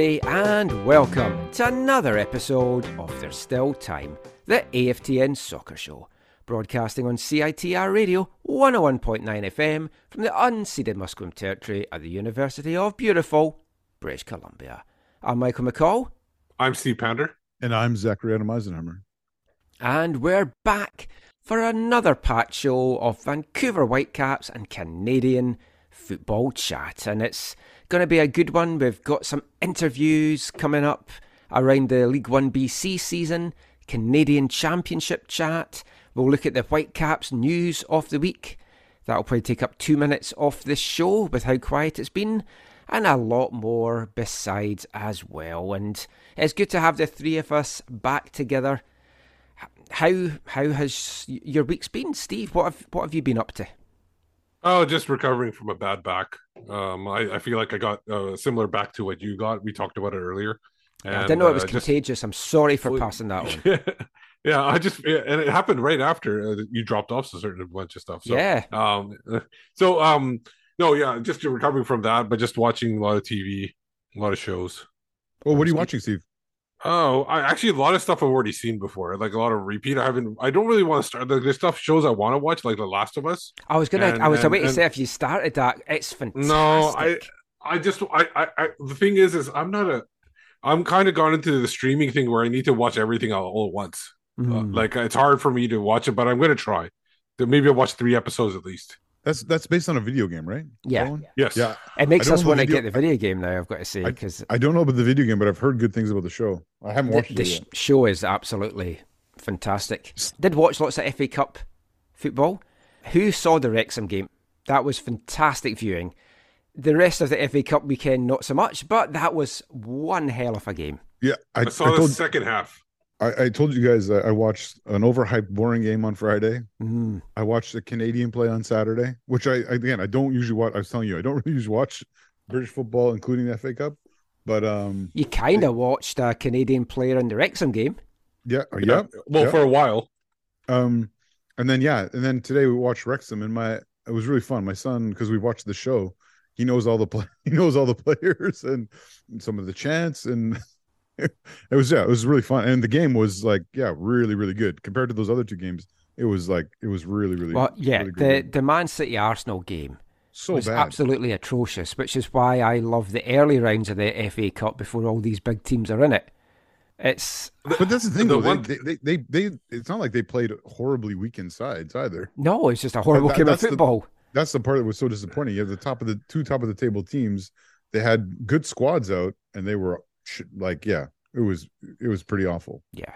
Everybody, and welcome to another episode of There's Still Time, the AFTN Soccer Show, broadcasting on CITR Radio 101.9 FM from the unceded Musqueam Territory at the University of beautiful British Columbia. I'm Michael McColl, I'm Steve Pander. And I'm Zachary Adam Eisenhammer. and we're back for another packed show of Vancouver Whitecaps and Canadian football chat. And it's going to be a good one. We've got some interviews coming up around the League One BC season, Canadian Championship chat. We'll look at the Whitecaps news of the week. That'll probably take up two minutes off this show with how quiet it's been, and a lot more besides as well. And it's good to have the three of us back together. How how has your week's been, Steve? What have what have you been up to? Oh, just recovering from a bad back. Um, I, I feel like I got uh, similar back to what you got. We talked about it earlier. I didn't know it was uh, just- contagious. I'm sorry for passing that on. yeah, I just yeah, and it happened right after uh, you dropped off a certain bunch of stuff. So, yeah, Um. So um. No, yeah, just recovering from that, but just watching a lot of TV, a lot of shows. Well, what are you watching, Steve? Oh, I actually a lot of stuff I've already seen before, like a lot of repeat. I haven't. I don't really want to start. Like, there's stuff shows I want to watch, like The Last of Us. I was gonna. and- I was and- away to say if you started that, it's fantastic. No, I, I just, I, I, I, the thing is, is I'm not a, I'm kind of gone into the streaming thing where I need to watch everything all, all at once. Uh, Mm. like it's hard for me to watch it, but I'm gonna try. Maybe I'll watch three episodes at least. That's that's based on a video game, right? Yeah. Colin? Yes. Yeah. it makes us want to get video- the video game now. I've got to say because I don't know about the video game, but I've heard good things about the show. I haven't watched the it sh- yet. show is absolutely fantastic. Did watch lots of FA Cup football. Who saw the Wrexham game? That was fantastic viewing. The rest of the FA Cup weekend, not so much, but that was one hell of a game. Yeah, I, I, I, saw the second half. I, I told you guys I, I watched an overhyped, boring game on Friday. Mm. I watched the Canadian play on Saturday, which I again I don't usually watch. I was telling you I don't really usually watch British football, including the FA Cup. But um, You kind of watched a Canadian player in the Wrexham game. yeah, yeah, Well, yeah. for a while. Um, and then yeah, and then today we watched Wrexham, and my it was really fun. My son, because we watched the show, he knows all the play, he knows all the players and some of the chants, and it was yeah, it was really fun. And the game was like yeah, really really good compared to those other two games. It was like it was really really Well, yeah, really the game. the Man City Arsenal game so was bad. absolutely atrocious, which is why I love the early rounds of the FA Cup before all these big teams are in it. It's But that's the thing, The though. one- They, they, they, they, it's not like they played horribly weakened sides either. no, it's just a horrible that- game of that's the- football. That's the part that was so disappointing. You have the top of the two top of the table teams. They had good squads out, and they were sh- like, yeah, it was it was pretty awful. Yeah,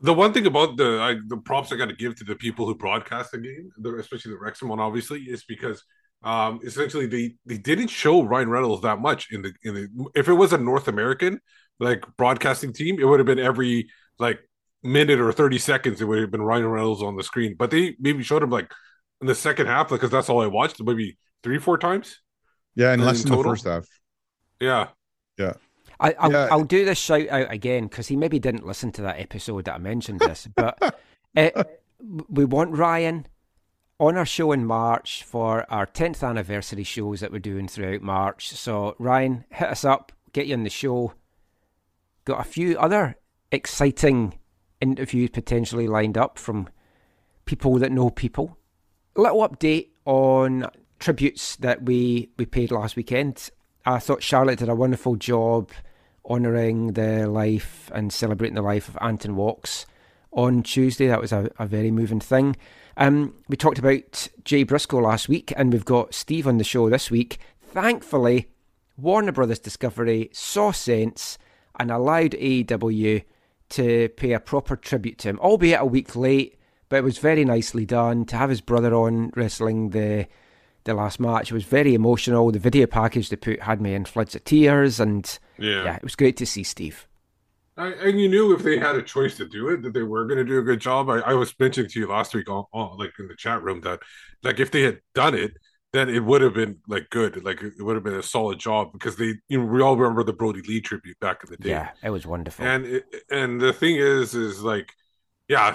The one thing about the I, the props I got to give to the people who broadcast the game, the, especially the Wrexham one, obviously, is because um, essentially they they didn't show Ryan Reynolds that much in the in the. If it was a North American like broadcasting team, it would have been every like minute or thirty seconds. It would have been Ryan Reynolds on the screen, but they maybe showed him like in the second half, because that's all I watched, maybe three four times. Yeah, and And less in in the total? first half. Yeah. Yeah, I, I'll, Yeah. I'll do this shout out again because he maybe didn't listen to that episode that I mentioned this, but it, we want Ryan on our show in March for our 10th anniversary shows that we're doing throughout March. So, Ryan, hit us up, get you on the show. Got a few other exciting interviews potentially lined up from people that know people. little update on tributes that we, we paid last weekend. I thought Charlotte did a wonderful job honouring the life and celebrating the life of Anton Walkes on Tuesday. That was a, a very moving thing. Um, we talked about Jay Briscoe last week, and we've got Steve on the show this week. Thankfully, Warner Brothers Discovery saw sense and allowed AEW to pay a proper tribute to him, albeit a week late, but it was very nicely done. To have his brother on wrestling the the last match was very emotional. The video package they put had me in floods of tears, and Yeah. yeah, it was great to see Steve. I, and you knew if they had a choice to do it that they were going to do a good job. I, I was mentioning to you last week, on, on, like in the chat room, that like if they had done it, then it would have been like good, like it would have been a solid job because they, you know, we all remember the Brodie Lee tribute back in the day. Yeah, it was wonderful. And it, and the thing is, is like, yeah,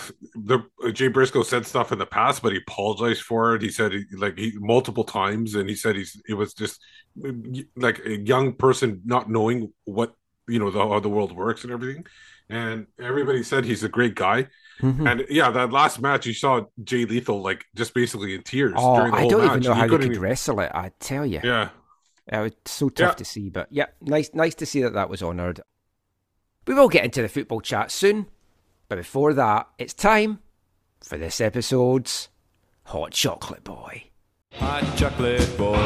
the Jay Briscoe said stuff in the past, but he apologized for it. He said he, like he multiple times, and he said he's it was just like a young person not knowing what you know the, how the world works and everything. And everybody said he's a great guy. Mhm. And yeah, that last match you saw Jay Lethal like just basically in tears oh, during the I whole don't match. even know He how you couldn't could even- wrestle it. I tell you, Yeah, it was so tough Yeah. to see. But yeah, nice, nice to see that that was honoured. We will get into the football chat soon, but before that, it's time for this episode's Hot Chocolate Boy. Hot chocolate boy.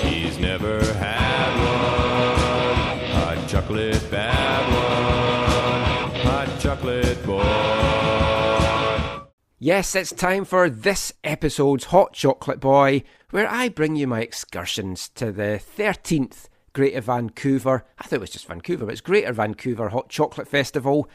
He's never had one. Hot chocolate bad one. Hot chocolate boy. Yes, it's time for this episode's Hot Chocolate Boy, where I bring you my excursions to the 13th Greater Vancouver. I thought it was just Vancouver, but it's Greater Vancouver Hot Chocolate Festival.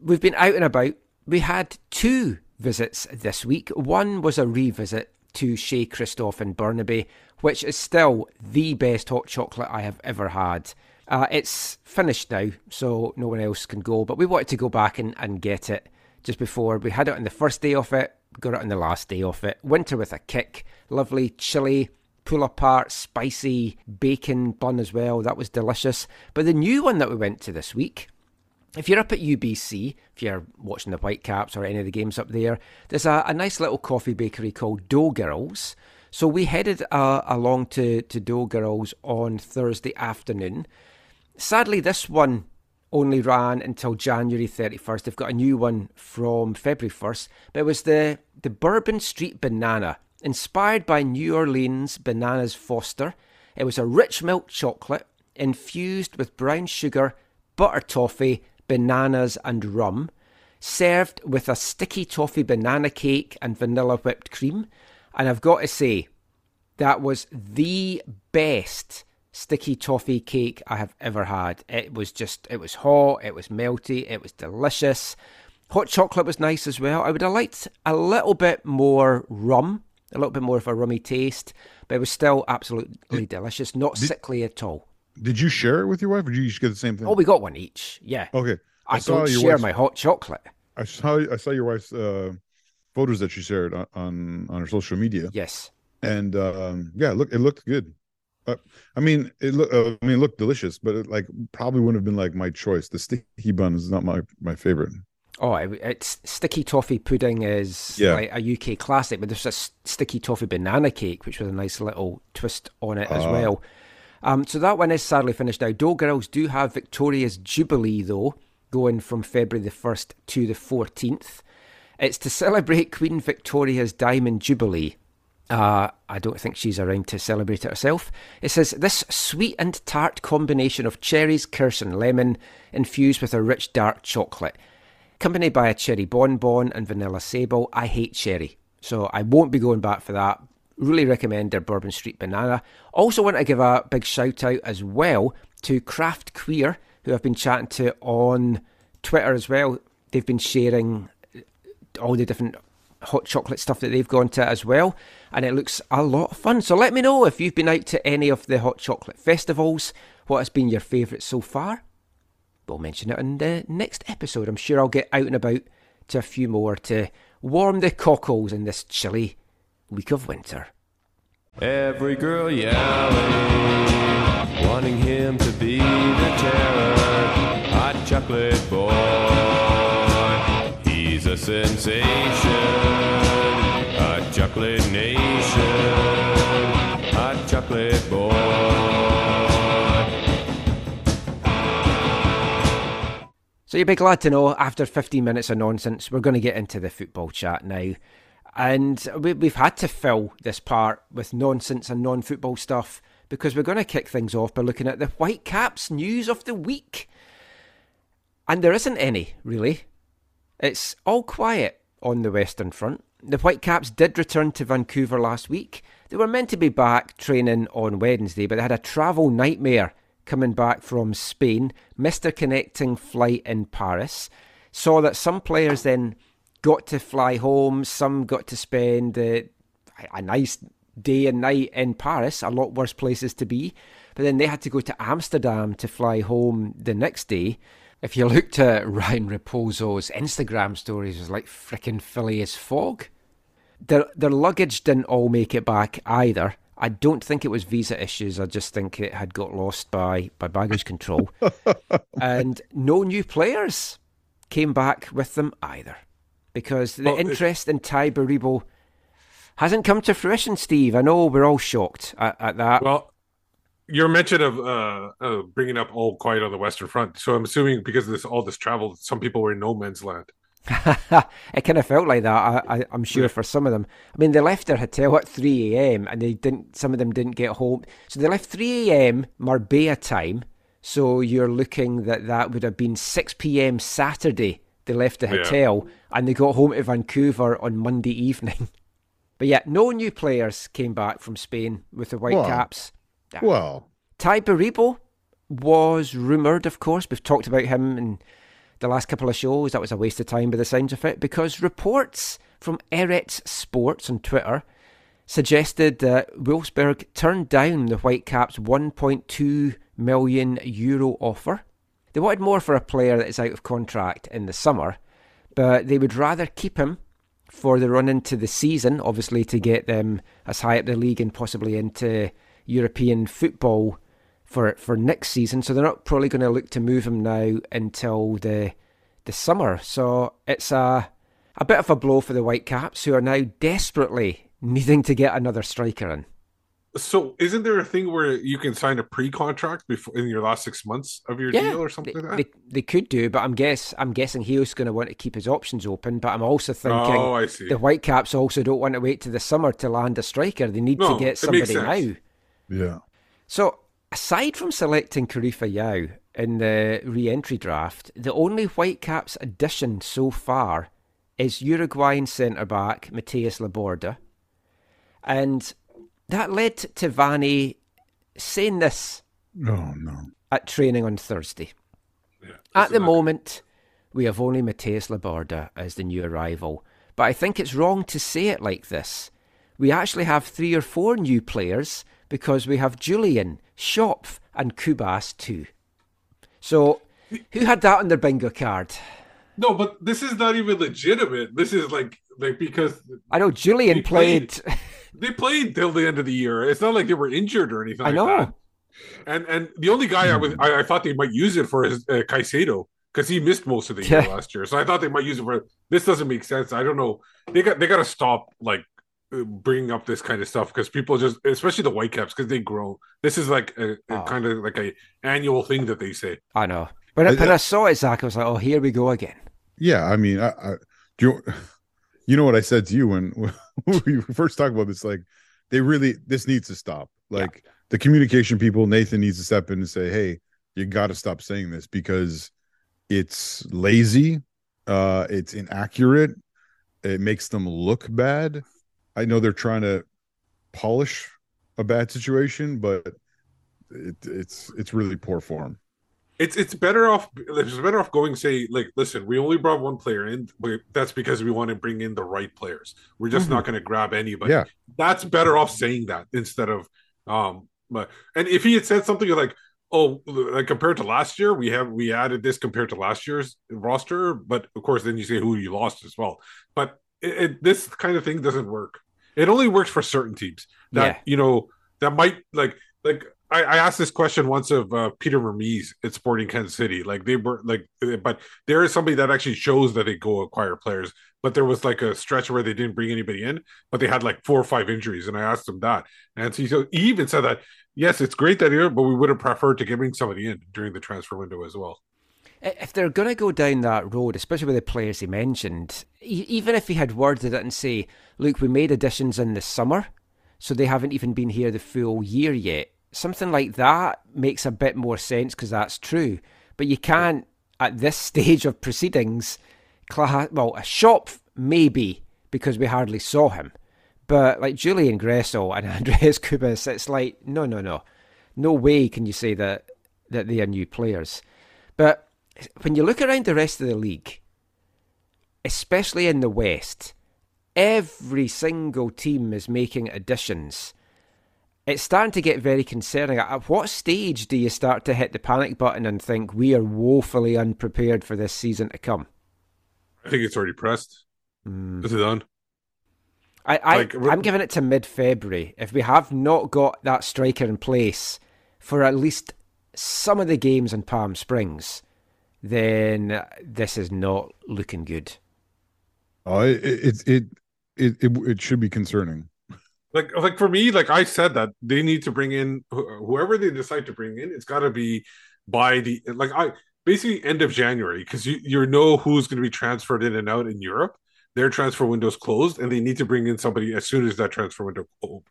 We've been out and about. We had two visits this week. One was a revisit to Chez Christophe in Burnaby, which is still the best hot chocolate I have ever had. Uh, it's finished now, so no one else can go, but we wanted to go back and, and get it just before. We had it on the first day of it, got it on the last day of it. Winter with a kick, lovely chili, pull apart, spicy bacon bun as well. That was delicious. But the new one that we went to this week, if you're up at UBC, if you're watching the Whitecaps or any of the games up there, there's a, a nice little coffee bakery called Dough Girls. So we headed uh, along to, to Dough Girls on Thursday afternoon. Sadly, this one only ran until January 31st. They've got a new one from February 1st, but it was the, the Bourbon Street Banana, inspired by New Orleans Bananas Foster. It was a rich milk chocolate infused with brown sugar, butter toffee, bananas, and rum, served with a sticky toffee banana cake and vanilla whipped cream. And I've got to say, that was the best sticky toffee cake I have ever had. It was just, it was hot, it was melty, it was delicious. Hot chocolate was nice as well. I would have liked a little bit more rum, a little bit more of a rummy taste, but it was still absolutely delicious, not sickly at all. Did you share it with your wife, or did you just get the same thing? Oh, we got one each. Yeah. okay. I, saw don't share my hot chocolate. I saw I saw your wife's uh, photos that she shared on, on on her social media, Yes. and um, yeah, look, it looked good. Uh, I mean, it look. Uh, I mean, it looked delicious, but it like probably wouldn't have been like my choice. The sticky bun is not my my favorite. Oh, it's sticky toffee pudding is Yeah. like a UK classic, but there's a sticky toffee banana cake, which was a nice little twist on it as Ah. well. Um, so that one is sadly finished now. Dough Girls do have Victoria's Jubilee though, going from February the first to the fourteenth. It's to celebrate Queen Victoria's Diamond Jubilee. Uh, I don't think she's around to celebrate it herself. It says this sweet and tart combination of cherries, kirsch, and lemon, infused with a rich dark chocolate, accompanied by a cherry bonbon and vanilla sable. I hate cherry, so I won't be going back for that. Really recommend their Bourbon Street Banana. Also, want to give a big shout out as well to Craft Queer, who I've been chatting to on Twitter as well. They've been sharing all the different hot chocolate stuff that they've gone to as well, and it looks a lot of fun. So let me know if you've been out to any of the hot chocolate festivals. What has been your favourite so far? We'll mention it in the next episode. I'm sure I'll get out and about to a few more to warm the cockles in this chilly week of winter. Every girl yelling, wanting him to be the terror. Hot chocolate boy, he's a sensation. A chocolate nation, hot chocolate boy. So you'll be glad to know after 15 minutes of nonsense, we're going to get into the football chat now. And we, we've had to fill this part with nonsense and non football stuff because we're going to kick things off by looking at the Whitecaps news of the week. And there isn't any, really. It's all quiet on the Western Front. The Whitecaps did return to Vancouver last week. They were meant to be back training on Wednesday, but they had a travel nightmare coming back from Spain, missed their connecting flight in Paris. Saw that some players then got to fly home, some got to spend uh, a nice day and night in Paris, a lot worse places to be. But then they had to go to Amsterdam to fly home the next day. If you looked at Ryan Raposo's Instagram stories, it was like frickin' Phileas Fogg. Their their luggage didn't all make it back either. I don't think it was visa issues. I just think it had got lost by, by baggage control. and no new players came back with them either. Because the Well, interest in Tai Baribo hasn't come to fruition, Steve. I know we're all shocked at, at that. Well, your mention of uh, uh, bringing up all quiet on the Western Front. So I'm assuming because of this all this travel, some people were in no man's land. it kind of felt like that. I, I, I'm sure for some of them. I mean, they left their hotel at 3 a.m. and they didn't. Some of them didn't get home. So they left 3 a.m. Marbella time. So you're looking that that would have been 6 p.m. Saturday. They left the Yeah. hotel and they got home to Vancouver on Monday evening. But yeah, no new players came back from Spain with the Well, Whitecaps. Well, Tai Baribo was rumoured, of course. We've talked about him in the last couple of shows. That was a waste of time by the sounds of it, because reports from Eretz Sports on Twitter suggested that Wolfsberg turned down the Whitecaps' 1.2 million euro offer. They wanted more for a player that is out of contract in the summer, but they would rather keep him for the run into the season, obviously to get them as high up the league and possibly into European football for for next season. So they're not probably going to look to move him now until the the summer. So it's a a bit of a blow for the Whitecaps, who are now desperately needing to get another striker in. So isn't there a thing where you can sign a pre-contract before in your last six months of your deal or something they, like that? they, they could do, but I'm guess I'm guessing he's going to want to keep his options open. But I'm also thinking oh, I see. the Whitecaps also don't want to wait to the summer to land a striker. They need No, to get somebody now. yeah. So, aside from selecting Karifa Yao in the re entry draft, the only Whitecaps addition so far is Uruguayan centre back Mateus Laborda. And that led to Vanni saying this Oh no. at training on Thursday. Yeah, At the moment, we have only Mateus Laborda as the new arrival, but I think it's wrong to say it like this. We actually have three or four new players because we have Julian, Schopf, and Cubas too. So, who had that on their bingo card? No, but this is not even legitimate. This is like like because I know Julian played. played. they played till the end of the year. It's not like they were injured or anything. I like know. that. And and the only guy I was I, I thought they might use it for is uh, Caicedo because he missed most of the year last year. So I thought they might use it for. This doesn't make sense. I don't know. They got they got to stop like bringing up this kind of stuff because people just, especially the Whitecaps, because they grow. This is like a, a Oh. kind of like a annual thing that they say. I know. When I, I- when I saw it, Zach, I was like, oh, here we go again. Yeah, I mean, I, I do you, you know what I said to you when, when we first talked about this? Like, they really this needs to stop. Like the communication people, Nathan needs to step in and say, "Hey, you got to stop saying this because it's lazy, uh, it's inaccurate, it makes them look bad." I know they're trying to polish a bad situation, but it, it's it's really poor form. It's it's better off. It's better off going say like, listen, we only brought one player in. but That's because we want to bring in the right players. We're just not going to grab anybody. Yeah. that's better off saying that instead of um. But and if he had said something like, oh, like compared to last year, we have we added this compared to last year's roster, but of course then you say who you lost as well. But it, it, this kind of thing doesn't work. It only works for certain teams that Yeah. you know that might like like I, I asked this question once of uh, Peter Vermes at Sporting Kansas City. Like they were like, but there is somebody that actually shows that they go acquire players. But there was like a stretch where they didn't bring anybody in, but they had like four or five injuries, and I asked him that, and so he, so he even said that yes, it's great that here, but we would have preferred to bring somebody in during the transfer window as well. If they're going to go down that road, especially with the players he mentioned, even if he had worded it and say, "Look, we made additions in the summer, so they haven't even been here the full year yet," something like that makes a bit more sense because that's true. But you can't, at this stage of proceedings, class, well, a Schopf maybe because we hardly saw him. But like Julian Gressel and Andreas Cubas, it's like, no, no, no. No way can you say that, that they are new players. But when you look around the rest of the league, especially in the West, every single team is making additions it's starting to get very concerning. At what stage do you start to hit the panic button and think we are woefully unprepared for this season to come? I think it's already pressed. Mm. Is it done? I, I like, I'm giving it to mid February. If we have not got that striker in place for at least some of the games in Palm Springs, then this is not looking good. Oh, it it it it, it, it should be concerning like like for me like i said that they need to bring in wh- whoever they decide to bring in it's got to be by the like i basically end of january because you you know who's going to be transferred in and out in europe their transfer window's closed and they need to bring in somebody as soon as that transfer window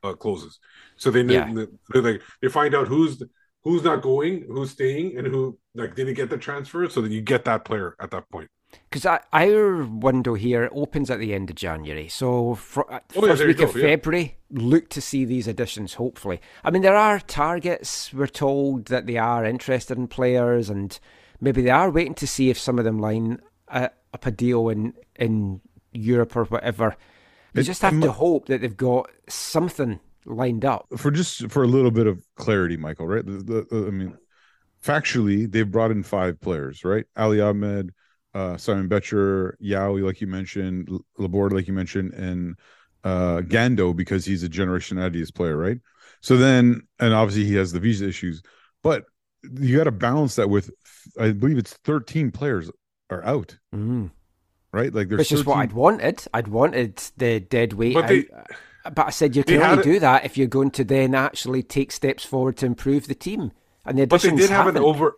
uh, closes so they yeah. they, they, they find out who's who's not going who's staying and who like didn't get the transfer so that you get that player at that point because our window here opens at the end of January. So, for, uh, oh, first yeah, week of yeah. February, look to see these additions, hopefully. I mean, there are targets, we're told that they are interested in players, and maybe they are waiting to see if some of them line uh, up a deal in, in Europe or whatever. You just have to hope that they've got something lined up. For just for a little bit of clarity, Michael, right? The, the, I mean, factually, they've brought in five players, right? Ali Ahmed uh, Simon Becher, Yao, like you mentioned, Laborda, like you mentioned, and uh, Gando because he's a Generation Adidas player, right? So then, and obviously he has the visa issues, but you got to balance that with, I believe it's 13 players are out, mm. right? Like there's which 13... is what I'd wanted. I'd wanted the dead weight but they, out. But I said you can only do that if you're going to then actually take steps forward to improve the team. And the but they did have haven't. an over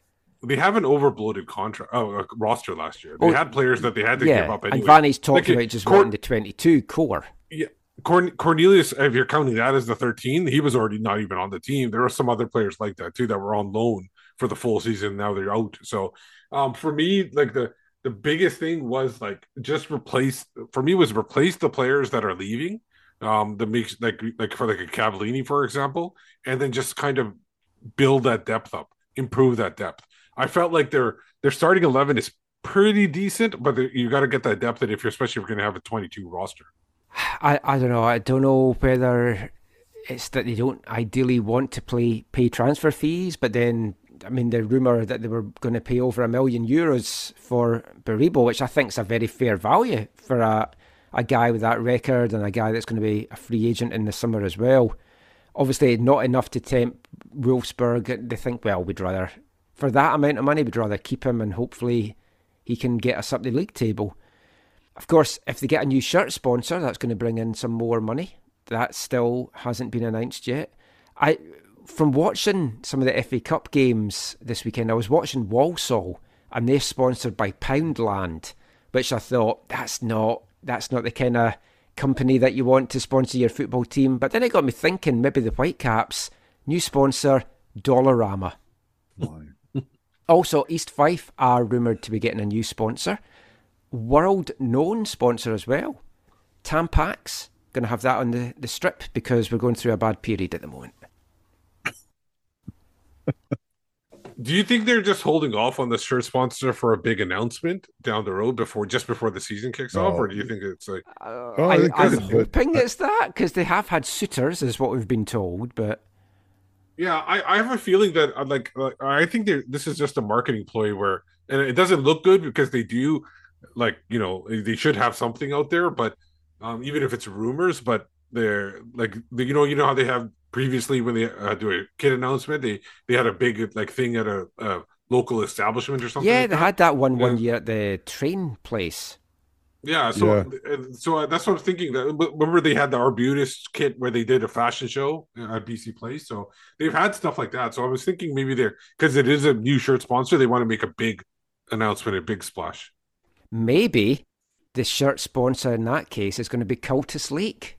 they have an overbloated contract oh, roster last year. They oh, had players that they had to yeah, give up anyway. And Vanni's talking like, about just Cor- wanting the twenty-two core. Yeah, Corn- Cornelius, if you're counting that as the thirteen, he was already not even on the team. There were some other players like that too that were on loan for the full season. Now they're out. So, um, for me, like the the biggest thing was like just replace. For me, was replace the players that are leaving. Um, the mix like like for like a Cavallini, for example, and then just kind of build that depth up, improve that depth I felt like their their starting eleven is pretty decent, but you got to get that depth in if you're especially if you're going to have a 22 roster. I I don't know. I don't know whether it's that they don't ideally want to play pay transfer fees, but then I mean the rumor that they were going to pay over a million euros for Baribo, which I think is a very fair value for a a guy with that record and a guy that's going to be a free agent in the summer as well. Obviously, not enough to tempt Wolfsberg. They think, well, we'd rather for that amount of money, we'd rather keep him and hopefully he can get us up the league table. Of course, if they get a new shirt sponsor, that's going to bring in some more money. That still hasn't been announced yet. I, from watching some of the FA Cup games this weekend, I was watching Walsall, and they're sponsored by Poundland, which I thought that's not that's not the kind of company that you want to sponsor your football team. But then it got me thinking, maybe the Whitecaps new sponsor Dollarama. Also, East Fife are rumoured to be getting a new sponsor. World known sponsor as well. Tampax, going to have that on the, the strip because we're going through a bad period at the moment. Do you think they're just holding off on the shirt sponsor for a big announcement down the road before just before the season kicks off, or do you think it's like? Uh, oh, I, I, am hoping it's that because they have had suitors, is what we've been told, but yeah, I, I have a feeling that uh, like uh, I think this is just a marketing ploy where and it doesn't look good because they do like you know they should have something out there, but um, even if it's rumors, but they're like you know you know how they have previously when they uh, do a kid announcement, they they had a big like thing at a, a local establishment or something. Yeah, like they that. had that one one year at the train place. Yeah, so Yeah. uh, so uh, that's what I'm thinking. Remember they had the Arbutus kit where they did a fashion show at BC Place. So they've had stuff like that. So I was thinking maybe they're because it is a new shirt sponsor, they want to make a big announcement, a big splash. Maybe the shirt sponsor in that case is going to be Cultus Lake.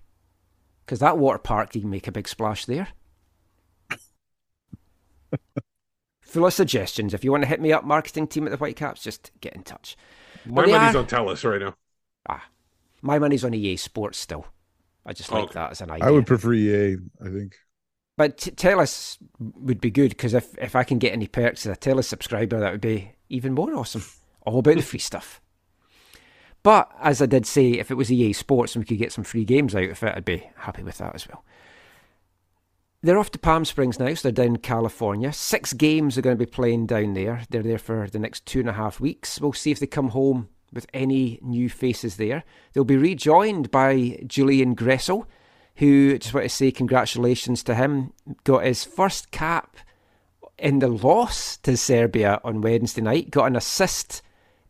Because that water park, you can make a big splash there. Full of suggestions. If you want to hit me up, marketing team at the Whitecaps, just get in touch. My money's are- on Telus right now. Ah, my money's on EA Sports still. I just like Okay. that as an idea. I would prefer EA. I think. But t- Telus would be good because if, if I can get any perks as a Telus subscriber, that would be even more awesome. All about the free stuff. But as I did say, if it was EA Sports and we could get some free games out of it, I'd be happy with that as well. They're off to Palm Springs now, so they're down in California. Six games are going to be playing down there. They're there for the next two and a half weeks. We'll see if they come home with any new faces there. They'll be rejoined by Julian Gressel, who just want to say congratulations to him. Got his first cap in the loss to Serbia on Wednesday night. Got an assist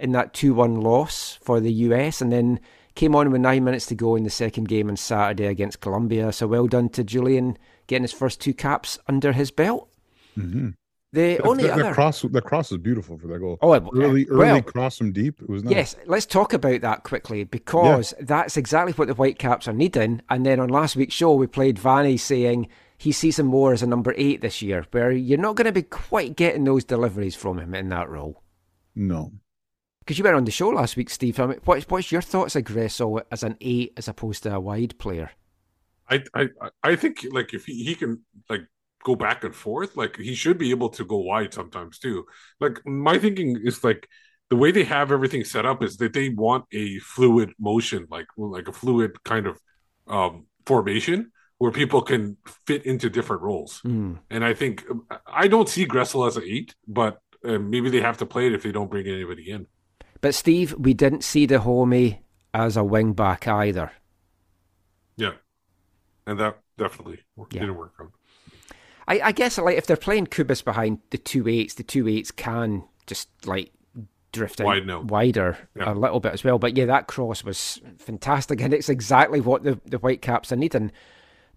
in that 2 1 loss for the US and then came on with nine minutes to go in the second game on Saturday against Colombia. So well done to Julian getting his first two caps under his belt. Mm-hmm. The only that, other. that cross, that cross was beautiful for that goal. Oh, it- early, early well- cross from deep. It was nice. Yes, let's talk about that quickly because that's exactly what the Whitecaps are needing. And then on last week's show, we played Vanni saying he sees him more as a number eight this year, where you're not going to be quite getting those deliveries from him in that role. No. Because you were on the show last week, Steve. I mean, what's, what's your thoughts of Gressel as an eight as opposed to a wide player? I I I think like if he, he can like go back and forth, like he should be able to go wide sometimes too. Like my thinking is like the way they have everything set up is that they want a fluid motion, like like a fluid kind of um formation where people can fit into different roles. Hmm. And I think I don't see Gressel as an eight, but uh, maybe they have to play it if they don't bring anybody in. But Steve, we didn't see the homie as a wing back either. Yeah, and that definitely Yeah. didn't work out. I, I guess like if they're playing Cubas behind the two eights, the two eights can just like drift out wider Yeah. a little bit as well. But yeah, that cross was fantastic, and it's exactly what the the Whitecaps are needing.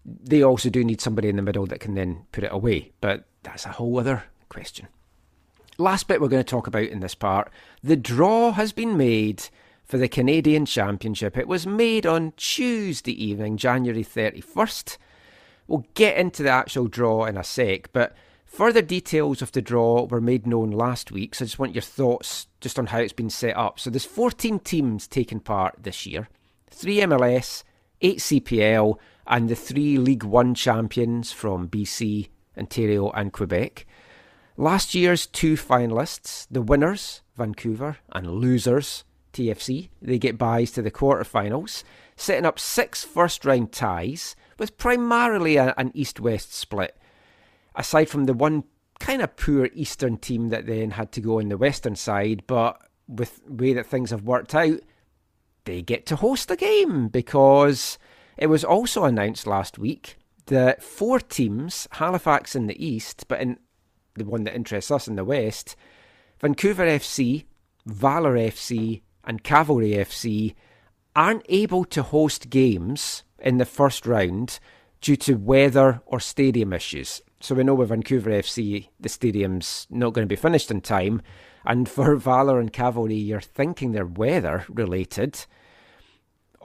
They also do need somebody in the middle that can then put it away, but that's a whole other question. Last bit we're going to talk about in this part the draw has been made for the Canadian Championship. It was made on Tuesday evening, January 31st. We'll get into the actual draw in a sec, but further details of the draw were made known last week, so I just want your thoughts just on how it's been set up. So there's 14 teams taking part this year, 3 MLS, 8 CPL, and the three League One champions from BC, Ontario, and Quebec. Last year's two finalists, the winners, Vancouver, and losers, TFC, they get buys to the quarterfinals, setting up six first round ties with primarily a, an east west split. Aside from the one kind of poor eastern team that then had to go on the western side, but with the way that things have worked out, they get to host the game because it was also announced last week that four teams, Halifax in the east, but in the one that interests us in the west, Vancouver FC, Valor FC, and Cavalry FC aren't able to host games in the first round due to weather or stadium issues. So we know with Vancouver FC, the stadium's not going to be finished in time. And for Valor and Cavalry, you're thinking they're weather related.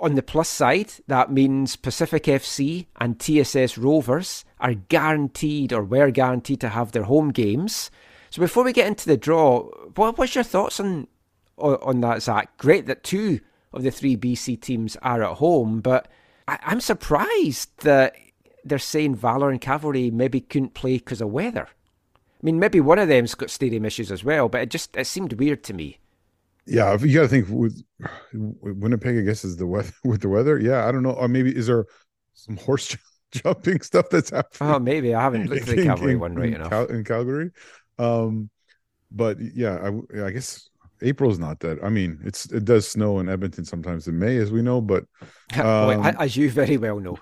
On the plus side, that means Pacific FC and TSS Rovers are guaranteed or were guaranteed to have their home games. So before we get into the draw, what, what's your thoughts on, on on that, Zach? Great that two of the three BC teams are at home, but I, I'm surprised that they're saying Valor and Cavalry maybe couldn't play because of weather. I mean, maybe one of them's got stadium issues as well, but it just it seemed weird to me. Yeah, you got to think with Winnipeg, I guess is the weather with the weather. Yeah, I don't know. Or maybe is there some horse jumping stuff that's happening? Oh, maybe I haven't looked at the Cavalry in- one right in. Cal- in Calgary. Um, but yeah, I, I guess April's not that. I mean, it's it does snow in Edmonton sometimes in May, as we know. But Well, um, as you very well know.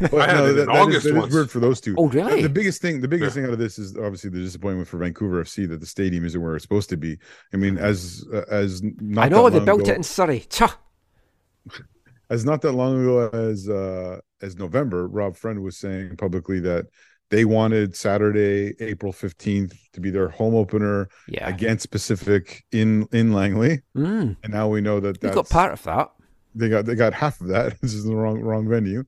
But I had it in that, that is- August that is once. weird for those two. Oh, really? The biggest thing, the biggest Yeah. thing out of this is obviously the disappointment for Vancouver FC that the stadium isn't where it's supposed to be. I mean, as uh, as not I know that they long built ago, it in Surrey. Tcha. as not that long ago as uh as November, Rob Friend was saying publicly that they wanted Saturday, April fifteenth, to be their home opener Yeah. against Pacific in in Langley, Mm, and now we know that you got part of that. they got they got half of that. This is the wrong wrong venue,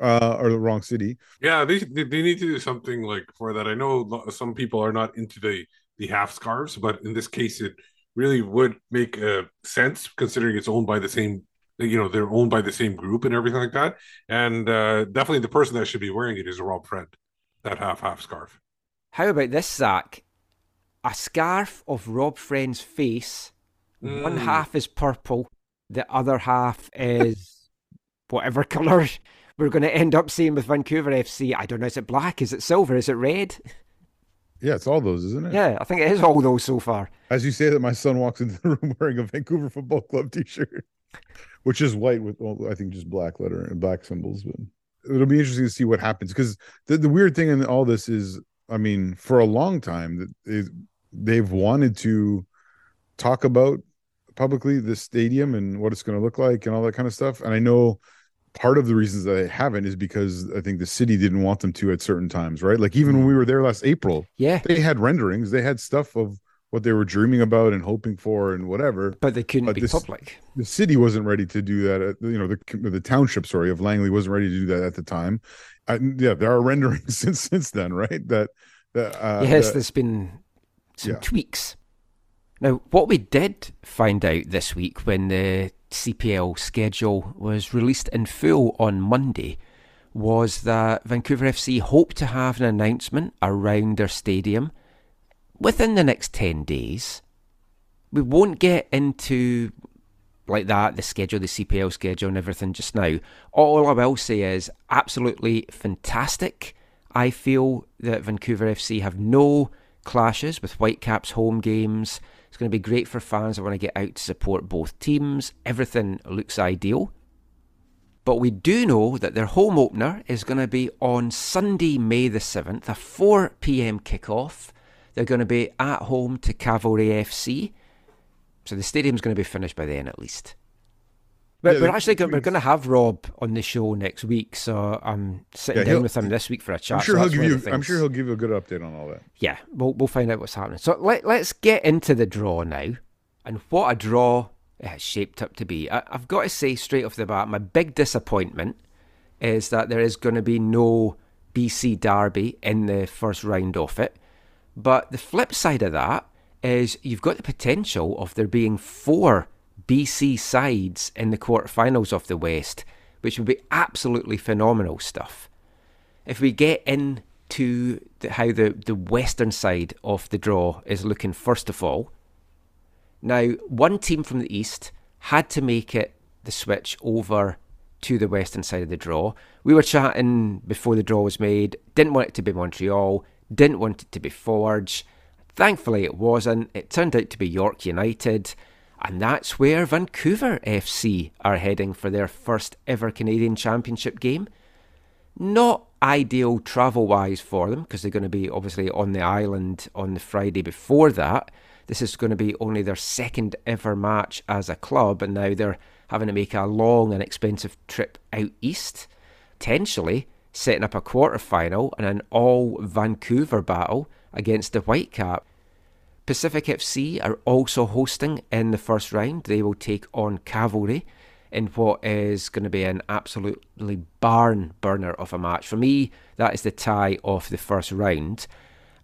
uh, or the wrong city. Yeah, they they they need to do something like for that. I know some people are not into the the half scarves, but in this case, it really would make uh, sense considering it's owned by the same. You know, they're owned by the same group and everything like that. And uh, definitely, the person that should be wearing it is Rob Friend, that half half scarf. How about this, Zach? A scarf of Rob Friend's face. One Mm. half is purple, the other half is whatever colour we're going to end up seeing with Vancouver FC. I don't know. Is it black? Is it silver? Is it red? Yeah, it's all those, isn't it? Yeah, I think it is all those so far. As you say that, my son walks into the room wearing a Vancouver Football Club T-shirt, which is white with, well, I think, just black letter and black symbols. But it'll be interesting to see what happens because the, the weird thing in all this is, I mean, for a long time that they've wanted to talk about publicly the stadium and what it's going to look like and all that kind of stuff. And I know part of the reasons that they haven't is because I think the city didn't want them to at certain times, right? Like even when we were there last April, Yeah, they had renderings, they had stuff of what they were dreaming about and hoping for and whatever. but they couldn't But be this- public. The city wasn't ready to do that. At, you know, the the township, sorry, of Langley wasn't ready to do that at the time. I, yeah, there are renderings since since then, right? That that uh, yes, that- there's been some yeah. tweaks. Now, what we did find out this week when the CPL schedule was released in full on Monday was that Vancouver FC hope to have an announcement around their stadium within the next 10 days. We won't get into like that, the schedule, the CPL schedule, and everything just now. All I will say is absolutely fantastic. I feel that Vancouver FC have no clashes with Whitecaps home games. Going to be great for fans that want to get out to support both teams. Everything looks ideal. But we do know that their home opener is going to be on Sunday, May the 7th, a 4 pm kickoff. They're going to be at home to Cavalry FC. So the stadium's going to be finished by then at least. But Yeah, we're actually going, we're going to have Rob on the show next week, so I'm sitting Yeah, down with him this week for a chat. I'm sure so he'll give you. I'm sure he'll give you a good update on all that. yeah, we'll we'll find out what's happening. So let let's get into the draw now, and what a draw it has shaped up to be. I, I've got to say straight off the bat, my big disappointment is that there is going to be no BC Derby in the first round of it. But the flip side of that is you've got the potential of there being four BC sides in the quarterfinals of the West, which would be absolutely phenomenal stuff if we get into the, how the, the western side of the draw is looking first of all, now one team from the east had to make it the switch over to the western side of the draw. We were chatting before the draw was made, didn't want it to be Montreal, didn't want it to be Forge. Thankfully it wasn't. It turned out to be York United. And that's where Vancouver FC are heading for their first ever Canadian Championship game not ideal travel wise for them because they're going to be obviously on the island on the Friday before that. This is going to be only their second ever match as a club, and now they're having to make a long and expensive trip out east, potentially setting up a quarter final and an all Vancouver battle against the Whitecap. Pacific FC are also hosting in the first round. They will take on Cavalry in what is going to be an absolutely barn burner of a match. For me, that is the tie of the first round.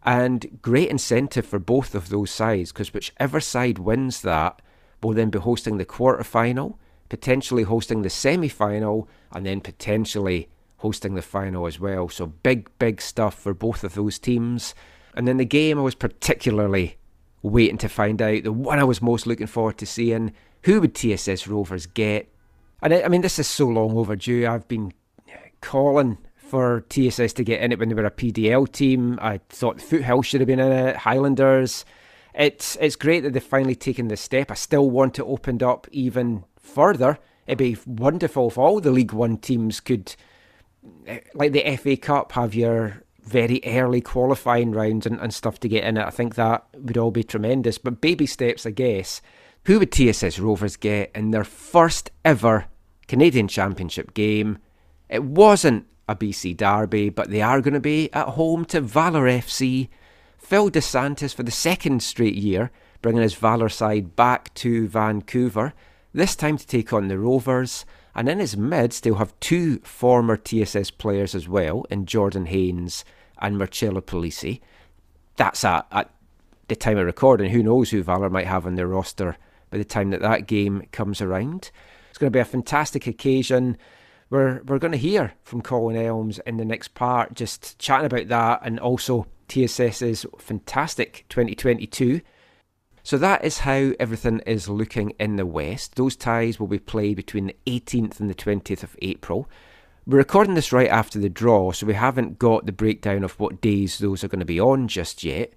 And great incentive for both of those sides because whichever side wins that will then be hosting the quarter final, potentially hosting the semi final, and then potentially hosting the final as well. So big, big stuff for both of those teams. And then the game I was particularly waiting to find out, the one I was most looking forward to seeing, who would TSS Rovers get? And I, I mean, this is so long overdue. I've been calling for TSS to get in it when they were a PDL team. I thought Foothill should have been in it, Highlanders. It's it's great that they've finally taken this step. I still want it opened up even further. It'd be wonderful if all the League One teams could eh, like the FA Cup, have your very early qualifying rounds and, and stuff to get in it. I think that would all be tremendous. But baby steps, I guess. Who would TSS Rovers get in their first ever Canadian Championship game? It wasn't a BC derby, but they are going to be at home to Valor FC. Phil Dos Santos for the second straight year, bringing his Valor side back to Vancouver, this time to take on the Rovers. And in his midst, he'll have two former TSS players as well, in Jordan Haynes and Marcello Polisi. That's at, at the time of recording. Who knows who Valour might have on their roster by the time that that game comes around. It's going to be a fantastic occasion. We're, we're going to hear from Colin Elms in the next part, just chatting about that and also TSS's fantastic 2022. So that is how everything is looking in the West. Those ties will be played between the 18th and the 20th of April. We're recording this right after the draw, so we haven't got the breakdown of what days those are going to be on just yet.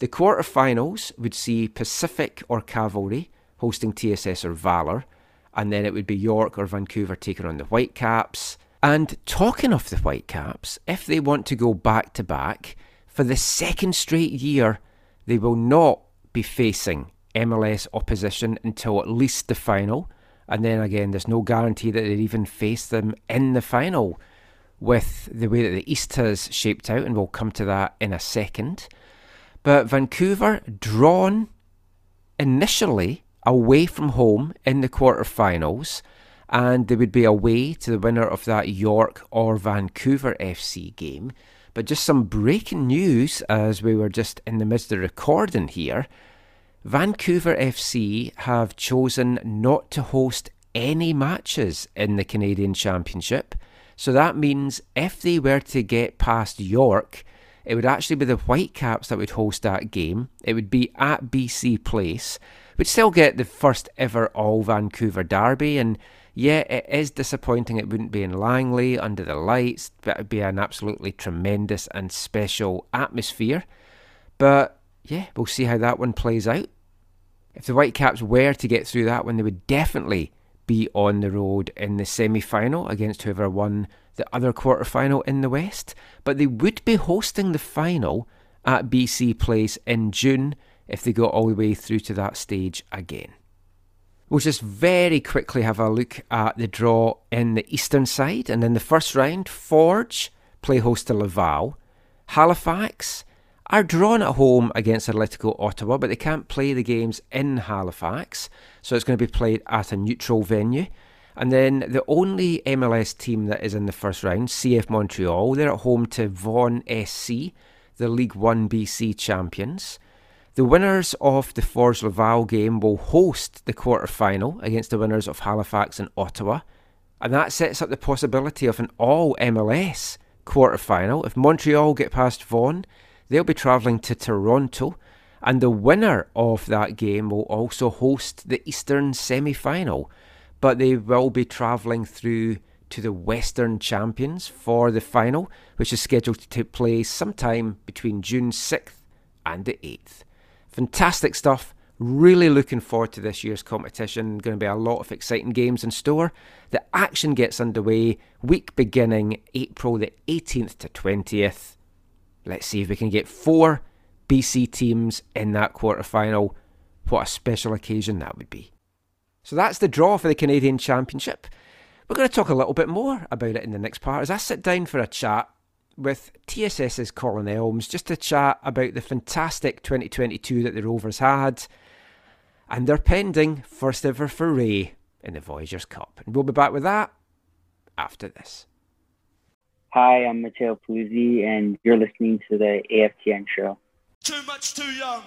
The quarterfinals would see Pacific or Cavalry hosting TSS or Valour, and then it would be York or Vancouver taking on the Whitecaps. And talking of the Whitecaps, if they want to go back to back for the second straight year, they will not be facing MLS opposition until at least the final. And then again, there's no guarantee that they'd even face them in the final with the way that the East has shaped out, and we'll come to that in a second. But Vancouver drawn initially away from home in the quarterfinals, and they would be away to the winner of that York or Vancouver FC game. But just some breaking news as we were just in the midst of recording here. Vancouver FC have chosen not to host any matches in the Canadian Championship. So that means if they were to get past York, it would actually be the Whitecaps that would host that game. It would be at BC Place, which still get the first ever All Vancouver derby. And yeah, it is disappointing it wouldn't be in Langley under the lights, but it would be an absolutely tremendous and special atmosphere. But yeah, we'll see how that one plays out. If the Whitecaps were to get through that one, they would definitely be on the road in the semi final against whoever won the other quarter final in the West. But they would be hosting the final at BC Place in June if they got all the way through to that stage again. We'll just very quickly have a look at the draw in the eastern side. And in the first round, Forge play host to Laval. Halifax are drawn at home against Atletico Ottawa, but they can't play the games in Halifax, so it's going to be played at a neutral venue. And then the only MLS team that is in the first round, CF Montreal, they're at home to Vaughan SC, the League One BC champions. The winners of the Forge Laval game will host the quarter final against the winners of Halifax and Ottawa. And that sets up the possibility of an all MLS quarter final. If Montreal get past Vaughan, they'll be travelling to Toronto. And the winner of that game will also host the Eastern semi final. But they will be travelling through to the Western Champions for the final, which is scheduled to take place sometime between June 6th and the 8th. Fantastic stuff. Really looking forward to this year's competition. Going to be a lot of exciting games in store. The action gets underway week beginning April the 18th to 20th. Let's see if we can get four BC teams in that quarter final. What a special occasion that would be. So that's the draw for the Canadian Championship. We're going to talk a little bit more about it in the next part as I sit down for a chat with TSS's Colin Elms just to chat about the fantastic 2022 that the Rovers had and their pending first ever foray in the Voyagers Cup. And we'll be back with that after this. Hi, I'm Matteo Puzzi, and you're listening to the AFTN show. Too much too young.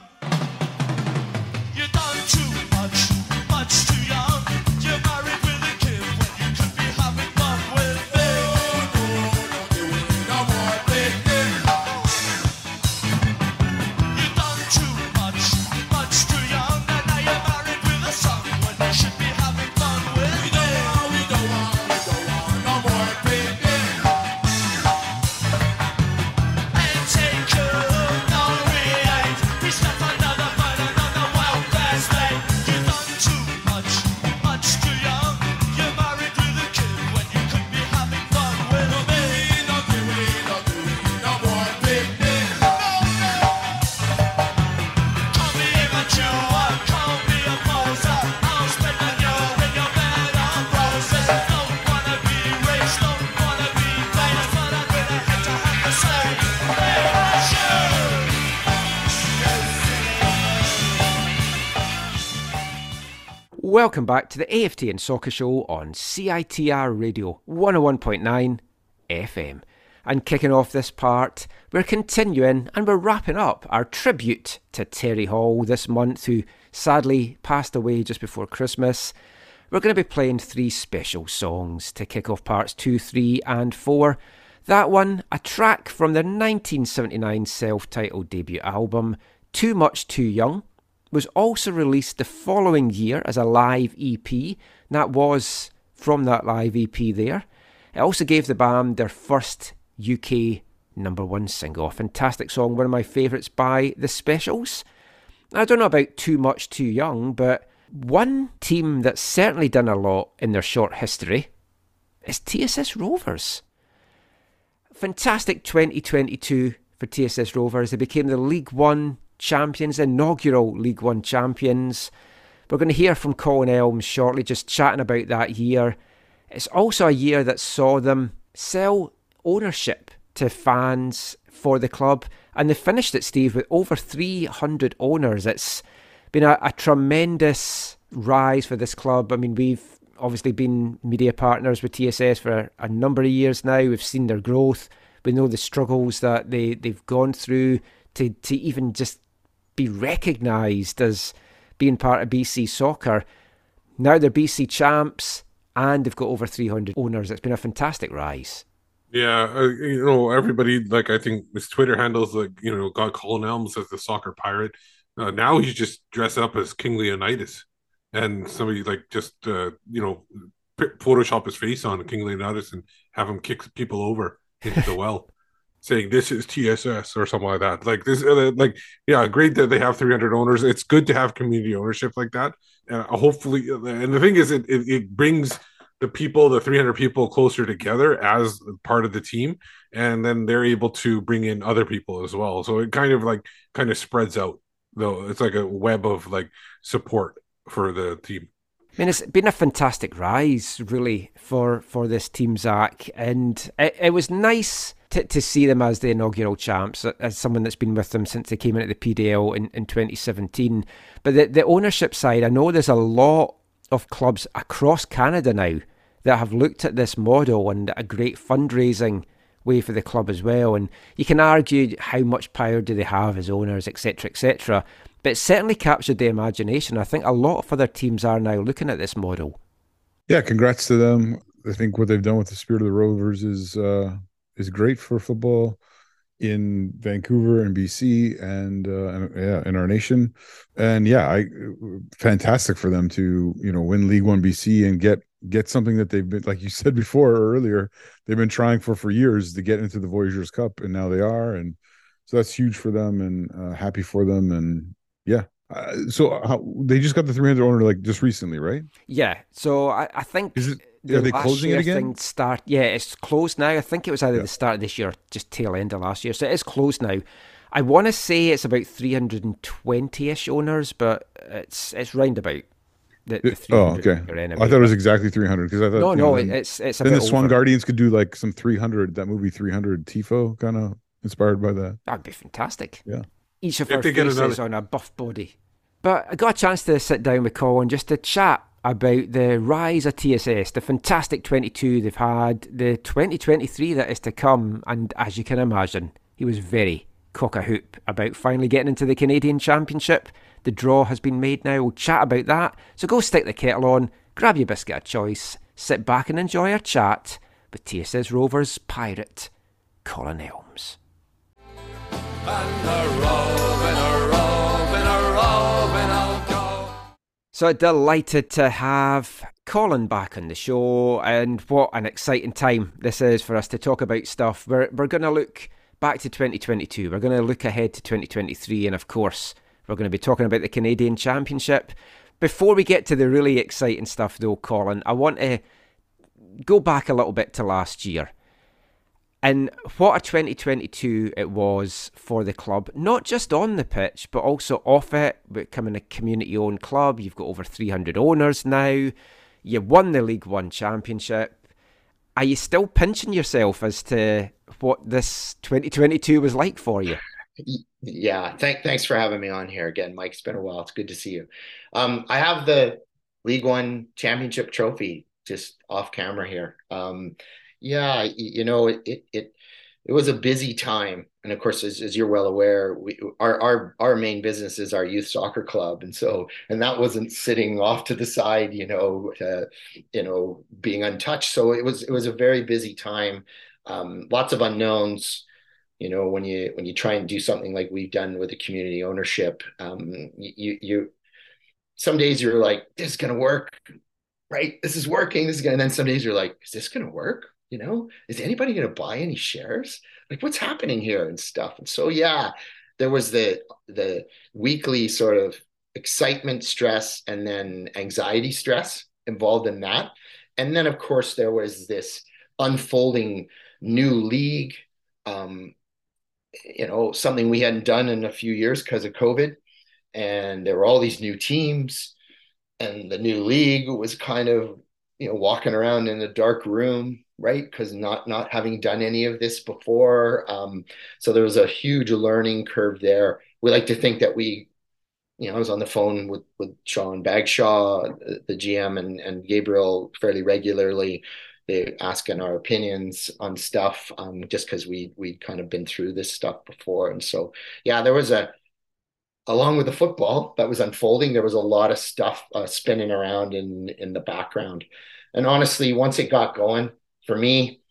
Welcome back to the AFTN Soccer Show on CITR Radio 101.9 FM. And kicking off this part, we're continuing and we're wrapping up our tribute to Terry Hall this month, who sadly passed away just before Christmas. We're going to be playing three special songs to kick off parts two, three, and four. That one, a track from their 1979 self titled debut album, Too Much Too Young, was also released the following year as a live EP. That was from that live EP there. It also gave the band their first UK number one single. A fantastic song, one of my favourites by The Specials. I don't know about Too Much Too Young, but one team that's certainly done a lot in their short history is TSS Rovers. Fantastic 2022 for TSS Rovers. They became the League One champions, inaugural League One champions. We're going to hear from Colin Elms shortly, just chatting about that year. It's also a year that saw them sell ownership to fans for the club, and they finished it, Steve, with over 300 owners. It's been a, a tremendous rise for this club. I mean, we've obviously been media partners with TSS for a number of years now. We've seen their growth. We know the struggles that they, they've gone through to, to even just be recognised as being part of BC soccer. Now they're BC champs and they've got over 300 owners. It's been a fantastic rise. Yeah, uh, you know, everybody like I think his Twitter handles like you know got Colin Elms as the soccer pirate. Uh, now he's just dressed up as King Leonidas, and somebody like just uh, you know p- Photoshop his face on King Leonidas and have him kick people over into the well, saying this is TSS or something like that. Like this, uh, like yeah, great that they have 300 owners. It's good to have community ownership like that. Uh, hopefully, and the thing is, it, it it brings the people, the 300 people closer together as part of the team. And then they're able to bring in other people as well. So it kind of like kind of spreads out though. It's like a web of like support for the team. I mean, it's been a fantastic rise, really, for, for this team, Zach. And it, it was nice to, to see them as the inaugural champs, as someone that's been with them since they came into the PDL in, in 2017. But the, the ownership side, I know there's a lot of clubs across Canada now that have looked at this model and a great fundraising way for the club as well. And you can argue how much power do they have as owners, etc., etc. But it certainly captured the imagination. I think a lot of other teams are now looking at this model. Yeah, congrats to them. I think what they've done with the Spirit of the Rovers is uh, is great for football in Vancouver and BC and, uh, and yeah, in our nation. And yeah, I fantastic for them to you know win League One BC and get get something that they've been like you said before or earlier they've been trying for for years to get into the Voyagers Cup and now they are and so that's huge for them and uh, happy for them and. Uh, so how, they just got the 300 owner like just recently, right? Yeah. So I, I think Is it the are they closing it again? Start, yeah, it's closed now. I think it was either Yeah. the start of this year, or just tail end of last year. So it is closed now. I want to say it's about 320-ish owners, but it's it's roundabout. the, the Oh, okay. anyway. I thought it was exactly 300 because I thought no, you no, know, it- it's it's a then bit the Swan over. Guardians could do like some 300 that movie 300 Tifo kind of inspired by that. That'd be fantastic. Yeah. Each of If our they faces another- on a buff body. But I got a chance to sit down with Colin just to chat about the rise of TSS, the fantastic 22 they've had, the 2023 that is to come, and as you can imagine, he was very cock a hoop about finally getting into the Canadian Championship. The draw has been made now. We'll chat about that. So go stick the kettle on, grab your biscuit of choice, sit back and enjoy our chat with TSS Rovers pirate Colin Elms. So delighted to have Colin back on the show, and what an exciting time this is for us to talk about stuff. We're we're going to look back to 2022. We're going to look ahead to 2023, and of course, we're going to be talking about the Canadian Championship. Before we get to the really exciting stuff, though, Colin, I want to go back a little bit to last year. And what a 2022 it was for the club, not just on the pitch, but also off it, becoming a community owned club. You've got over 300 owners now. You won the League One Championship. Are you still pinching yourself as to what this 2022 was like for you? Yeah, thank, thanks for having me on here again, Mike. It's been a while. It's good to see you. Um, I have the League One championship trophy just off camera here. Um, yeah, you know, it, it, it, it was a busy time. And of course, as, as you're well aware, we, our, our, our main business is our youth soccer club. And so, and that wasn't sitting off to the side, you know, uh, you know, being untouched. So it was, it was a very busy time. Um, lots of unknowns you know when you when you try and do something like we've done with the community ownership um you you some days you're like this is going to work right this is working this is going and then some days you're like is this going to work you know is anybody going to buy any shares? Like what's happening here and stuff? And so yeah there was the the weekly sort of excitement stress and then anxiety stress involved in that. And then of course there was this unfolding new league um, you know, something we hadn't done in a few years because of COVID. And there were all these new teams, and the new league was kind of, you know, walking around in a dark room, right? Because not not having done any of this before. Um, so there was a huge learning curve there. We like to think that we, you know, I was on the phone with with Sean Bagshaw, the, GM, and and Gabriel fairly regularly they asking our opinions on stuff um, just because we we'd kind of been through this stuff before and so yeah there was a along with the football that was unfolding there was a lot of stuff uh, spinning around in in the background and honestly once it got going for me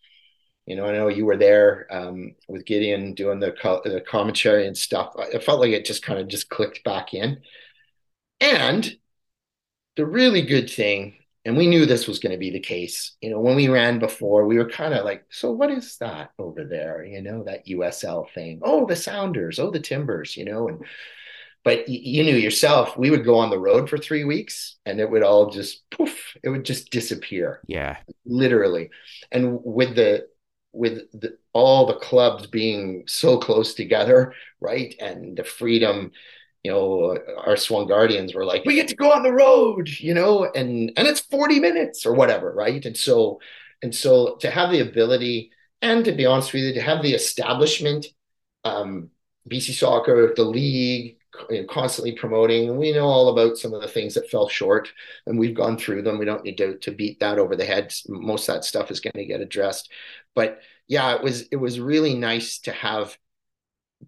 you know i know you were there um, with gideon doing the, co- the commentary and stuff it felt like it just kind of just clicked back in and the really good thing and we knew this was going to be the case. You know, when we ran before, we were kind of like, so what is that over there? You know, that USL thing. Oh, the Sounders. Oh, the Timbers. You know, and but you knew yourself, we would go on the road for three weeks, and it would all just poof, it would just disappear, Yeah. literally. And with the with the, all the clubs being so close together, right, and the freedom you know, our Swan Guardians were like, we get to go on the road, you know, and and it's 40 minutes or whatever, right? And so and so to have the ability and to be honest with you, to have the establishment, um, BC Soccer, the league, you know, constantly promoting, we know all about some of the things that fell short, and we've gone through them. We don't need to to beat that over the head. Most that stuff is going to get addressed, but yeah, it was it was really nice to have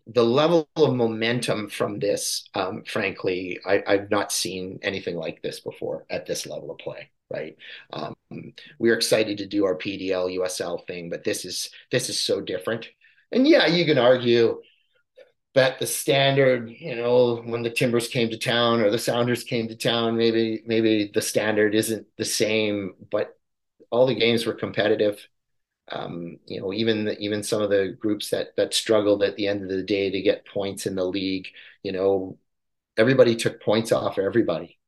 the level of momentum from this, um, frankly, I, I've not seen anything like this before at this level of play. Right. Um, we're excited to do our PDL USL thing, but this is this is so different. And yeah, you can argue that the standard, you know, when the Timbers came to town or the Sounders came to town, maybe maybe the standard isn't the same, but all the games were competitive um, you know, even the, even some of the groups that that struggled at the end of the day to get points in the league, you know, everybody took points off everybody,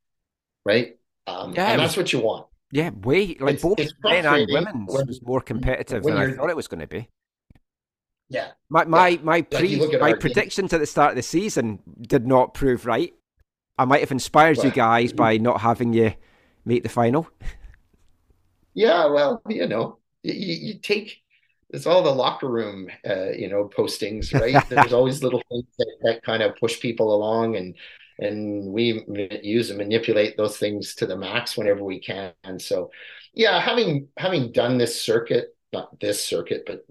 right? Um, Yeah, and that's what you want. Yeah, way like It's- both it's men and women's when- was more competitive than I thought it was going to be. Yeah, My my Yeah. my pre you my team. predictions at the start of the season did not prove right. I might have inspired you guys by not having you make the final. yeah. Well, you know, you, you take it's all the locker room, uh, you know, postings, right? There's always little things that, that kind of push people along, and and we use and manipulate those things to the max whenever we can. And so, yeah, having having done this circuit, not this circuit, but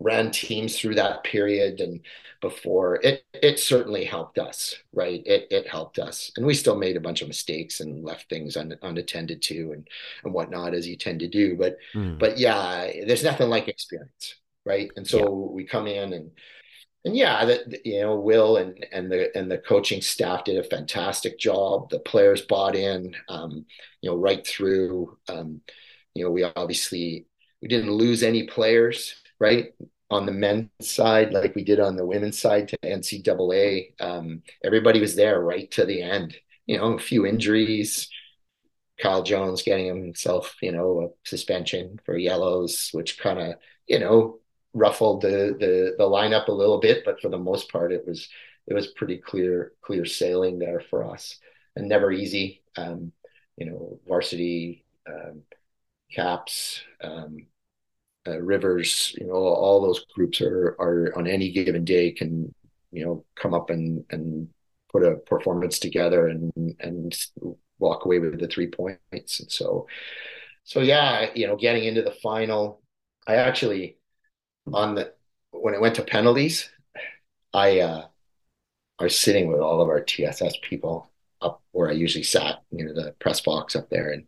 ran teams through that period and before it it certainly helped us right? It it helped us. And we still made a bunch of mistakes and left things un, unattended to and and whatnot as you tend to do. But Hmm. but yeah there's nothing like experience right? And so Yeah. we come in and and yeah that you know will and and the and the coaching staff did a fantastic job. The players bought in um you know right through um you know we obviously we didn't lose any players right on the men's side like we did on the women's side to NCAA um everybody was there right to the end you know a few injuries Kyle Jones getting himself, you know, a suspension for yellows, which kind of, you know, ruffled the the the lineup a little bit, but for the most part, it was it was pretty clear clear sailing there for us, and never easy. Um, you know, varsity um, caps, um, uh, rivers, you know, all those groups are are on any given day can you know come up and and put a performance together and and walk away with the three points. And so, so yeah, you know, getting into the final, I actually on the when it went to penalties, I uh, was sitting with all of our TSS people up where I usually sat, you know, the press box up there, and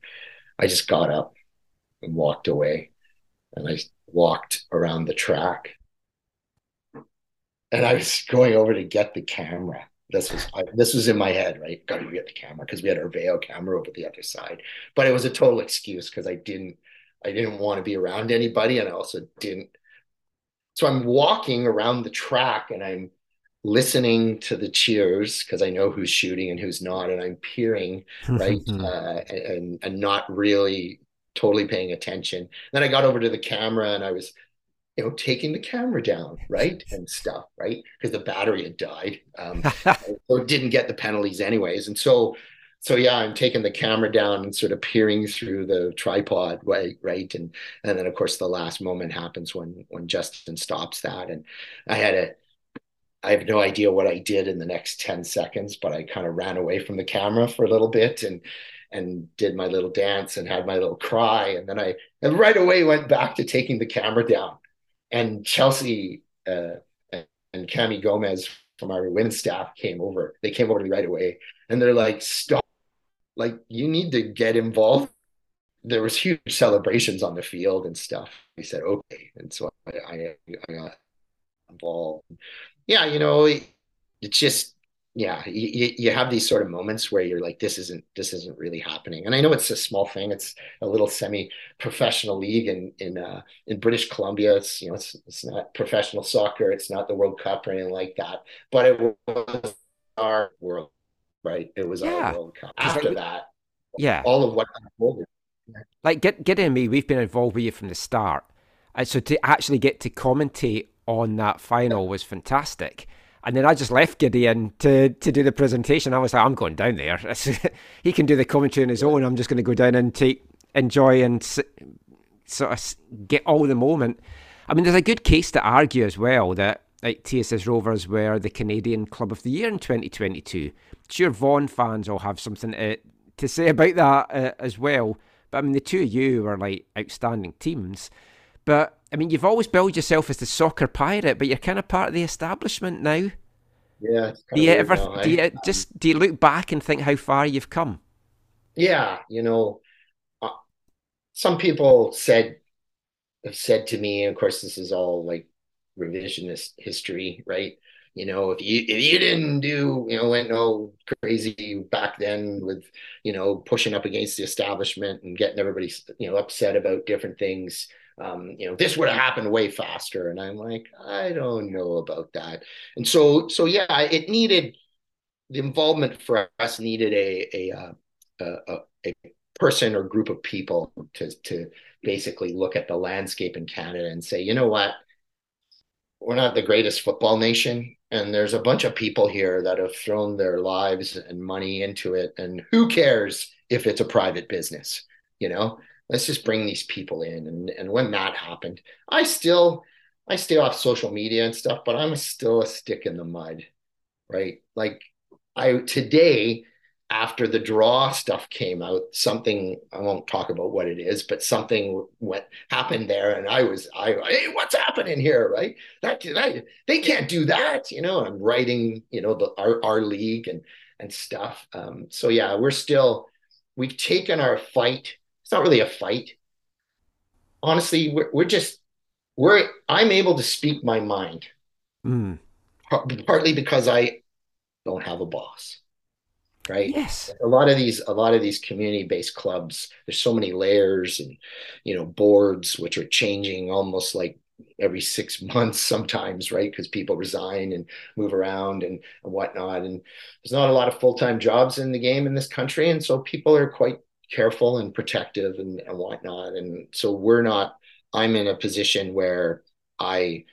I just got up and walked away, and I walked around the track, and I was going over to get the camera. This was I, this was in my head, right? Got to get the camera because we had our Veo camera over the other side, but it was a total excuse because I didn't I didn't want to be around anybody, and I also didn't. So I'm walking around the track, and I'm listening to the cheers because I know who's shooting and who's not, and I'm peering right uh, and and not really totally paying attention. Then I got over to the camera and I was, you know, taking the camera down, right, and stuff, right, because the battery had died, um, so didn't get the penalties anyways, and so. So yeah, I'm taking the camera down and sort of peering through the tripod, right, right, and and then of course the last moment happens when when Justin stops that, and I had a I have no idea what I did in the next 10 seconds, but I kind of ran away from the camera for a little bit and and did my little dance and had my little cry. And then I and right away went back to taking the camera down. And Chelsea uh, and Cami Gomez from our women's staff came over. They came over to me right away and they're like, stop, like you need to get involved. There was huge celebrations on the field and stuff. He said, okay. And so I, I, I got involved yeah, you know, it's just yeah, you, you have these sort of moments where you're like, this isn't this isn't really happening. And I know it's a small thing. It's a little semi-professional league in in uh, in British Columbia. It's you know it's it's not professional soccer. It's not the World Cup or anything like that. But it was our world, right? It was Yeah. our World Cup. After like- that, Yeah. all of what unfolded. like get Gideon and me, we've been involved with you from the start, and so to actually get to commentate on that final was fantastic. And then I just left Gideon to to do the presentation. I was like, I'm going down there. he can do the commentary on his own. I'm just going to go down and take enjoy and s- sort of s- get all the moment. I mean, there's a good case to argue as well that like TSS Rovers were the Canadian Club of the Year in 2022. Sure, Vaughan fans will have something to, to say about that uh, as well. But I mean, the two of you are like outstanding teams. But I mean, you've always billed yourself as the soccer pirate, but you're kind of part of the establishment now. Yeah. Do you ever now, do eh? you just do you look back and think how far you've come? Yeah, you know, uh, some people said have said to me, of course, this is all like revisionist history, right? You know, if you if you didn't do, you know, went no crazy back then with, you know, pushing up against the establishment and getting everybody, you know, upset about different things, um, you know, this would have happened way faster. And I'm like, I don't know about that. And so, so yeah, it needed the involvement for us needed a a uh, a, a, a person or group of people to to basically look at the landscape in Canada and say, you know what, we're not the greatest football nation, and there's a bunch of people here that have thrown their lives and money into it, and who cares if it's a private business, you know? Let's just bring these people in. And and when that happened, I still I stay off social media and stuff, but I'm still a stick in the mud, right? Like I today after the draw stuff came out, something I won't talk about what it is, but something what happened there, and I was I hey, what's happening here, right? That, that they can't do that, you know. I'm writing, you know, the our our league and and stuff. Um, so yeah, we're still we've taken our fight. It's not really a fight. Honestly, we're we're just we're I'm able to speak my mind Mm. partly because I don't have a boss, right? Yes. A lot of these, a lot of these community-based clubs, there's so many layers and you know boards which are changing almost like every six months sometimes, right? Because people resign and move around and, and whatnot, and there's not a lot of full-time jobs in the game in this country, and so people are quite careful and protective and, and whatnot, and so we're not. I'm in a position where I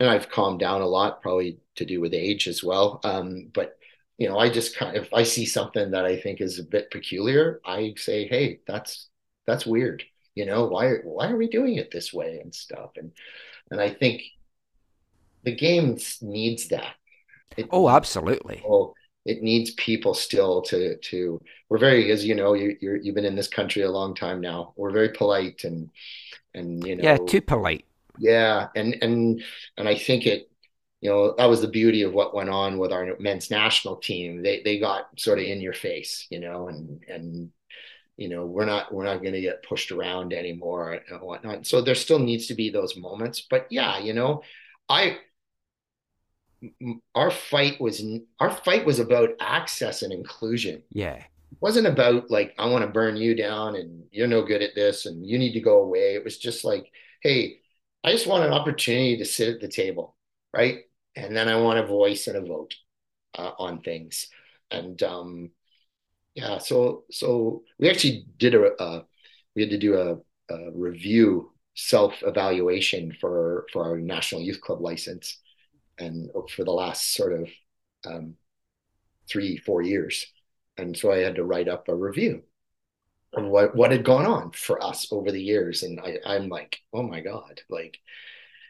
and I've calmed down a lot, probably to do with age as well. Um, but you know, I just kind of if I see something that I think is a bit peculiar, I say, "Hey, that's that's weird." You know, why why are we doing it this way and stuff? And and I think the game needs that. It Oh, absolutely. Oh, it needs people still to to we're very as you know you you're, you've been in this country a long time now. We're very polite and and you know Yeah, too polite. yeah and and and I think it you know that was the beauty of what went on with our men's national team. They they got sort of in your face you know and and you know we're not we're not going to get pushed around anymore and whatnot. So there still needs to be those moments. But yeah you know I our fight was our fight was about access and inclusion Yeah. it wasn't about like I want to burn you down and you're no good at this and you need to go away. It was just like, hey, I just want an opportunity to sit at the table, right? And then I want a voice and a vote uh, on things. And um, yeah, so so we actually did a uh, we had to do a, a review self evaluation for for our national youth club license, and for the last sort of um, three four years and so I had to write up a review of what what had gone on for us over the years. And I, I'm like, oh my god, like,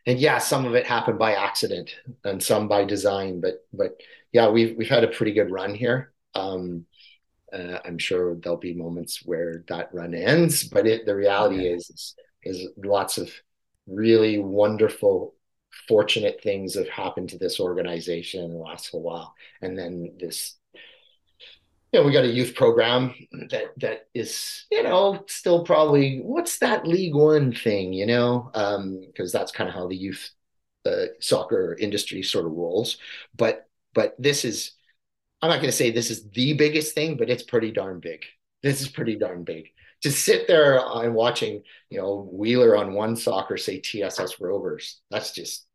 and yeah, some of it happened by accident and some by design, but but yeah, we've we've had a pretty good run here. Um, uh, I'm sure there'll be moments where that run ends, but it the reality is, is is lots of really wonderful fortunate things have happened to this organization in the last little while and then this you know, we got a youth program that that is, you know, still probably what's that League One thing, you know, um, because that's kind of how the youth uh, soccer industry sort of rolls. But but this is, I'm not going to say this is the biggest thing, but it's pretty darn big. This is pretty darn big. To sit there and watching, you know, Wheeler on OneSoccer say TSS Rovers, that's just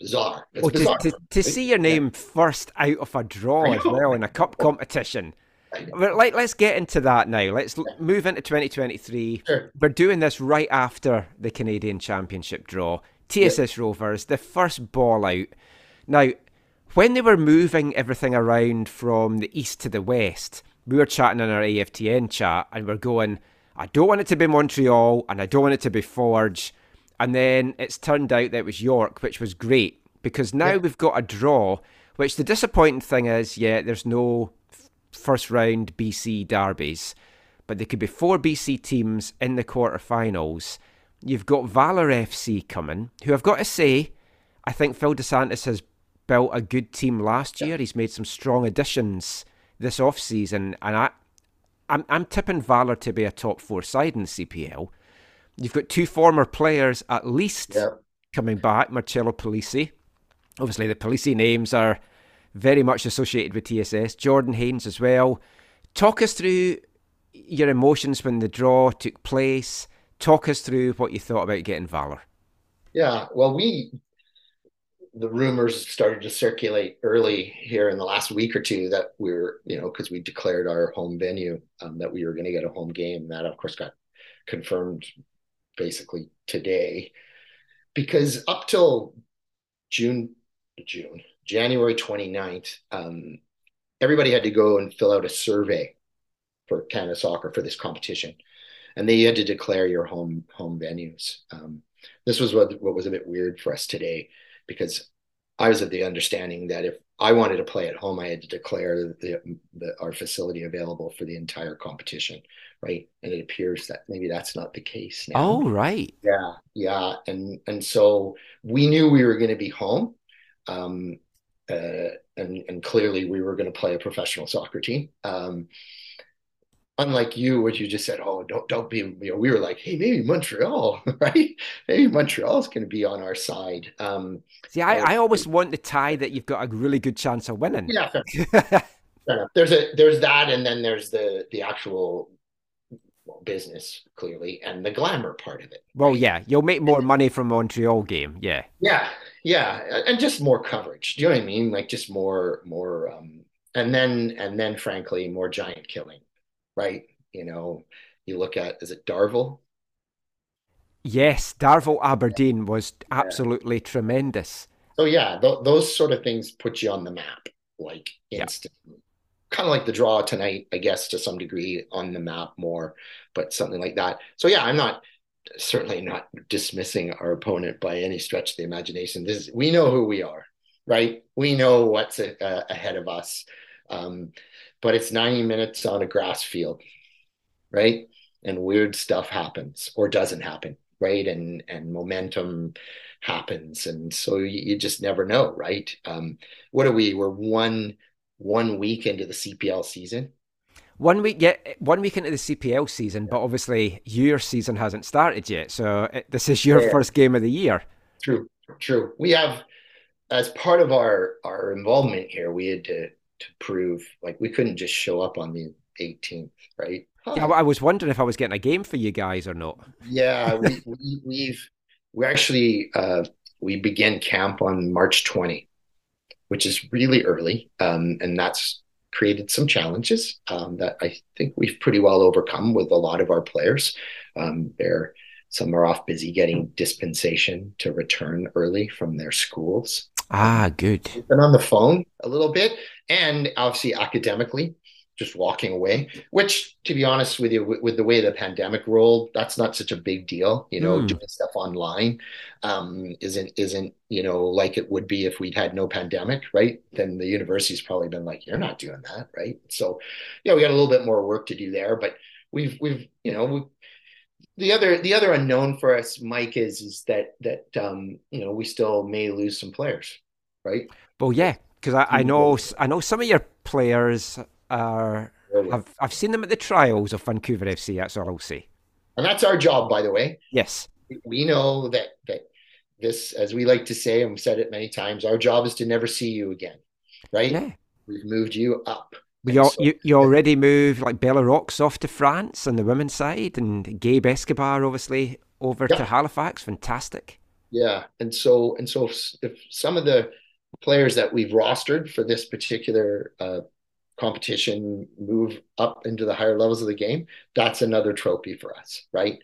bizarre. It's Oh, to, bizarre. to, to see your name first out of a draw as well in a cup oh. competition. I. But like, let's get into that now. Let's l- move into 2023. Sure. We're doing this right after the Canadian Championship draw. TSS Rovers, the first ball out. Now, when they were moving everything around from the east to the west, we were chatting in our AFTN chat and we're going, I don't want it to be Montreal and I don't want it to be Forge. And then it's turned out that it was York, which was great because now Yeah. we've got a draw, which the disappointing thing is, yeah, there's no first round BC derbies, but there could be four BC teams in the quarterfinals. You've got Valour FC coming, who I've got to say, I think Phil Dos Santos has built a good team last year. He's made some strong additions this off season, and I, I'm I'm tipping Valour to be a top four side in the CPL. You've got two former players at least Yeah. coming back, Marcello Polisi. Obviously, the Polisi names are very much associated with TSS. Jordan Haynes as well. Talk us through your emotions when the draw took place. Talk us through what you thought about getting Valour. Yeah, well, we the rumors started to circulate early here in the last week or two that we were, you know, because we declared our home venue um, that we were going to get a home game. That, of course, got confirmed basically today, because up till June, June, January 29th, um, everybody had to go and fill out a survey for Canada Soccer for this competition, and they had to declare your home home venues. Um, this was what what was a bit weird for us today because I was of the understanding that if I wanted to play at home, I had to declare the, the, our facility available for the entire competition, right? And it appears that maybe that's not the case now. Oh, right. Yeah, yeah, and and so we knew we were going to be home, um, uh, and and clearly we were going to play a professional soccer team. Um, unlike you, what you just said, oh, don't don't be, you know, we were like, hey, maybe Montreal, right? Maybe Montreal's going to be on our side. Um, See, I, I always want the tie that you've got a really good chance of winning. yeah, fair, fair. There's a there's that, and then there's the the actual well, business clearly, and the glamour part of it. well, yeah, you'll make more money from Montreal game. Yeah. Yeah, yeah, and just more coverage. Do you know what I mean? Like just more, more, um, and then and then, frankly, more giant killing, right? You know, you look at is it Darvel? Yes, Darvel Aberdeen was absolutely tremendous. So yeah, th those sort of things put you on the map, like Yeah. instantly. Kind of like the draw tonight, I guess, to some degree on the map more, but something like that. So yeah, I'm not certainly not dismissing our opponent by any stretch of the imagination. This is, we know who we are, right? We know what's a, uh, ahead of us. Um, but it's 90 minutes on a grass field, right? And weird stuff happens or doesn't happen, right? And and momentum happens, and so you, you just never know, right? Um, what are we? We're one one week into the CPL season. One week, yeah, one week into the CPL season, but obviously your season hasn't started yet. So it, this is your Yeah. first game of the year. True, true. We have, as part of our our involvement here, we had to to prove like we couldn't just show up on the 18th, right? Yeah, I was wondering if I was getting a game for you guys or not. Yeah, we, we we've we actually uh, we begin camp on March 20, which is really early, um, and that's created some challenges um, that I think we've pretty well overcome with a lot of our players. Um, they're some are off busy getting dispensation to return early from their schools. Ah, good. Been on the phone a little bit, and obviously academically, just walking away. Which, to be honest with you, with, with the way the pandemic rolled, that's not such a big deal. You know, Hmm. doing stuff online um, isn't isn't you know like it would be if we'd had no pandemic, right? Then the university's probably been like, you're not doing that, right? So, yeah, we got a little bit more work to do there, but we've we've you know we the other the other unknown for us, Mike, is is that that um, you know we still may lose some players, right? Well, yeah, because I, I know I know some of your players are. I've I've seen them at the trials of Vancouver FC. That's all I'll say. And that's our job, by the way. Yes. We know that that this, as we like to say, and we've said it many times, our job is to never see you again, right? Yeah. We've moved you up. We all, you, you already moved like Bella Rocks off to France on the women's side, and Gabe Escobar obviously over Yeah. to Halifax. Fantastic. Yeah, and so and so if, if some of the players that we've rostered for this particular uh, competition move up into the higher levels of the game, that's another trophy for us, right?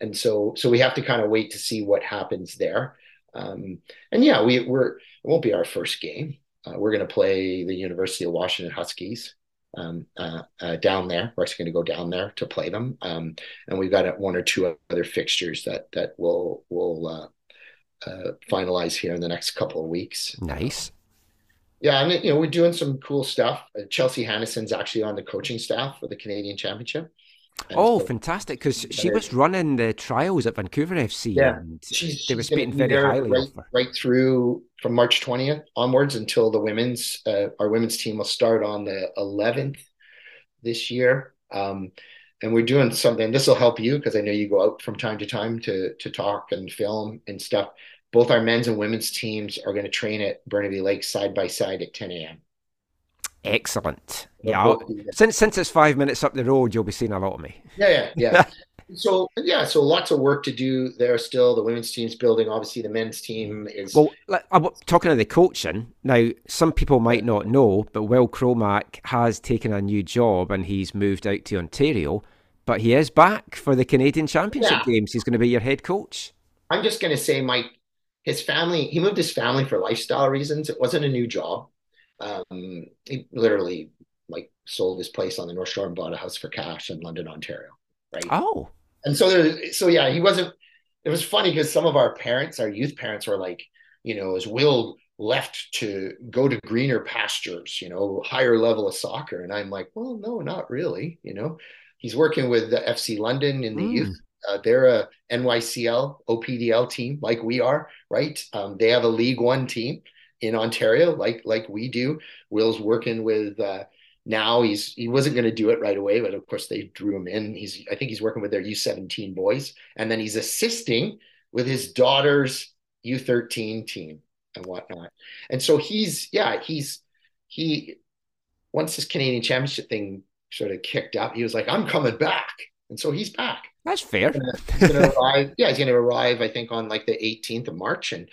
And so so we have to kind of wait to see what happens there. Um, and yeah, we we're it won't be our first game. Uh, we're going to play the University of Washington Huskies um, uh, uh, down there. We're actually going to go down there to play them, um, and we've got one or two other fixtures that that will will uh, uh, finalize here in the next couple of weeks. Nice. Yeah, and you know we're doing some cool stuff. Uh, Chelsea Hannison's actually on the coaching staff for the Canadian Championship. Oh, so- fantastic! Because she was running the trials at Vancouver FC, Yeah, and she's, they were speaking very highly right, of her. right through from March 20th onwards until the women's uh, our women's team will start on the 11th this year. Um, and we're doing something. This will help you because I know you go out from time to time to to talk and film and stuff. Both our men's and women's teams are going to train at Burnaby Lake side by side at 10 a.m. Excellent. Yeah, I'll- since since it's five minutes up the road, you'll be seeing a lot of me. Yeah, yeah, yeah. so yeah, so lots of work to do there still. The women's team's building. Obviously, the men's team is Well, I'm talking of the coaching now. Some people might not know, but Will Cromack has taken a new job and he's moved out to Ontario. But he is back for the Canadian Championship Yeah. games. He's going to be your head coach. I'm just going to say, Mike, his family, he moved his family for lifestyle reasons. It wasn't a new job. Um, he literally like sold his place on the North Shore and bought a house for cash in London, Ontario. Right. Oh, And so there, so yeah, he wasn't, it was funny because some of our parents, our youth parents were like, you know, as Will left to go to greener pastures, you know, higher level of soccer. And I'm like, well, no, not really. You know, he's working with the FC London in the Mm. youth. Uh, they're a NYCL OPDL team like we are, right? Um, they have a League One team in Ontario, like like we do. Will's working with uh, now. He's he wasn't going to do it right away, but of course they drew him in. He's I think he's working with their U17 boys, and then he's assisting with his daughter's U13 team and whatnot. And so he's yeah he's he once this Canadian Championship thing sort of kicked up, he was like, I'm coming back, and so he's back. that's fair. He's gonna arrive. Yeah, he's gonna arrive. I think on like the 18th of March, and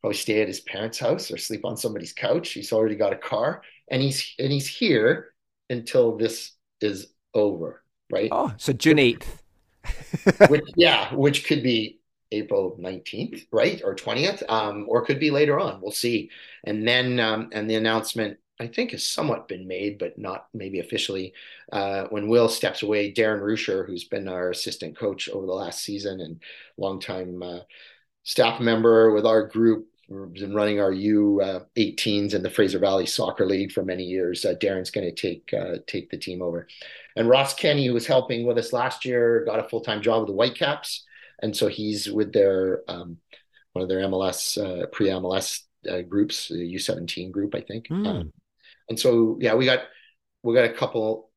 probably stay at his parents' house or sleep on somebody's couch. He's already got a car, and he's and he's here until this is over, right? Oh, so June eighth. Which yeah, which could be April 19th, right, or 20th, um, or could be later on. We'll see. And then um, and the announcement I think has somewhat been made, but not maybe officially. Uh, when Will steps away, Darren Rusher, who's been our assistant coach over the last season and longtime uh, staff member with our group, been running our U uh, 18s in the Fraser Valley Soccer League for many years. Uh, Darren's going to take uh, take the team over, and Ross Kenny, who was helping with us last year, got a full time job with the Whitecaps, and so he's with their um, one of their MLS uh, pre MLS uh, groups, the U17 group, I think. Hmm. Um, and so yeah, we got we got a couple.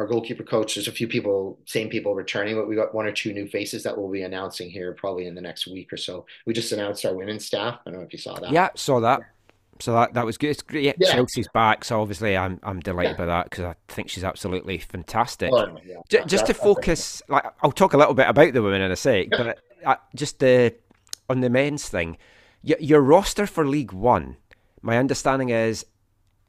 Our goalkeeper coach, there's a few people, same people returning, but we got one or two new faces that we'll be announcing here probably in the next week or so. We just announced our women's staff. I don't know if you saw that. Yeah, saw that. So that that was good. It's great. Yeah, Yeah. Chelsea's back, so obviously I'm I'm delighted Yeah. by that because I think she's absolutely fantastic. Oh, yeah. J- just to focus, like I'll talk a little bit about the women in a sec, but uh, just the on the men's thing, y- your roster for League One. My understanding is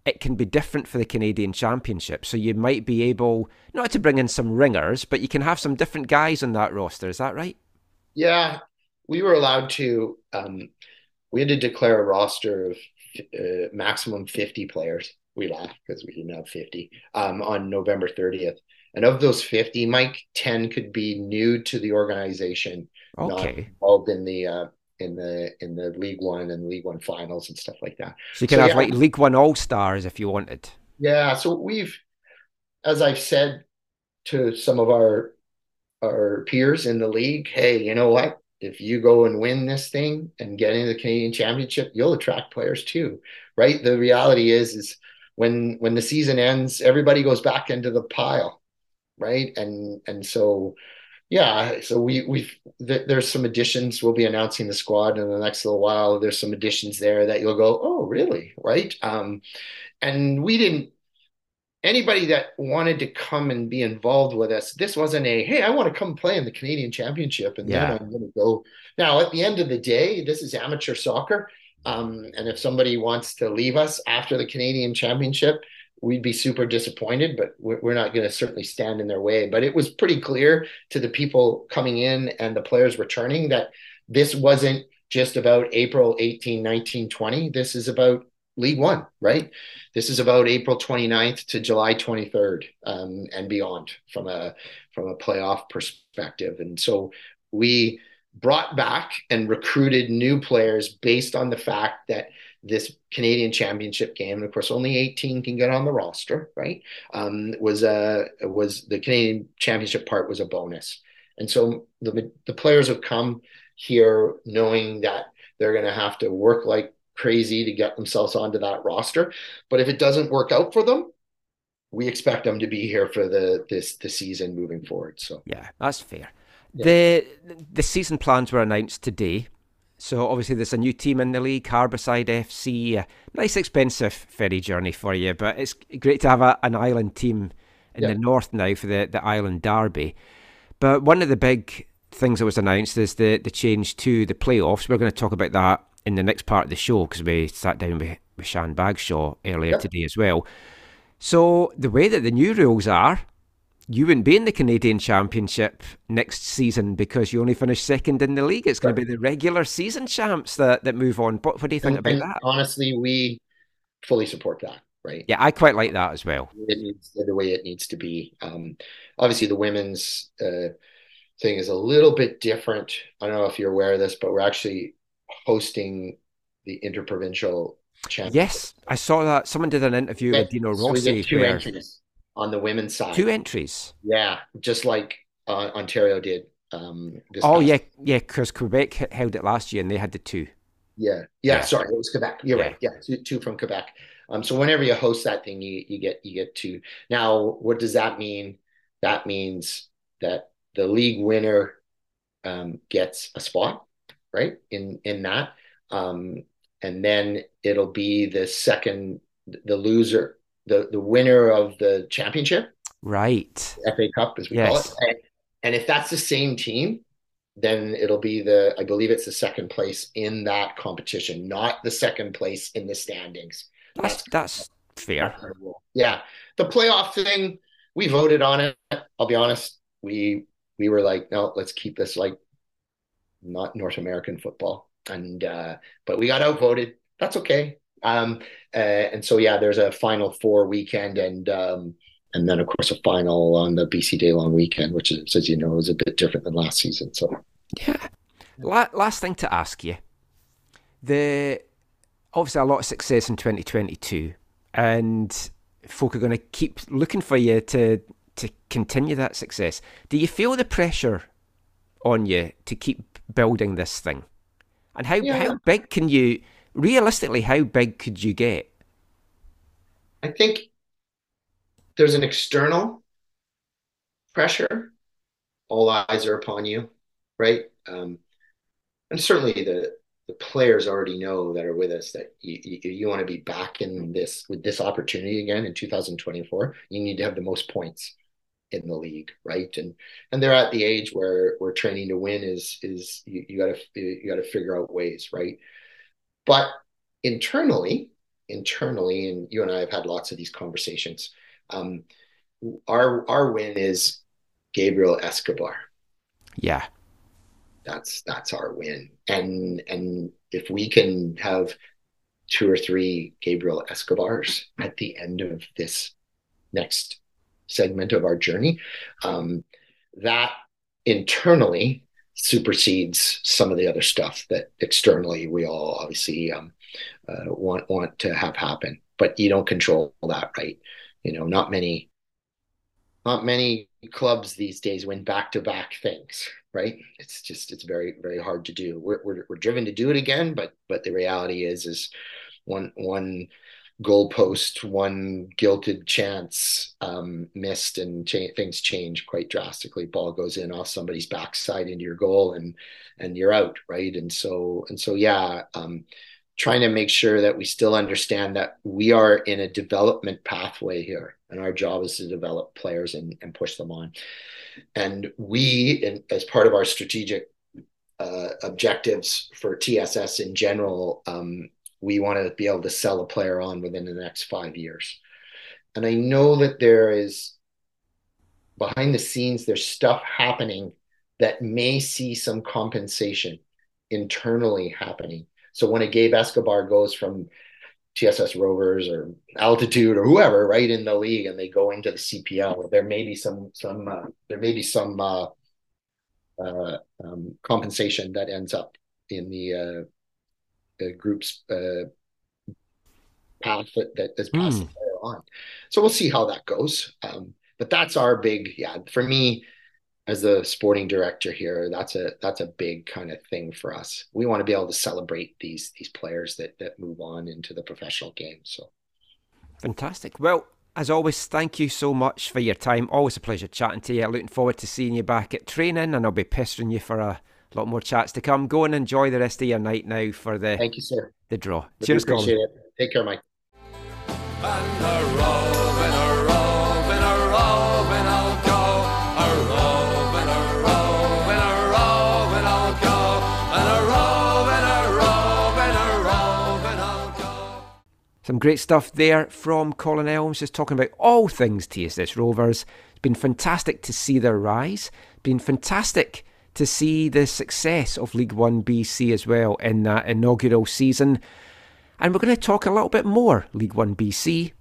it can be different for the Canadian Championship, so you might be able not to bring in some ringers, but you can have some different guys on that roster. Is that right? Yeah, we were allowed to. Um, we had to declare a roster of uh, maximum 50 players. We laughed because we didn't have 50 um, on November 30th. And of those 50, Mike, 10 could be new to the organization, not Okay, involved in the uh, in the in the League One and League One finals and stuff like that. so you can So, have yeah. like League One All Stars if you wanted. Yeah, so we've, as I've said to some of our our peers in the league, hey, you know what? If you go and win this thing and get into the Canadian Championship, you'll attract players too, right? The reality is, is when when the season ends, everybody goes back into the pile, right? And and so, yeah, so we we've th there's some additions. We'll be announcing the squad in the next little while. There's some additions there that you'll go, oh, really, right? Um, and we didn't anybody that wanted to come and be involved with us, this wasn't a, hey, I want to come play in the Canadian Championship and Yeah. then I'm going to go. Now, at the end of the day, this is amateur soccer. Um, and if somebody wants to leave us after the Canadian Championship, we'd be super disappointed, but we're, we're not going to certainly stand in their way. But it was pretty clear to the people coming in and the players returning that this wasn't just about April 18, 19, 20. This is about League One, right? This is about April 29th to July 23rd um, and beyond from a from a playoff perspective. And so we brought back and recruited new players based on the fact that this Canadian Championship game, and of course, only 18 can get on the roster, right? Um, was a was the Canadian Championship part was a bonus, and so the the players have come here knowing that they're going to have to work like crazy to get themselves onto that roster. But if it doesn't work out for them, we expect them to be here for the this the season moving forward. So Yeah, that's fair. Yeah. The the season plans were announced today. So obviously there's a new team in the league, Harbourside FC. A uh, nice expensive ferry journey for you, but it's great to have a, an island team in Yeah. the north now for the, the island derby. But one of the big things that was announced is the, the change to the playoffs. We're going to talk about that in the next part of the show because we sat down with, with Shan Bagshaw earlier Yep. today as well. So the way that the new rules are, you wouldn't be in the Canadian Championship next season because you only finished second in the league. It's going to be the regular season champs that, that move on. But what do you think and, about and that? honestly, we fully support that, right? Yeah, I quite like that as well. It needs the way it needs to be. Um, obviously, the women's uh, thing is a little bit different. I don't know if you're aware of this, but we're actually hosting the interprovincial championship. Yes, I saw that. Someone did an interview with Dino So Rossi. two where- entries on the women's side. Two entries. Yeah, just like uh, Ontario did. Um, this Oh yeah, yeah, because Quebec held it last year and they had the two. yeah, yeah. Yeah. Sorry, it was Quebec. You're Yeah. right. Yeah, two, two from Quebec. Um, so whenever you host that thing, you you get you get two. Now, what does that mean? That means that the league winner um, gets a spot, right? In in that, um, and then it'll be the second, the loser, the the winner of the championship. Right. FA Cup, as we Yes. call it. And, and if that's the same team, then it'll be the, I believe it's the second place in that competition, not the second place in the standings. That's that's fair. Yeah. The playoff thing, we voted on it. I'll be honest. We we were like, no, let's keep this like not North American football. And uh, but we got outvoted. That's okay. Um, uh, and so yeah, there's a final four weekend and um, and then of course a final on the BC Day long weekend, which is, as you know, is a bit different than last season. So Yeah. La- last thing to ask you. the obviously a lot of success in 2022, and folk are going to keep looking for you to to continue that success. Do you feel the pressure on you to keep building this thing? And how Yeah. how big can you realistically? How big could you get? I think there's an external pressure. All eyes are upon you, right? Um, and certainly the the players already know that are with us that you, you, you want to be back in this with this opportunity again in 2024. You need to have the most points in the league, right? And and they're at the age where where training to win is is you, gotta you gotta figure out ways, right? But internally, internally, and you and I have had lots of these conversations. Um, our our win is Gabriel Escobar. Yeah, That's that's our win. And and if we can have two or three Gabriel Escobars at the end of this next segment of our journey, um, that internally supersedes some of the other stuff that externally we all obviously um, uh, want want to have happen. But you don't control that, right? You know, not many not many clubs these days win back to back things, right? It's just it's very very hard to do. We're, we're we're driven to do it again, but but the reality is is one one goalpost, one guilted chance um, missed, and cha- things change quite drastically. Ball goes in off somebody's backside into your goal, and and you're out, right? And so and so yeah. Um, trying to make sure that we still understand that we are in a development pathway here and our job is to develop players and, and push them on and we in, as part of our strategic uh, objectives for tss in general um, we want to be able to sell a player on within the next five years. And i know that there is behind the scenes there's stuff happening that may see some compensation internally happening. So when a Gabe Escobar goes from TSS Rovers or Altitude or whoever, right in the league, and they go into the CPL, there may be some some uh, there may be some uh, uh, um, compensation that ends up in the, uh, the group's uh, path that, that is passed Hmm. the on. So we'll see how that goes. Um, but that's our big, yeah, for me as the sporting director here, that's a that's a big kind of thing for us. We want to be able to celebrate these these players that that move on into the professional game. So fantastic. Well, as always, thank you so much for your time. Always a pleasure chatting to you. Looking forward to seeing you back at training, and I'll be pestering you for a lot more chats to come. Go and enjoy the rest of your night now for the thank you, sir. the draw. We Cheers, Colin. it. Take care, Mike. A a a. A a a a a a. Some great stuff there from Colin Elmes, just talking about all things TSS Rovers. It's been fantastic to see their rise. Been fantastic to see the success of League One BC as well in that inaugural season. And we're going to talk a little bit more League One BC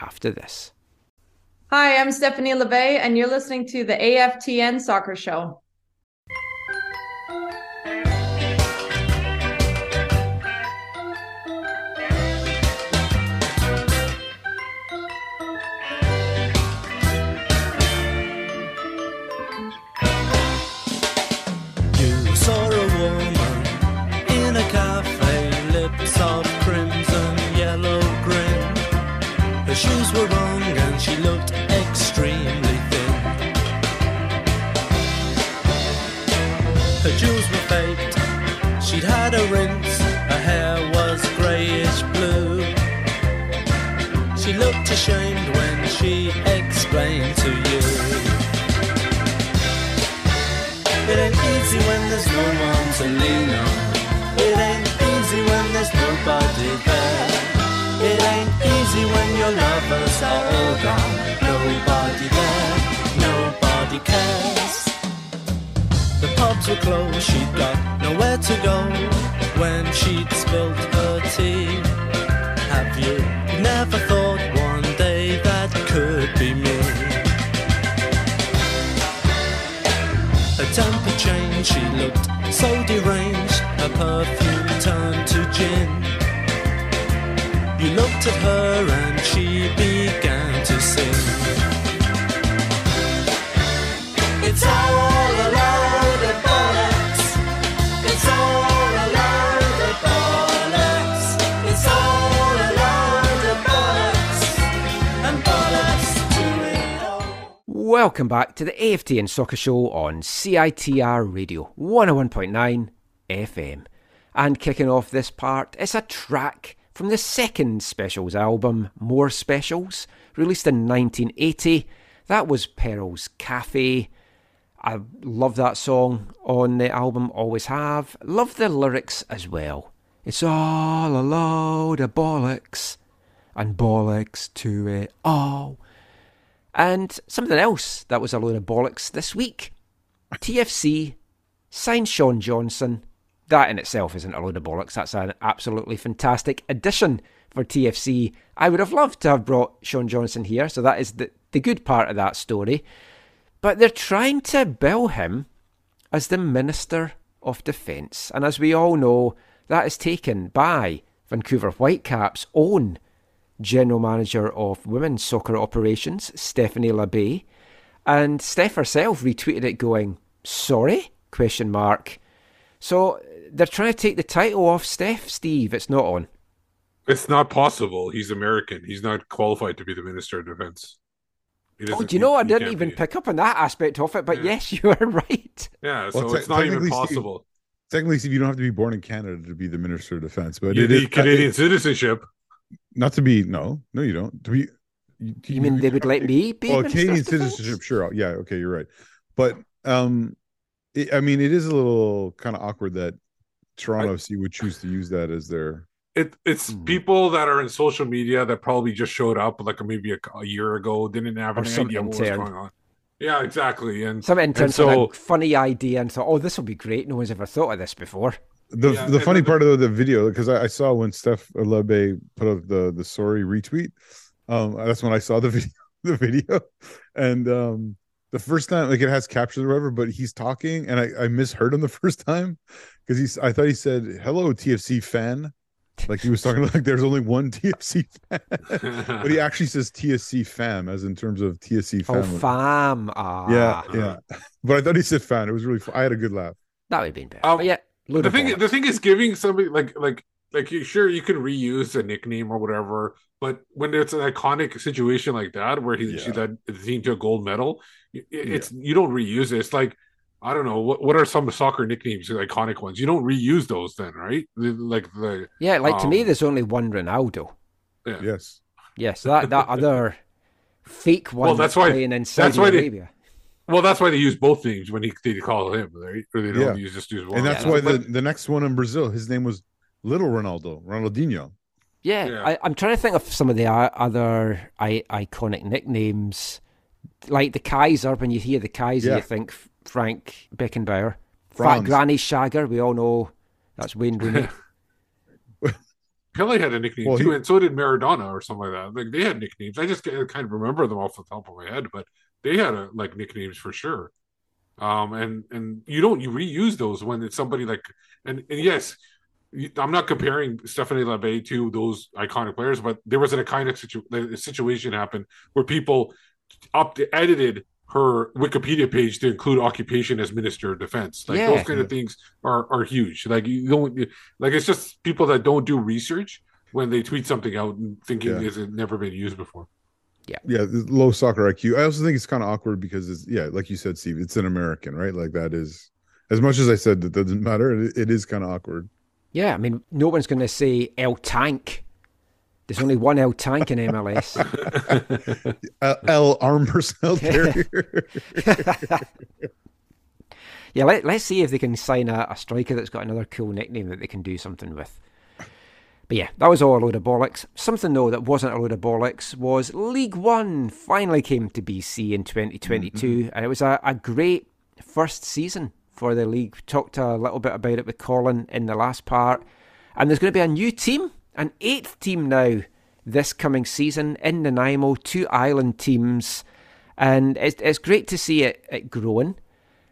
after this. Hi, I'm Stephanie Labbé, and you're listening to the AFTN Soccer Show. Ashamed when she explained to you. It ain't easy when there's no one to lean on. It ain't easy when there's nobody there. It ain't easy when your lovers are all gone. Nobody there, nobody cares. The pubs were closed, she'd got nowhere to go when she'd spilt her tea. Have you never thought She looked so deranged. Her perfume turned to gin. You looked at her and she began to sing. It's all Welcome back to the AFTN Soccer Show on CITR Radio 101.9 FM. And kicking off this part is a track from the second Specials album, More Specials, released in 1980. That was Pearl's Cafe. I love that song on the album, always have. Love the lyrics as well. It's all a load of bollocks, and bollocks to it all. And something else that was a load of bollocks this week. TFC signed Sean Johnson. That in itself isn't a load of bollocks. That's an absolutely fantastic addition for TFC. I would have loved to have brought Sean Johnson here, so that is the, the good part of that story. But they're trying to bill him as the Minister of Defence. And as we all know, that is taken by Vancouver Whitecaps' own General Manager of Women's Soccer Operations, Stephanie Labbé. And Steph herself retweeted it going, Sorry? Question mark. So they're trying to take the title off Steph, Steve. It's not on. It's not possible. He's American. He's not qualified to be the Minister of Defense. Oh, do you know, he- I didn't even be. pick up on that aspect of it, but Yeah. yes, you are right. Yeah, so Well, it's not even technically, Steve- possible. Technically, Steve, you don't have to be born in Canada to be the Minister of Defense, but You it is need Canadian citizenship. Not to be. No, no, you don't. To be. You, You mean they would let me be? Well, Canadian citizenship, sure. Yeah, okay, you're right. But um, it, I mean, it is a little kind of awkward that Toronto FC would choose to use that as their. It it's Hmm. people that are in social media that probably just showed up like maybe a, a year ago, didn't have Or any some idea what was going on. Yeah, exactly. And Some interns so- had a funny idea and thought, oh, this will be great. No one's ever thought of this before. The Yeah, the funny part of the video because I, I saw when Steph Labbé put up the the sorry retweet, um, that's when I saw the video the video, and um, the first time like it has captions or whatever, but he's talking and I I misheard him the first time because he's I thought he said hello TFC fan, like he was talking like there's only one TFC fan, but he actually says TSC fam as in terms of TSC Oh, fam. Ah, yeah, yeah. But I thought he said fan. It was really. Fun. I had a good laugh. That would have been better. Um, but yeah, load the thing the thing is giving somebody like like like you sure you can reuse a nickname or whatever but when it's an iconic situation like that where he Yeah. she led the team to a gold medal it, it's you don't reuse it it's like i don't know what what are some soccer nicknames iconic ones you don't reuse those then right like the yeah, like to me, um, there's only one Ronaldo. yeah. Yes. Yes, that that other fake one Well, that's why- playing in Saudi that's why they- Arabia. Well that's why they use both names when he they call him right or they don't Yeah. use just use one And that's Yeah, why But- the, the next one in Brazil, his name was Little Ronaldo, Ronaldinho. Yeah, Yeah. I, I'm trying to think of some of the other I, iconic nicknames, like the Kaiser. When you hear the Kaiser, Yeah. you think Franz Beckenbauer, Fat Franz. Granny Shagger. We all know that's Wayne Rooney. Pele had a nickname Well, too, he- and so did Maradona or something like that. Like they had nicknames. I just kind of remember them off the top of my head, but they had a, like nicknames for sure. Um, and and you don't you reuse those when it's somebody like and, and yes, I'm not comparing Stephanie Labbé to those iconic players, but there was an iconic situ- a situation happened where people up edited her Wikipedia page to include occupation as Minister of Defense. Like Yeah. those kind of things are are huge. Like you don't like it's just people that don't do research when they tweet something out and thinking Yeah. it's never been used before. Yeah, the low soccer IQ. I also think it's kind of awkward because it's yeah, like you said, Steve, it's an American, right? Like that is as much as I said that doesn't matter. It, it is kind of awkward. yeah, I mean, no one's going to say El Tank. There's only one El Tank in MLS. L, L arm personnel carrier. yeah, let, let's see if they can sign a, a striker that's got another cool nickname that they can do something with. But yeah, that was all a load of bollocks. Something though that wasn't a load of bollocks was League One finally came to BC in 2022, mm-hmm. and it was a, a great first season for the league. We talked a little bit about it with Colin in the last part, and there's going to be a new team, an eighth team now this coming season in Nanaimo, two island teams, and it's it's great to see it, it growing.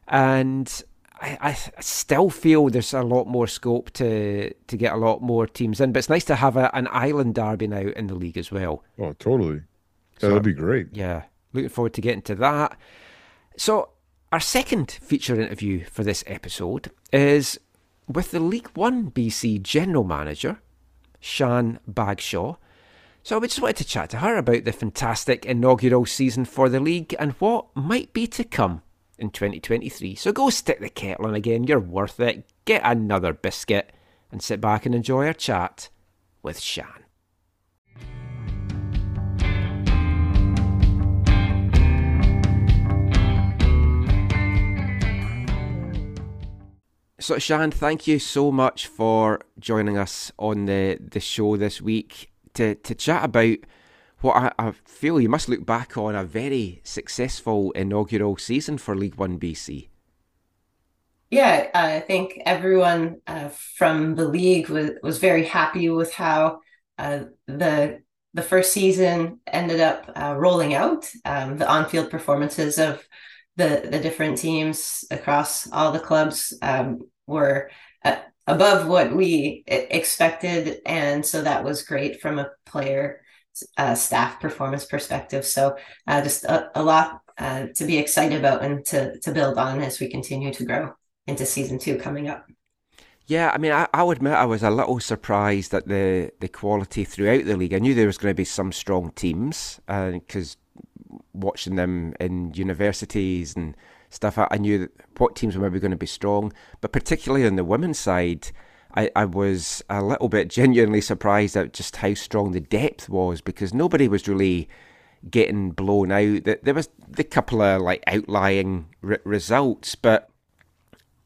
And I, I still feel there's a lot more scope to to get a lot more teams in, but it's nice to have a, an island derby now in the league as well. Oh, totally. So- that'd be great. Yeah, looking forward to getting to that. So, our second feature interview for this episode is with the League One BC General Manager, Shan Bagshaw. So, we just wanted to chat to her about the fantastic inaugural season for the league and what might be to come in 2023. So, go stick the kettle on again, you're worth it. Get another biscuit and sit back and enjoy our chat with Shan. So, Shan, thank you so much for joining us on the, the show this week to, to chat about what I, I feel you must look back on a very successful inaugural season for League One BC. Yeah, I think everyone uh, from the league was, was very happy with how uh, the the first season ended up uh, rolling out. Um, the on-field performances of the the different teams across all the clubs um, were uh, above what we expected, and so that was great from a player uh, staff performance perspective. So uh, just a, a lot uh, to be excited about and to to build on as we continue to grow into season two coming up. Yeah, I mean, I, I'll admit I was a little surprised at the, the quality throughout the league. I knew there was going to be some strong teams because watching them in universities and stuff, I, I knew what teams were maybe going to be strong. But particularly on the women's side, I, I was a little bit genuinely surprised at just how strong the depth was because nobody was really getting blown out. There there was the couple of like outlying re- results, but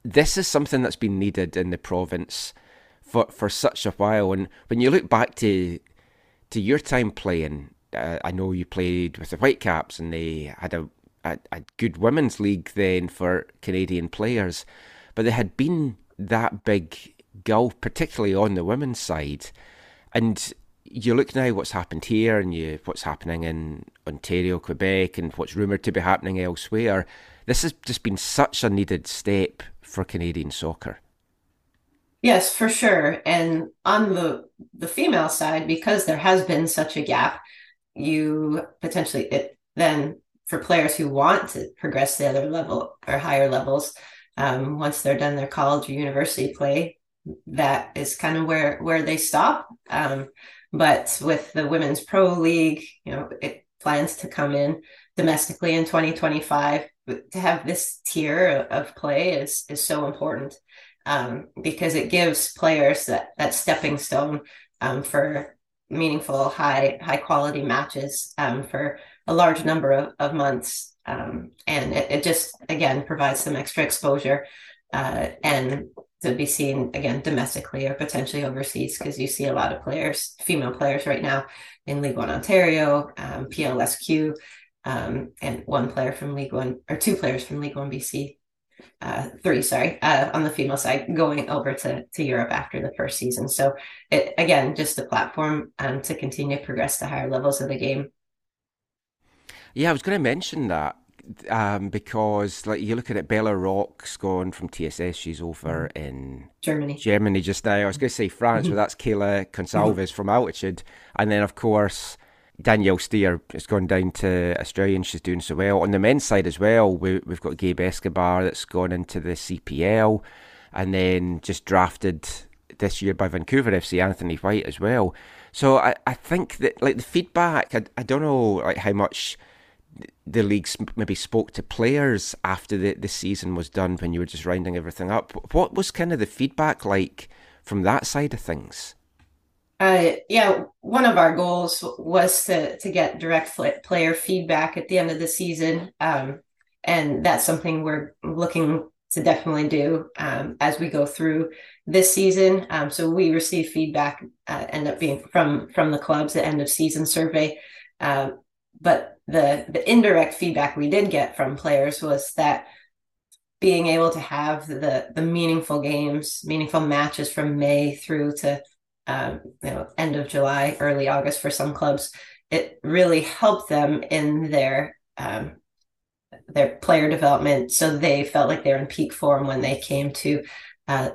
this is something that's been needed in the province for for such a while. And when you look back to to your time playing, uh, I know you played with the Whitecaps, and they had a, a a good women's league then for Canadian players, but there had been that big gulf, particularly on the women's side, and. You look now what's happened here, and you what's happening in Ontario, Quebec, and what's rumoured to be happening elsewhere. This has just been such a needed step for Canadian soccer. Yes, for sure. And on the the female side, because there has been such a gap, you potentially it then for players who want to progress to the other level or higher levels, um, once they're done their college or university play, that is kind of where where they stop. Um, but with the women's pro league, you know, it plans to come in domestically in 2025. But to have this tier of play is is so important um, because it gives players that that stepping stone um, for meaningful high high quality matches um, for a large number of, of months um, and it, it just again provides some extra exposure uh, and to be seen again domestically or potentially overseas because you see a lot of players female players right now in league one ontario um, plsq um, and one player from league one or two players from league one bc uh, three, sorry, uh, on the female side, going over to, to Europe after the first season. So it again, just the platform um, to continue to progress to higher levels of the game. Yeah, I was going to mention that um, because, like, you look at it, Bella Rock's gone from TSS. She's over mm. in Germany. Germany just now. I was going to say mm-hmm. France, but mm-hmm. that's Kayla Consalves mm-hmm. from Altitude, and then of course Danielle Steer has gone down to Australia and she's doing so well. On the men's side as well, we, we've got Gabe Escobar that's gone into the CPL, and then just drafted this year by Vancouver FC Anthony White as well. So I, I think that like the feedback, I, I don't know like how much the leagues maybe spoke to players after the, the season was done when you were just rounding everything up. What was kind of the feedback like from that side of things? Uh, yeah, one of our goals was to to get direct player feedback at the end of the season, um, and that's something we're looking to definitely do um, as we go through this season. Um, so we receive feedback, uh, end up being from from the clubs, the end of season survey, uh, but the the indirect feedback we did get from players was that being able to have the the meaningful games, meaningful matches from May through to um, you know end of July, early August for some clubs, it really helped them in their um, their player development. So they felt like they're in peak form when they came to, uh,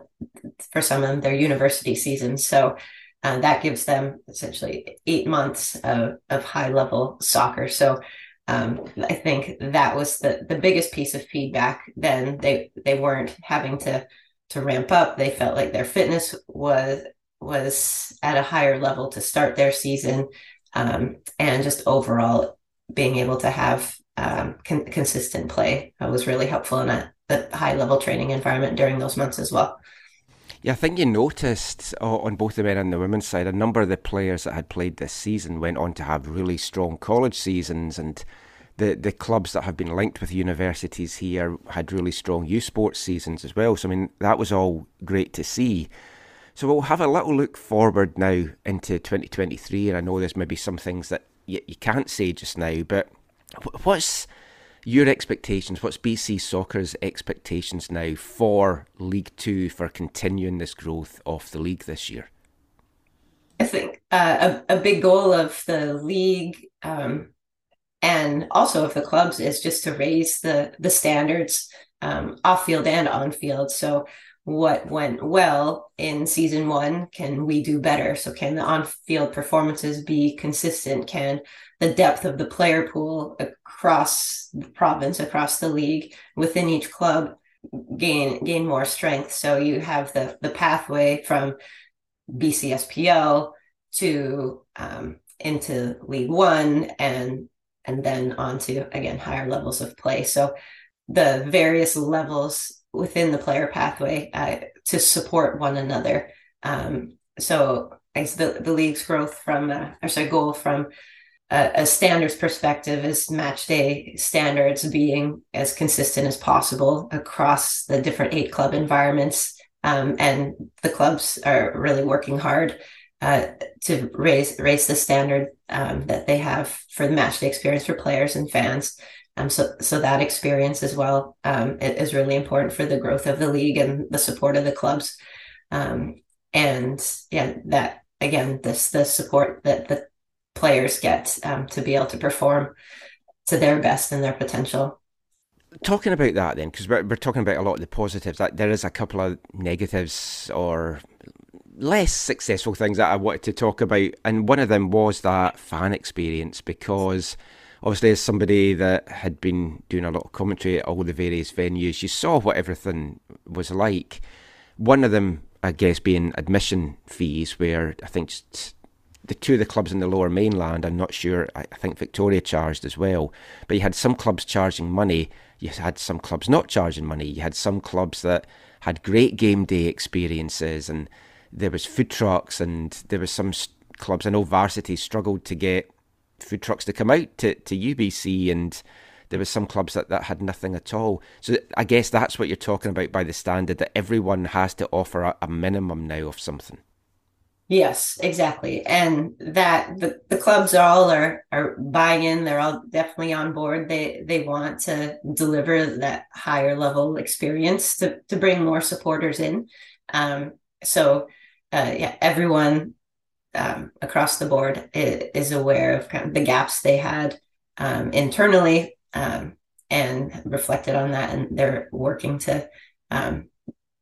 for some of them, their university season. So that gives them essentially eight months of, of high level soccer. So um, I think that was the the biggest piece of feedback. Then they they weren't having to to ramp up. They felt like their fitness was was at a higher level to start their season, um, and just overall being able to have um, con- consistent play uh, was really helpful in a, a high level training environment during those months as well. Yeah, I think you noticed uh, on both the men and the women's side, a number of the players that had played this season went on to have really strong college seasons, and the the clubs that have been linked with universities here had really strong youth sports seasons as well. So I mean, that was all great to see. So we'll have a little look forward now into 2023, and I know there's maybe some things that you, you can't say just now, but what's your expectations? What's BC Soccer's expectations now for League Two for continuing this growth of the league this year? I think uh, a, a big goal of the league um, and also of the clubs is just to raise the the standards um, off field and on field. So what went well in season one can we do better? So can the on field performances be consistent? Can the depth of the player pool across the province, across the league, within each club gain gain more strength? So you have the the pathway from BCSPL to um, into League One and and then on to again higher levels of play. So the various levels within the player pathway uh, to support one another. Um, so I the, the league's growth from, uh, or sorry, goal from a, a standards perspective is match day standards being as consistent as possible across the different eight club environments. Um, and the clubs are really working hard uh, to raise raise the standard um, that they have for the match day experience for players and fans. Um, so so that experience as well um, is really important for the growth of the league and the support of the clubs. Um, and yeah, that again, this the support that the players get um, to be able to perform to their best and their potential. Talking about that then, because we're, we're talking about a lot of the positives. That there is a couple of negatives or less successful things that I wanted to talk about, and one of them was that fan experience because obviously as somebody that had been doing a lot of commentary at all the various venues, you saw what everything was like. One of them, I guess, being admission fees, where I think the two of the clubs in the lower mainland, I'm not sure, I think Victoria charged as well, but you had some clubs charging money, you had some clubs not charging money, you had some clubs that had great game day experiences and there was food trucks and there was some clubs. I know Varsity struggled to get food trucks to come out to, to UBC and there was some clubs that, that had nothing at all. So I guess that's what you're talking about by the standard that everyone has to offer a, a minimum now of something. Yes, exactly. And that the, the clubs all are are buying in, they're all definitely on board. They they want to deliver that higher level experience to to bring more supporters in. Um, so uh, yeah, everyone um, across the board is, aware of kind of the gaps they had um, internally um, and reflected on that, and they're working to um,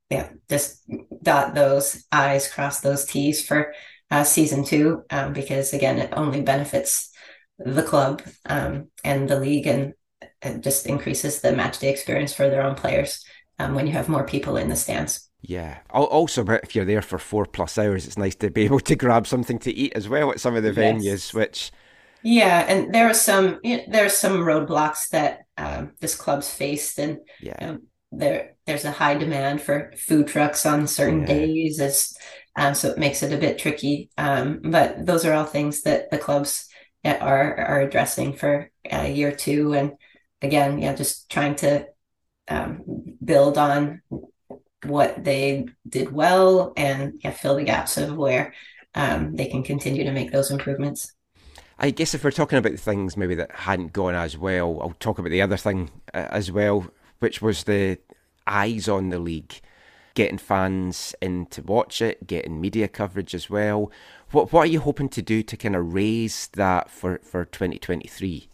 yeah just dot those I's, cross those T's for uh, season two um, because again, it only benefits the club and the league, and it just increases the match day experience for their own players when you have more people in the stands. Yeah. Also, if you're there for four plus hours, it's nice to be able to grab something to eat as well at some of the venues, yes. which. Yeah, and there are some you know, there are some roadblocks that um, this club's faced, and yeah. Um, there there's a high demand for food trucks on certain yeah. days, as um, so it makes it a bit tricky. Um, but those are all things that the clubs are are addressing for uh, year two, and again, yeah, just trying to um, build on what they did well and yeah, fill the gaps of where um, they can continue to make those improvements. I guess if we're talking about things maybe that hadn't gone as well, I'll talk about the other thing uh, as well, which was the eyes on the league, getting fans in to watch it, getting media coverage as well. What what are you hoping to do to kind of raise that for for 2023?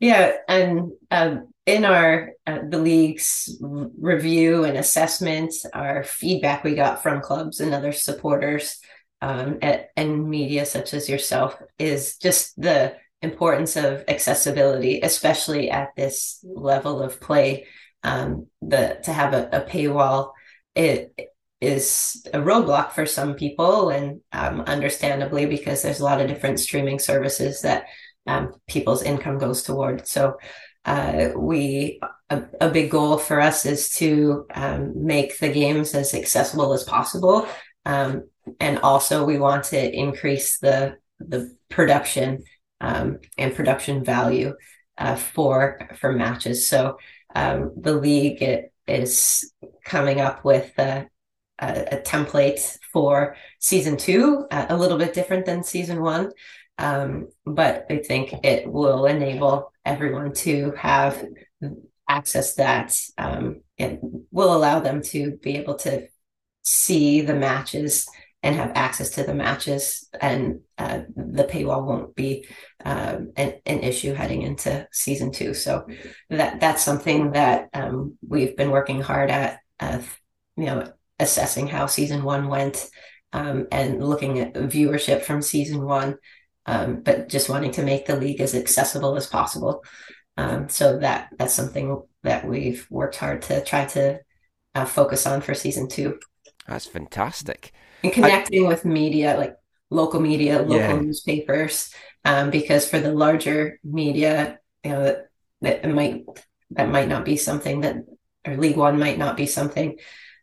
Yeah, and um, in our uh, the league's review and assessment, our feedback we got from clubs and other supporters um, at, and media such as yourself is just the importance of accessibility, especially at this level of play. Um, the to have a, a paywall it is a roadblock for some people, and um, understandably because there's a lot of different streaming services that um, people's income goes toward. So uh, we a, a, big goal for us is to um, make the games as accessible as possible, um, and also we want to increase the the production um, and production value uh, for for matches. So um, the league it, is coming up with a, a, a template for season two, uh, a little bit different than season one. Um, but I think it will enable everyone to have access that um, it will allow them to be able to see the matches and have access to the matches and uh, the paywall won't be um, an, an, issue heading into season two. So that that's something that um, we've been working hard at uh, you know assessing how season one went um, and looking at viewership from season one um, but just wanting to make the league as accessible as possible. Um, so that that's something that we've worked hard to try to uh, focus on for season two. That's fantastic. And connecting I, with media like local media local yeah. newspapers um, because for the larger media you know that, that might that might not be something that or league one might not be something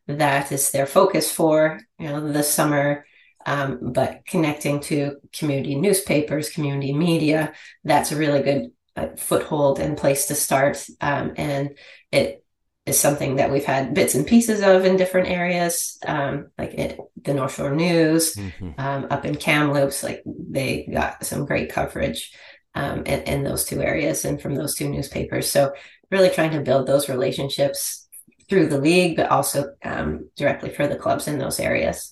that is their focus for you know the summer um, but connecting to community newspapers community media that's a really good uh, foothold and place to start um, and it is something that we've had bits and pieces of in different areas, um, like it, the North Shore News, mm-hmm. um, up in Kamloops, like they got some great coverage um, in, in, those two areas and from those two newspapers. So really trying to build those relationships through the league, but also um, directly for the clubs in those areas.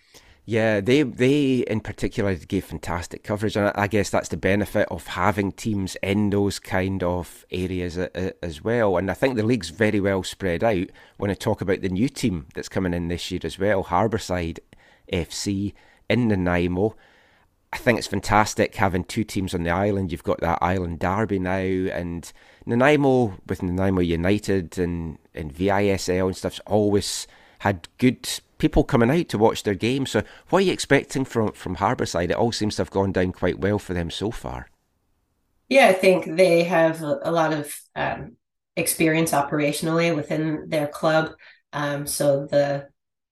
Yeah, they they in particular gave fantastic coverage, and I guess that's the benefit of having teams in those kind of areas as well. And I think the league's very well spread out. When I talk about the new team that's coming in this year as well, Harbourside FC in Nanaimo. I think it's fantastic having two teams on the island. You've got that island derby now, and Nanaimo with Nanaimo United and and VISL and stuff's always had good people coming out to watch their game. So, what are you expecting from from Harbourside? It all seems to have gone down quite well for them so far. Yeah, I think they have a lot of um, experience operationally within their club. Um, so the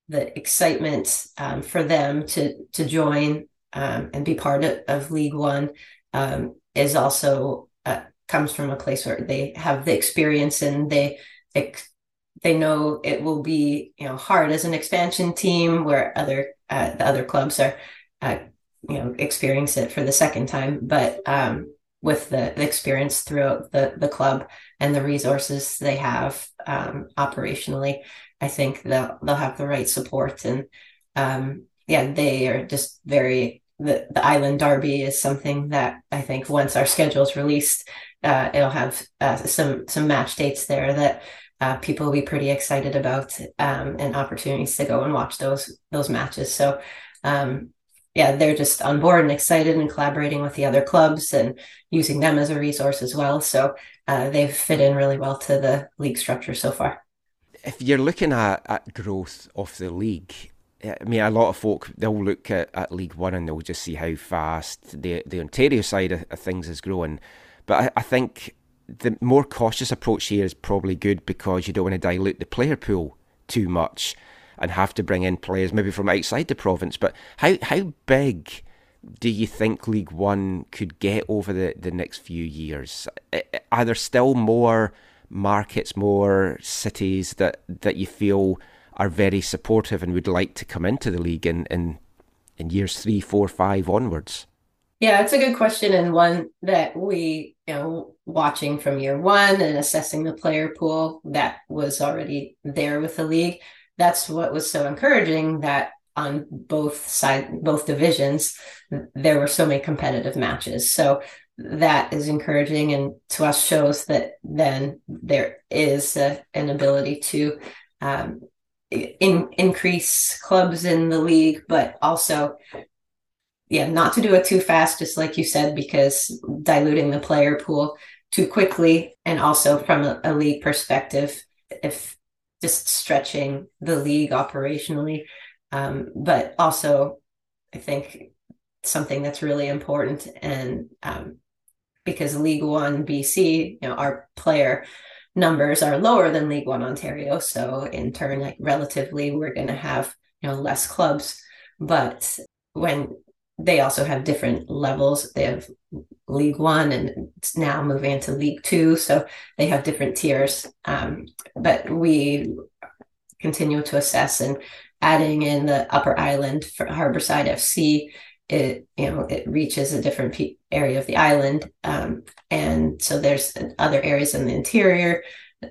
the excitement um, for them to to join um, and be part of, of League One um, is also uh, comes from a place where they have the experience and they ex- they know it will be you know hard as an expansion team where other uh, the other clubs are uh, you know experience it for the second time. But um, with the, the, experience throughout the the club and the resources they have um, operationally i think they'll they'll have the right support. And um, yeah they are just very the, the island derby is something that i think once our schedule is released uh, it'll have uh, some some match dates there that uh, people will be pretty excited about um, and opportunities to go and watch those those matches. So um, yeah, they're just on board and excited and collaborating with the other clubs and using them as a resource as well. So uh, they've fit in really well to the league structure so far. If you're looking at, at growth of the league, I mean, a lot of folk they'll look at, at League One and they'll just see how fast the the Ontario side of, of things is growing. But I, I think the more cautious approach here is probably good because you don't want to dilute the player pool too much and have to bring in players maybe from outside the province. But how how big do you think League One could get over the, the next few years? Are there still more markets, more cities that, that you feel are very supportive and would like to come into the league in, in, in years three, four, five onwards? Yeah, it's a good question and one that we, you know, watching from year one and assessing the player pool that was already there with the league. That's what was so encouraging that on both side both divisions there were so many competitive matches. So that is encouraging and to us shows that then there is a, an ability to um, in, increase clubs in the league, but also, yeah, not to do it too fast, just like you said, because diluting the player pool too quickly, and also from a, a league perspective, if just stretching the league operationally, um, but also, I think something that's really important and um, because League One BC, you know, our player numbers are lower than League One Ontario. So in turn, like relatively, we're going to have you know less clubs. But when they also have different levels, they have League One and it's now moving into League Two, so they have different tiers. Um, but we continue to assess and adding in the Upper Island for Harborside FC it you know it reaches a different pe- area of the island um, and so there's other areas in the interior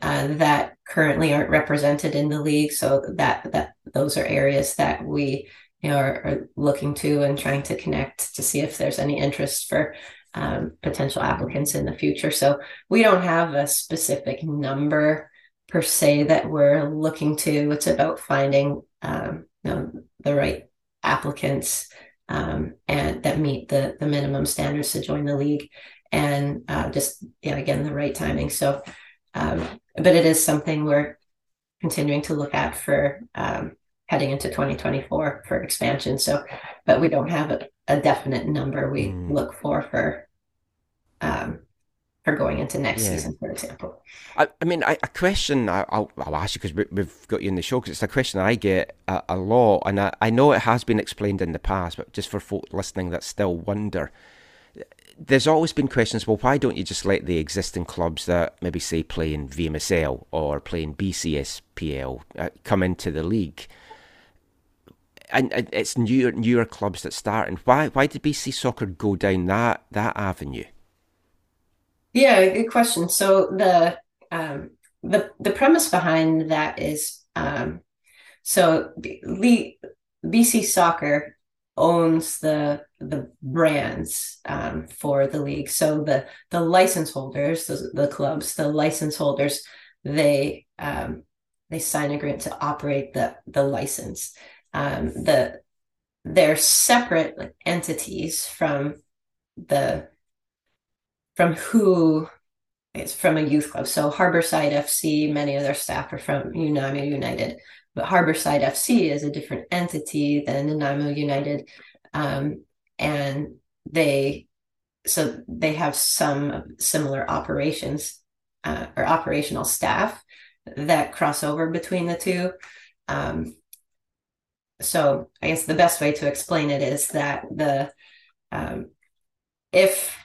uh, that currently aren't represented in the league so that that those are areas that we you know are, are looking to and trying to connect to see if there's any interest for um, potential applicants in the future so we don't have a specific number per se that we're looking to it's about finding um, you know, the right applicants um, and that meet the the minimum standards to join the league, and uh, just yeah, again the right timing. So, um, but it is something we're continuing to look at for um, heading into 2024 for expansion. So, but we don't have a, a definite number we Mm. look for for um, for going into next Yeah. season, for example. I, I mean, I, a question I, I'll, I'll ask you because we, we've got you in the show because it's a question I get a, a lot, and I, I know it has been explained in the past, but just for folk listening that still wonder, there's always been questions. Well, why don't you just let the existing clubs that maybe say play in VMSL or play in BCSPL uh, come into the league? And, and it's newer newer clubs that start. And why why did BC Soccer go down that that avenue? Yeah, good question. So the um, the the premise behind that is um, so BC Soccer owns the the brands um, for the league. So the the license holders, the, the clubs, the license holders, they um, they sign agreement to operate the the license. Um, the they're separate entities from the from who is from a youth club. So Harborside FC, many of their staff are from Nanaimo United, but Harborside FC is a different entity than Nanaimo United, um, and they so they have some similar operations uh, or operational staff that cross over between the two. Um, so I guess the best way to explain it is that the um, if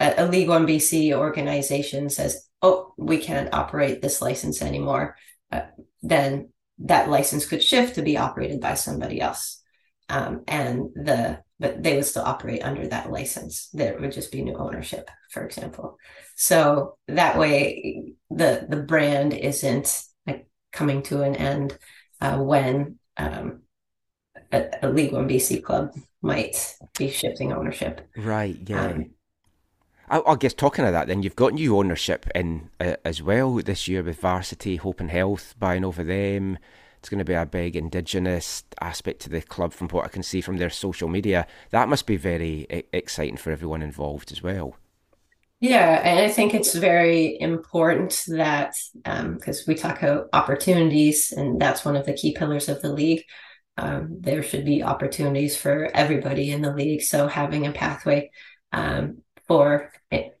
a, a League One BC organization says, "Oh, we can't operate this license anymore," uh, then that license could shift to be operated by somebody else, um, and the but they would still operate under that license. There would just be new ownership, for example. So that way, the the brand isn't like coming to an end uh, when um, a, a League One BC club might be shifting ownership. Right, yeah. Um, I, I guess talking of that, then you've got new ownership in uh, as well this year with Varsity, Hope and Health buying over them. It's going to be a big Indigenous aspect to the club, from what I can see from their social media. That must be very exciting for everyone involved as well. Yeah, and I think it's very important that because we talk about opportunities, and that's one of the key pillars of the league. Um, there should be opportunities for everybody in the league. So having a pathway um, for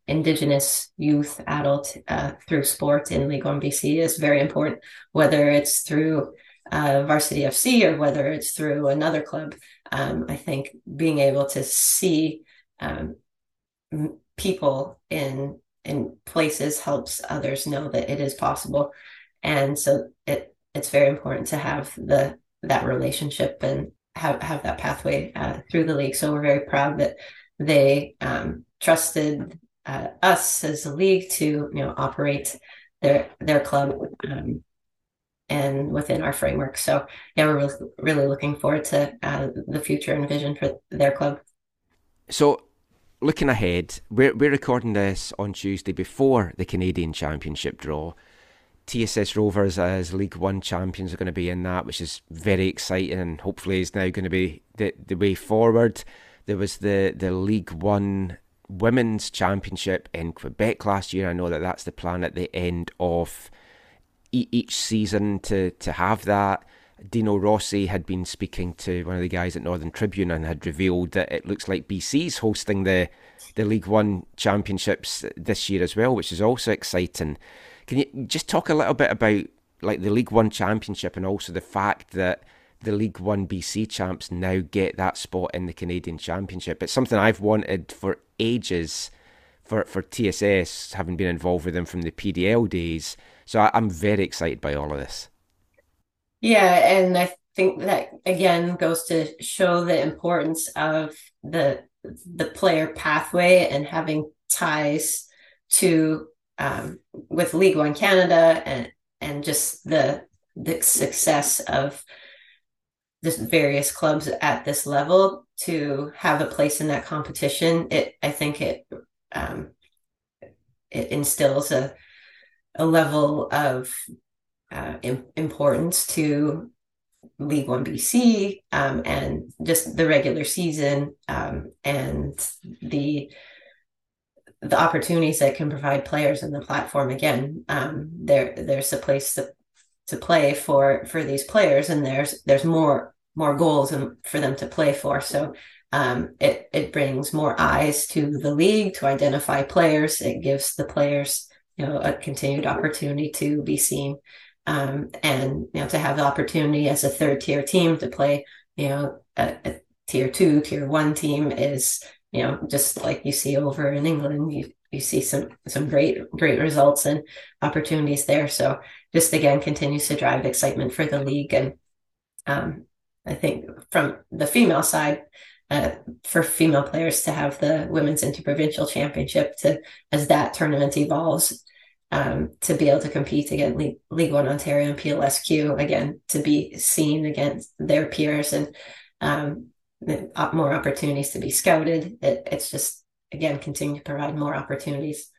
Indigenous youth, adult uh, through sports in League One BC is very important. Whether it's through uh, Varsity FC or whether it's through another club, um, I think being able to see um, people in in places helps others know that it is possible and so it it's very important to have the that relationship and have have that pathway uh, through the league. So we're very proud that they um, trusted uh, us as a league to you know operate their their club um, and within our framework. So yeah we're really, really looking forward to uh, the future and vision for their club. So, looking ahead, we're we're recording this on Tuesday before the Canadian Championship draw. TSS Rovers as League One champions are going to be in that, which is very exciting, and hopefully is now going to be the the way forward. There was the the League One Women's Championship in Quebec last year. I know that that's the plan at the end of each season to to have that. Dino Rossi had been speaking to one of the guys at Northern Tribune and had revealed that it looks like BC's hosting the the League One Championships this year as well, which is also exciting. Can you just talk a little bit about like the League One Championship and also the fact that the League One BC champs now get that spot in the Canadian Championship? It's something I've wanted for ages for for TSS, having been involved with them from the PDL days. So I, I'm very excited by all of this. Yeah, and I think that again goes to show the importance of the the player pathway and having ties to um, with League One Canada and and just the the success of the various clubs at this level to have a place in that competition. It I think it um, it instills a a level of uh, im- importance to League One BC um, and just the regular season um, and the the opportunities that can provide players in the platform. Again, um, there there's a place to to play for for these players, and there's there's more more goals and for them to play for. So um, it it brings more eyes to the league to identify players. It gives the players you know a continued opportunity to be seen um, and you know to have the opportunity as a third tier team to play you know a, a tier two tier one team is you know just like you see over in england you you see some some great great results and opportunities there. So just again continues to drive excitement for the league. And um, i think from the female side uh, for female players to have the women's interprovincial championship to as that tournament evolves um, to be able to compete against League, League One Ontario and PLSQ again to be seen against their peers and um, more opportunities to be scouted. It, it's just again continue to provide more opportunities.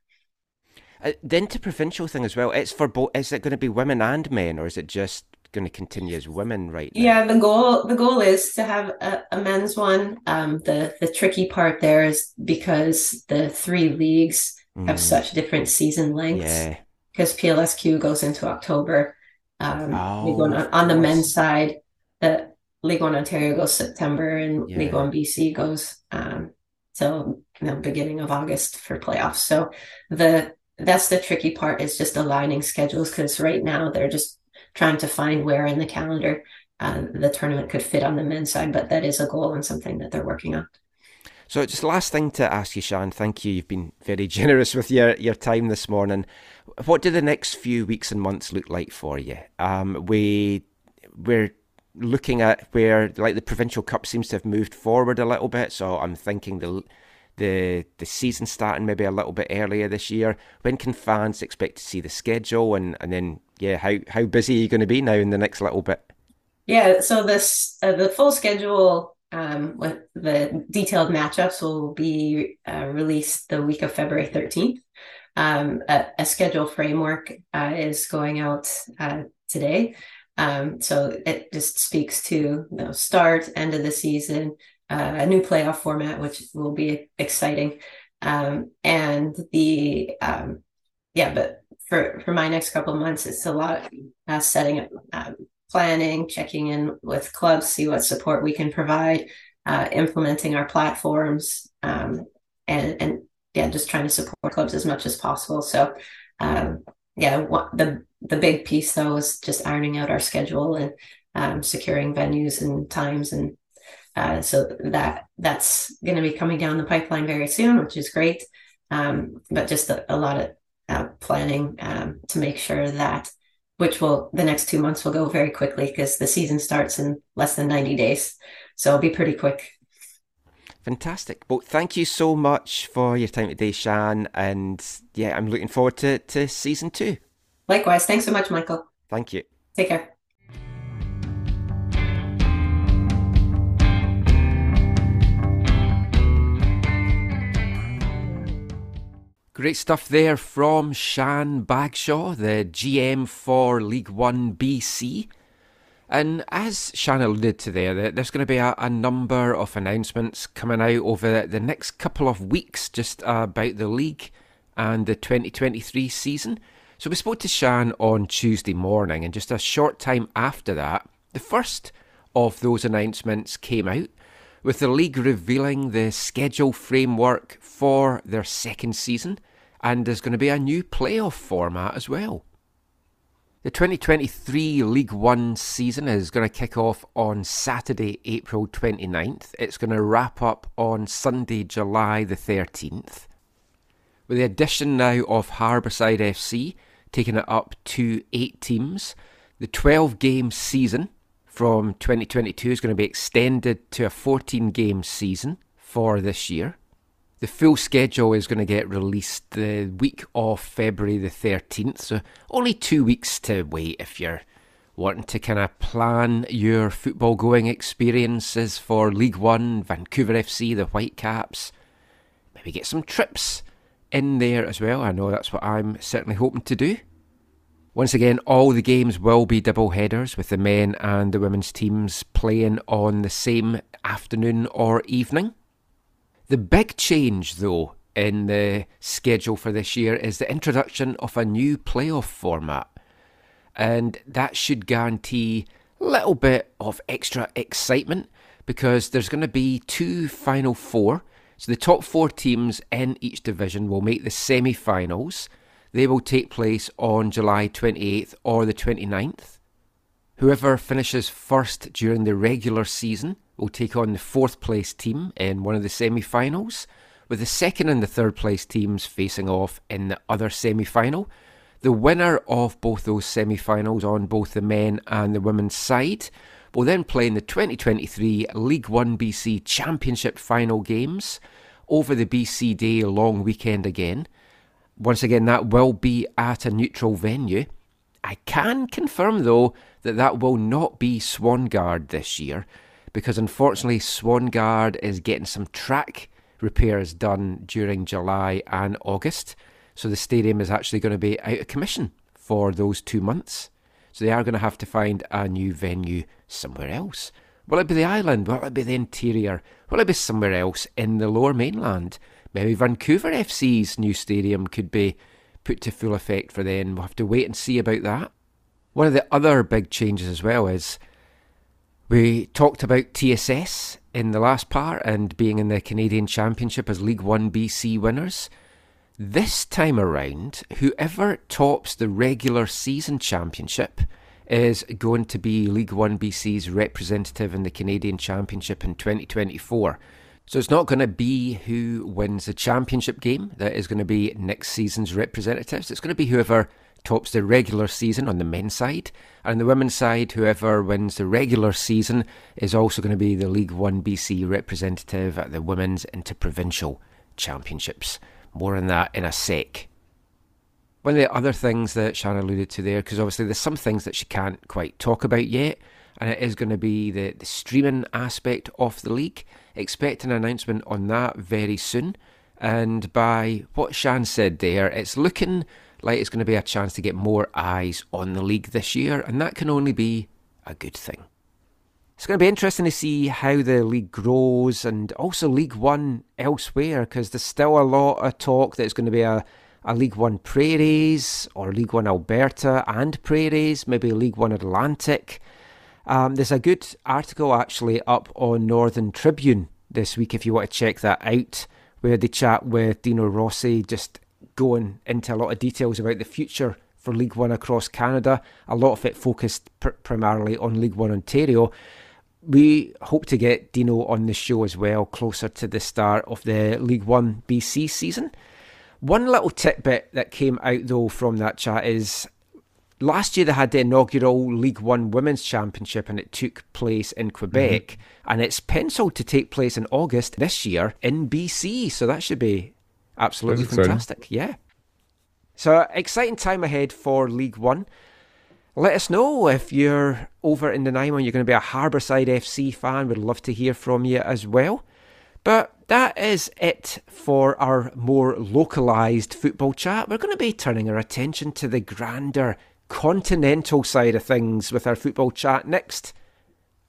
Uh, the interprovincial thing as well. It's for both. Is it going to be women and men, or is it just going to continue as women right now? Yeah, the goal the goal is to have a, a men's one. Um, the the tricky part there is because the three leagues have Mm. such different season lengths. Yeah. Because PLSQ goes into October. Um, Oh, One of on the men's side, the League One Ontario goes September, and League Yeah. One BC goes um, till you know, beginning of August for playoffs. So the that's the tricky part is just aligning schedules because right now they're just trying to find where in the calendar uh, the tournament could fit on the men's side, but that is a goal and something that they're working on. So, just last thing to ask you, Shan. Thank you. You've been very generous with your, your time this morning. What do the next few weeks and months look like for you? Um, we we're looking at where like the provincial cup seems to have moved forward a little bit. So I'm thinking the the the season starting maybe a little bit earlier this year. When can fans expect to see the schedule and and then yeah, how how busy are you going to be now in the next little bit? Yeah, so this uh, the full schedule um, with the detailed matchups will be uh, released the week of February 13th. Um, a, a schedule framework uh, is going out uh, today. Um, so it just speaks to you know, start, end of the season, uh, a new playoff format, which will be exciting. Um, and the, um, yeah, but for, for my next couple of months, it's a lot uh, setting up um, planning, checking in with clubs, see what support we can provide, uh, implementing our platforms, um, and and yeah, just trying to support clubs as much as possible. So, um, yeah, what, the the big piece though is just ironing out our schedule and um, securing venues and times, and uh, so that that's going to be coming down the pipeline very soon, which is great. Um, but just a, a lot of uh, planning um, to make sure that which will the next two months will go very quickly because the season starts in less than 90 days. So it'll be pretty quick. Fantastic. Well, thank you so much for your time today, Shan. And yeah, I'm looking forward to, to season two. Likewise. Thanks so much, Michael. Thank you. Take care. Great stuff there from Shan Bagshaw, the GM for League One BC. And as Shan alluded to there, there's going to be a, a number of announcements coming out over the next couple of weeks just about the league and the 2023 season. So we spoke to Shan on Tuesday morning, and just a short time after that, the first of those announcements came out, with the league revealing the schedule framework for their second season, and there's going to be a new playoff format as well. The 2023 League One season is going to kick off on Saturday, April 29th. It's going to wrap up on Sunday, July the 13th. With the addition now of Harbourside FC, taking it up to eight teams, the 12 game season from 2022 is going to be extended to a 14 game season for this year. The full schedule is going to get released the week of February the 13th, so only two weeks to wait if you're wanting to kind of plan your football going experiences for League One, Vancouver FC, the Whitecaps. Maybe get some trips in there as well. I know that's what I'm certainly hoping to do. Once again, all the games will be double headers with the men and the women's teams playing on the same afternoon or evening. The big change, though, in the schedule for this year is the introduction of a new playoff format. And that should guarantee a little bit of extra excitement because there's going to be two final four. So the top four teams in each division will make the semi finals. They will take place on July 28th or the 29th. Whoever finishes first during the regular season will take on the fourth place team in one of the semi finals, with the second and the third place teams facing off in the other semi final. The winner of both those semi finals on both the men and the women's side will then play in the 2023 League One BC Championship final games over the BC Day long weekend again. Once again, that will be at a neutral venue. I can confirm, though, that that will not be Swangard this year, because unfortunately, Swangard is getting some track repairs done during July and August. So the stadium is actually going to be out of commission for those two months. So they are going to have to find a new venue somewhere else. Will it be the island? Will it be the interior? Will it be somewhere else in the lower mainland? Maybe Vancouver FC's new stadium could be put to full effect for then. We'll have to wait and see about that. One of the other big changes as well is we talked about TSS in the last part and being in the Canadian Championship as League One BC winners. This time around, whoever tops the regular season championship is going to be League One BC's representative in the Canadian Championship in 2024. So it's not going to be who wins the championship game that is going to be next season's representatives. It's going to be whoever tops the regular season on the men's side. And on the women's side, whoever wins the regular season is also going to be the League One BC representative at the Women's Interprovincial Championships. More on that in a sec. One of the other things that Shannon alluded to there, because obviously there's some things that she can't quite talk about yet, and it is going to be the, the streaming aspect of the league. Expect an announcement on that very soon. And by what Shan said there, it's looking like it's going to be a chance to get more eyes on the league this year, and that can only be a good thing. It's going to be interesting to see how the league grows and also League One elsewhere because there's still a lot of talk that it's going to be a, a League One Prairies or League One Alberta and Prairies, maybe League One Atlantic. Um, there's a good article actually up on Northern Tribune this week if you want to check that out, where they chat with Dino Rossi, just going into a lot of details about the future for League One across Canada. A lot of it focused pr- primarily on League One Ontario. We hope to get Dino on the show as well, closer to the start of the League One BC season. One little tidbit that came out though from that chat is last year they had the inaugural League One Women's Championship and it took place in Quebec Mm-hmm. and it's penciled to take place in August this year in BC. So that should be absolutely That's exciting. fantastic. Yeah. So exciting time ahead for League One. Let us know if you're over in the Nanaimo and you're going to be a Harbourside FC fan. We'd love to hear from you as well. But that is it for our more localised football chat. We're going to be turning our attention to the grander continental side of things with our football chat next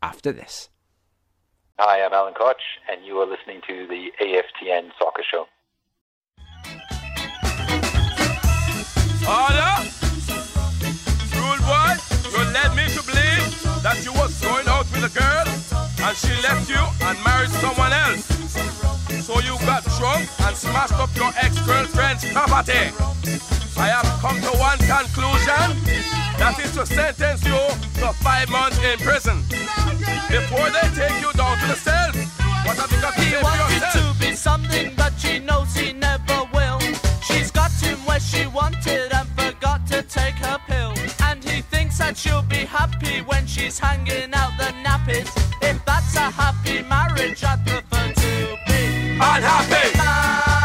after this. Hi, I'm Alan Koch, and you are listening to the AFTN Soccer Show. Order! Rule boy, you led me to believe that you was going out with a girl and she left you and married someone else. So you got drunk and smashed up your ex-girlfriend's property. I have come to one conclusion. That is to sentence you to five months in prison. Before they take you down to the cells, what have you got to He say wanted to be something, but she knows he never will. She's got him where she wanted and forgot to pill. And he thinks that she'll be happy when she's hanging out the nappies. If that's a happy marriage, I'd prefer to be Unhappy!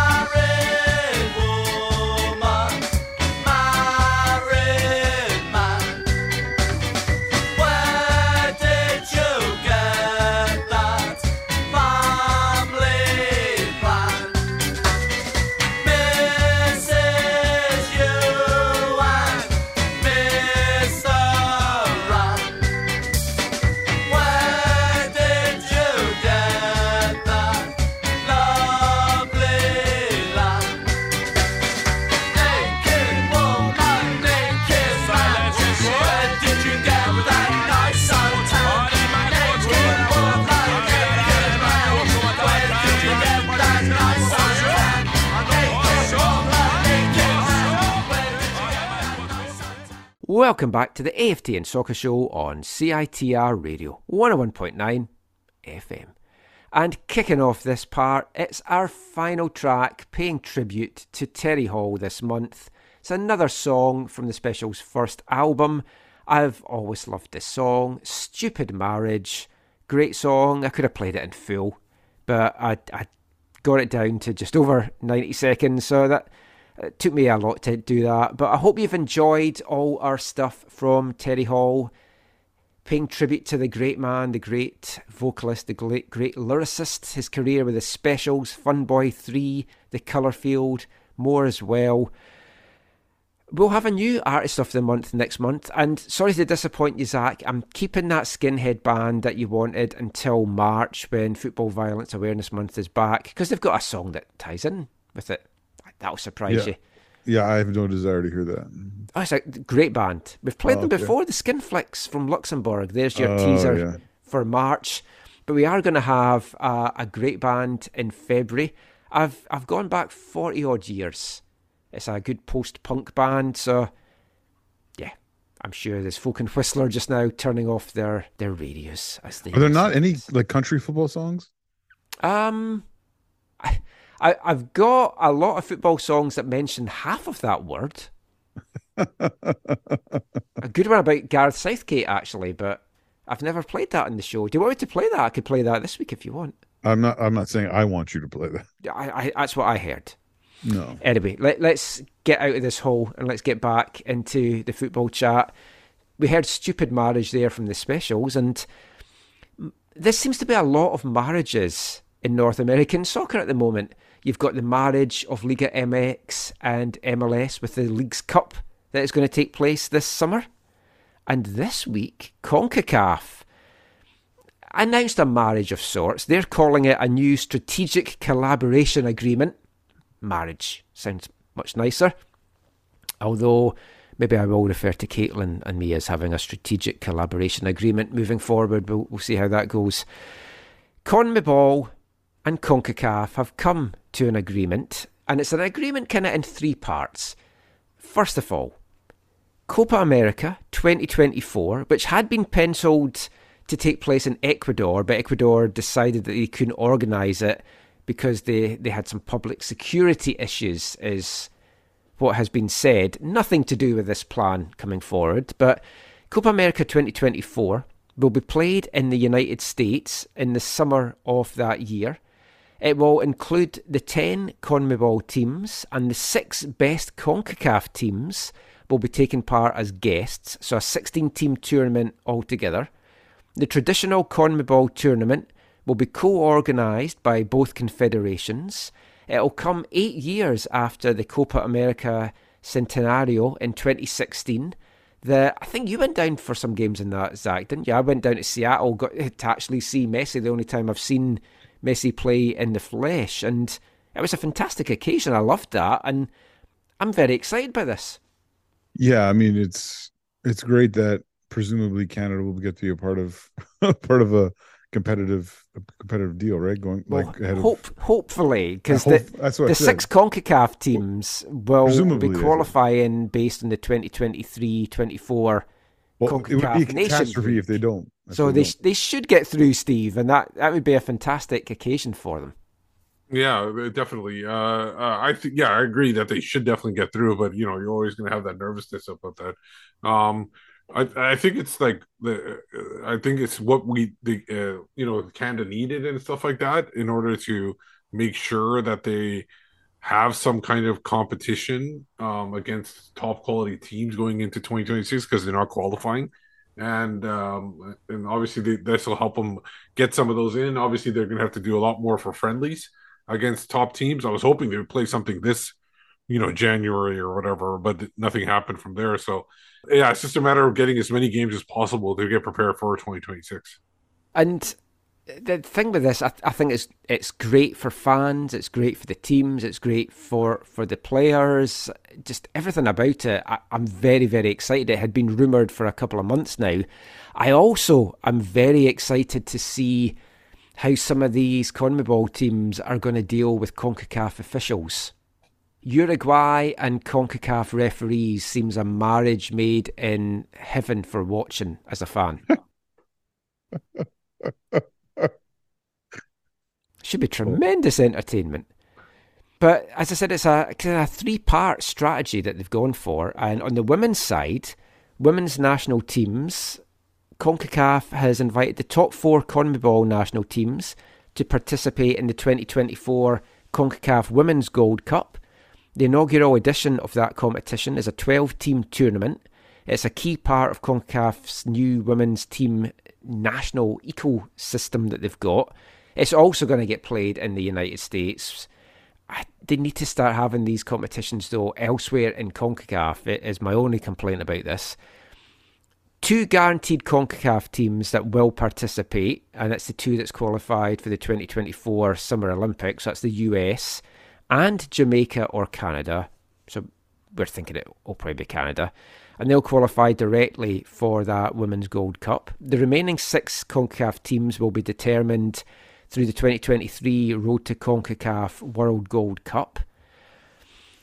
Welcome back to the AFTN Soccer Show on CITR Radio 101.9 FM. And kicking off this part, it's our final track paying tribute to Terry Hall this month. It's another song from the Specials' first album. I've always loved this song. Stupid Marriage. Great song. I could have played it in full, but I, I got it down to just over 90 seconds, so that it took me a lot to do that. But I hope you've enjoyed all our stuff from Terry Hall, paying tribute to the great man, the great vocalist, the great, great lyricist, his career with the specials, Fun Boy 3, The Colour Field, more as well. We'll have a new artist of the month next month, and sorry to disappoint you, Zach. I'm keeping that skinhead band that you wanted until March when Football Violence Awareness Month is back, because they've got a song that ties in with it. That'll surprise yeah. you. Yeah, I have no desire to hear that. Oh, it's a great band. We've played Oh, them okay. before, the Skinflicks from Luxembourg. There's your Oh, teaser yeah. for March. But we are going to have uh, a great band in February. I've I've gone back 40 odd years. It's a good post punk band, so yeah, I'm sure there's Folk and Whistler just now turning off their, their radios as they Are there not any like country football songs? Um, I, I I've got a lot of football songs that mention half of that word. a good one about Gareth Southgate, actually, but I've never played that in the show. Do you want me to play that? I could play that this week if you want. I'm not. I'm not saying I want you to play that. I, I that's what I heard. No. Anyway, let, let's get out of this hole and let's get back into the football chat. We heard Stupid Marriage there from the specials, and this seems to be a lot of marriages in North American soccer at the moment. You've got the marriage of Liga MX and MLS with the Leagues Cup that is going to take place this summer. And this week, CONCACAF announced a marriage of sorts. They're calling it a new strategic collaboration agreement. Marriage sounds much nicer. Although, maybe I will refer to Caitlin and me as having a strategic collaboration agreement moving forward. We'll, we'll see how that goes. CONMEBOL and CONCACAF have come to an agreement, and it's an agreement kind of in three parts. First of all, Copa America 2024, which had been penciled to take place in Ecuador, but Ecuador decided that they couldn't organise it because they, they had some public security issues, is what has been said. Nothing to do with this plan coming forward, but Copa America 2024 will be played in the United States in the summer of that year. It will include the 10 CONMEBOL teams and the six best CONCACAF teams will be taking part as guests, so a 16 team tournament altogether. The traditional CONMEBOL tournament will be co organised by both confederations. It'll come eight years after the Copa America Centenario in 2016. The, I think you went down for some games in that, Zach, didn't you? I went down to Seattle, got to actually see Messi, the only time I've seen Messi play in the flesh. And it was a fantastic occasion. I loved that. And I'm very excited by this. Yeah, I mean it's it's great that presumably Canada will get to be a part of part of a competitive a competitive deal, right? Going Well, like ahead hope, hopefully, because the, the six CONCACAF teams will Presumably be qualifying based on the 2023-24 Well, it would be a catastrophe League. if they don't. If So they they sh- they should get through, Steve, and that, that would be a fantastic occasion for them. Yeah, definitely. Uh, uh, I think, yeah, I agree that they should definitely get through, but you know, you're always going to have that nervousness about that. Um, I, I think it's like the, uh, I think it's what we, the, uh, you know, Canada needed and stuff like that in order to make sure that they have some kind of competition um, against top quality teams going into 2026 because they're not qualifying. And um, and obviously this will help them get some of those in. Obviously, they're going to have to do a lot more for friendlies against top teams. I was hoping they would play something this, you know, January or whatever, but nothing happened from there. So, yeah, it's just a matter of getting as many games as possible to get prepared for 2026. And the thing with this, I, I think it's it's great for fans, it's great for the teams, it's great for, for the players, just everything about it. I, I'm very, very excited. It had been rumoured for a couple of months now. I also am very excited to see how some of these CONMEBOL teams are going to deal with CONCACAF officials. Uruguay and CONCACAF referees seems a marriage made in heaven for watching as a fan. Should be oh. tremendous entertainment. But as I said, it's a, a three part strategy that they've gone for. And on the women's side, women's national teams, CONCACAF has invited the top four CONMEBOL national teams to participate in the 2024 CONCACAF Women's Gold Cup. The inaugural edition of that competition is a 12 team tournament. It's a key part of CONCACAF's new women's team national ecosystem that they've got. It's also going to get played in the United States. I, they need to start having these competitions though elsewhere in CONCACAF. It is my only complaint about this. Two guaranteed CONCACAF teams that will participate, and it's the two that's qualified for the 2024 Summer Olympics. That's the US and Jamaica or Canada. So we're thinking it will probably be Canada. And they'll qualify directly for that Women's Gold Cup. The remaining six CONCACAF teams will be determined through the 2023 Road to CONCACAF World Gold Cup.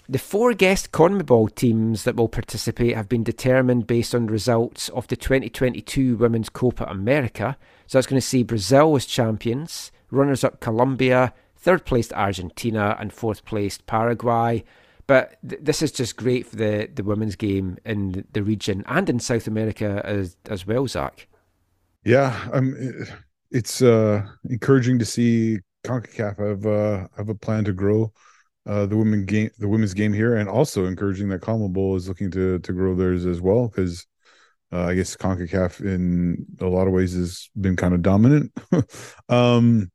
The four guest CONMEBOL teams that will participate have been determined based on results of the 2022 Women's Copa America. So that's going to see Brazil as champions, runners up Colombia, third placed Argentina, and fourth placed Paraguay. But th- this is just great for the, the women's game in the region and in South America as as well, Zach. Yeah, um, it's uh, encouraging to see CONCACAF have uh, have a plan to grow uh, the women game, the women's game here, and also encouraging that CONMEBOL is looking to to grow theirs as well because uh, I guess CONCACAF in a lot of ways has been kind of dominant. um,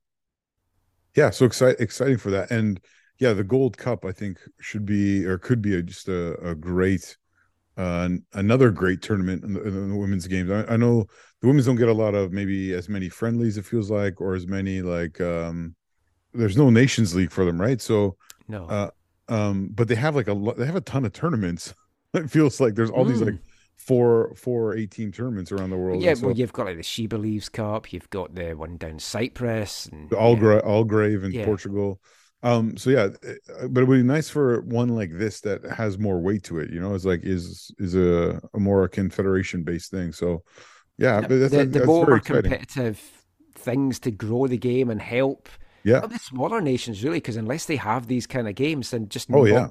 yeah, so exciting for that, and yeah, the Gold Cup I think should be or could be a, just a, a great uh, another great tournament in the, in the women's games. I, I know the women's don't get a lot of maybe as many friendlies it feels like, or as many like um there's no Nations League for them, right? So No. uh, um, but they have like a lo- they have a ton of tournaments. it feels like there's all these like Mm. four four eight team tournaments around the world. yeah, well, you've got like the She Believes Cup, you've got the one down Cyprus, and the Algra Algrave in Yeah. Portugal. Um, so yeah, uh, but it would be nice for one like this that has more weight to it. You know, it's like is is a, a more a confederation based thing. So yeah, but that's, the, the that's more very competitive things to grow the game and help Yeah. the smaller nations really because unless they have these kind of games then just Oh, yeah.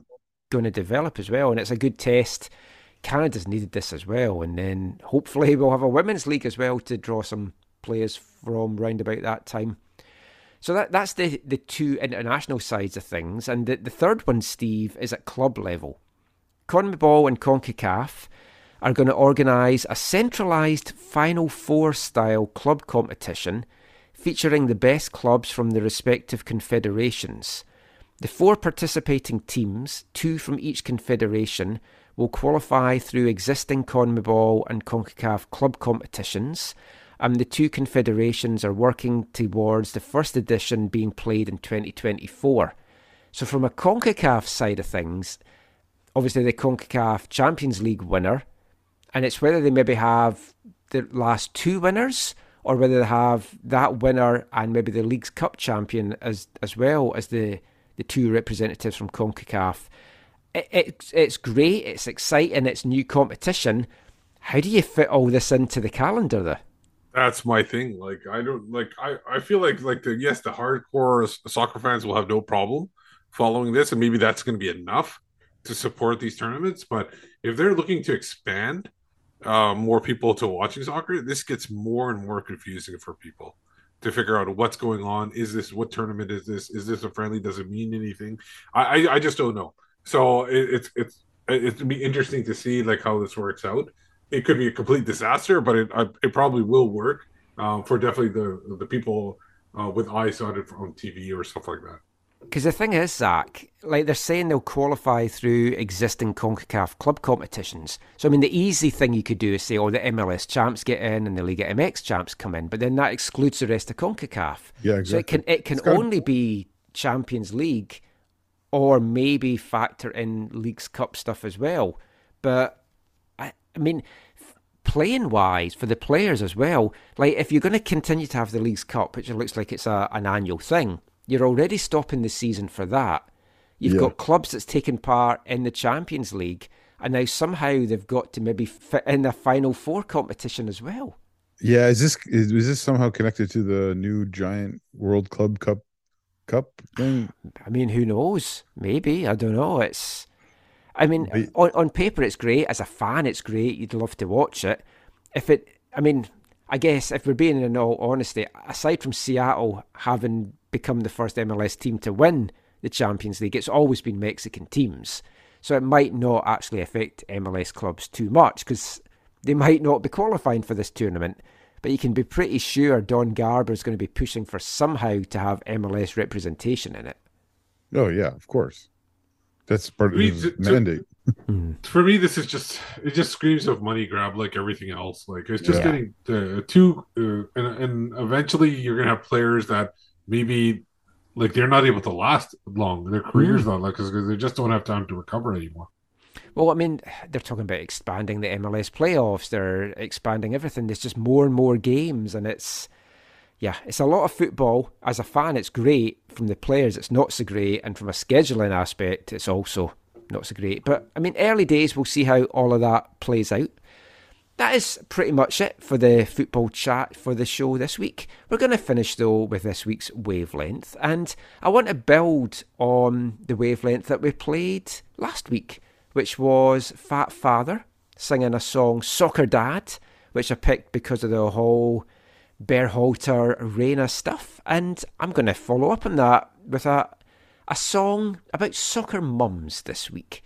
going to develop as well and it's a good test Canada's needed this as well and then hopefully we'll have a women's league as well to draw some players from round about that time so that that's the the two international sides of things and the, the third one Steve is at club level CONMEBOL and CONCACAF are going to organise a centralised Final Four style club competition featuring the best clubs from the respective confederations. The four participating teams, two from each confederation, will qualify through existing CONMEBOL and CONCACAF club competitions, and the two confederations are working towards the first edition being played in 2024. So, from a CONCACAF side of things, obviously the CONCACAF Champions League winner, and it's whether they maybe have the last two winners or whether they have that winner and maybe the Leagues Cup champion as as well as the, the two representatives from CONCACAF. It, it, it's great, it's exciting, it's new competition. How do you fit all this into the calendar though? That's my thing. Like I don't like I I feel like like the yes the hardcore soccer fans will have no problem following this and maybe that's going to be enough to support these tournaments but if they're looking to expand uh, more people to watching soccer this gets more and more confusing for people to figure out what's going on. Is this what tournament is this? Is this a friendly? Does it mean anything? I I, I just don't know. So it, it's it's it'd be interesting to see like how this works out it could be a complete disaster, but it I, it probably will work um, for definitely the the people uh, with eyes on it on TV or stuff like that. Because the thing is, Zach, like they're saying they'll qualify through existing CONCACAF club competitions. So, I mean, the easy thing you could do is say, oh, the MLS champs get in and the Liga MX champs come in, but then that excludes the rest of CONCACAF. Yeah, exactly. So it can it can It's only be Champions League, or maybe factor in Leagues Cup stuff as well. But I, I mean, playing wise for the players as well. Like if you're going to continue to have the Leagues Cup, which it looks like it's a, an annual thing, you're already stopping the season for that. You've Yeah. got clubs that's taken part in the Champions League, and now somehow they've got to maybe fit in the Final Four competition as well. Yeah, is this is, is this somehow connected to the new giant World Club Cup Cup thing? I mean, who knows? Maybe I don't know. It's, I mean, But- on on paper it's great. As a fan, it's great. You'd love to watch it. If it, I mean, I guess if we're being in all honesty, aside from Seattle having become the first MLS team to win the Champions League, it's always been Mexican teams. So it might not actually affect MLS clubs too much because they might not be qualifying for this tournament. But you can be pretty sure Don Garber is going to be pushing for somehow to have MLS representation in it. Oh yeah, of course. That's part of We- his to- to- mandate. For me, this is just it just screams of money grab like everything else. Like it's just Yeah. getting uh, too, uh, and and eventually you're gonna have players that maybe like they're not able to last long. Their careers not like because they just don't have time to recover anymore. Well, I mean, they're talking about expanding the MLS playoffs. They're expanding everything. There's just more and more games, and it's yeah, it's a lot of football. As a fan, it's great. From the players, it's not so great, and from a scheduling aspect, it's also not so great. But I mean, early days, we'll see how all of that plays out. That is pretty much it for the football chat for the show this week. We're going to finish though with this week's wavelength, and I want to build on the wavelength that we played last week, which was Fat Father singing a song Soccer Dad, which I picked because of the whole Berhalter Reina stuff, and I'm going to follow up on that with a a song about soccer mums this week.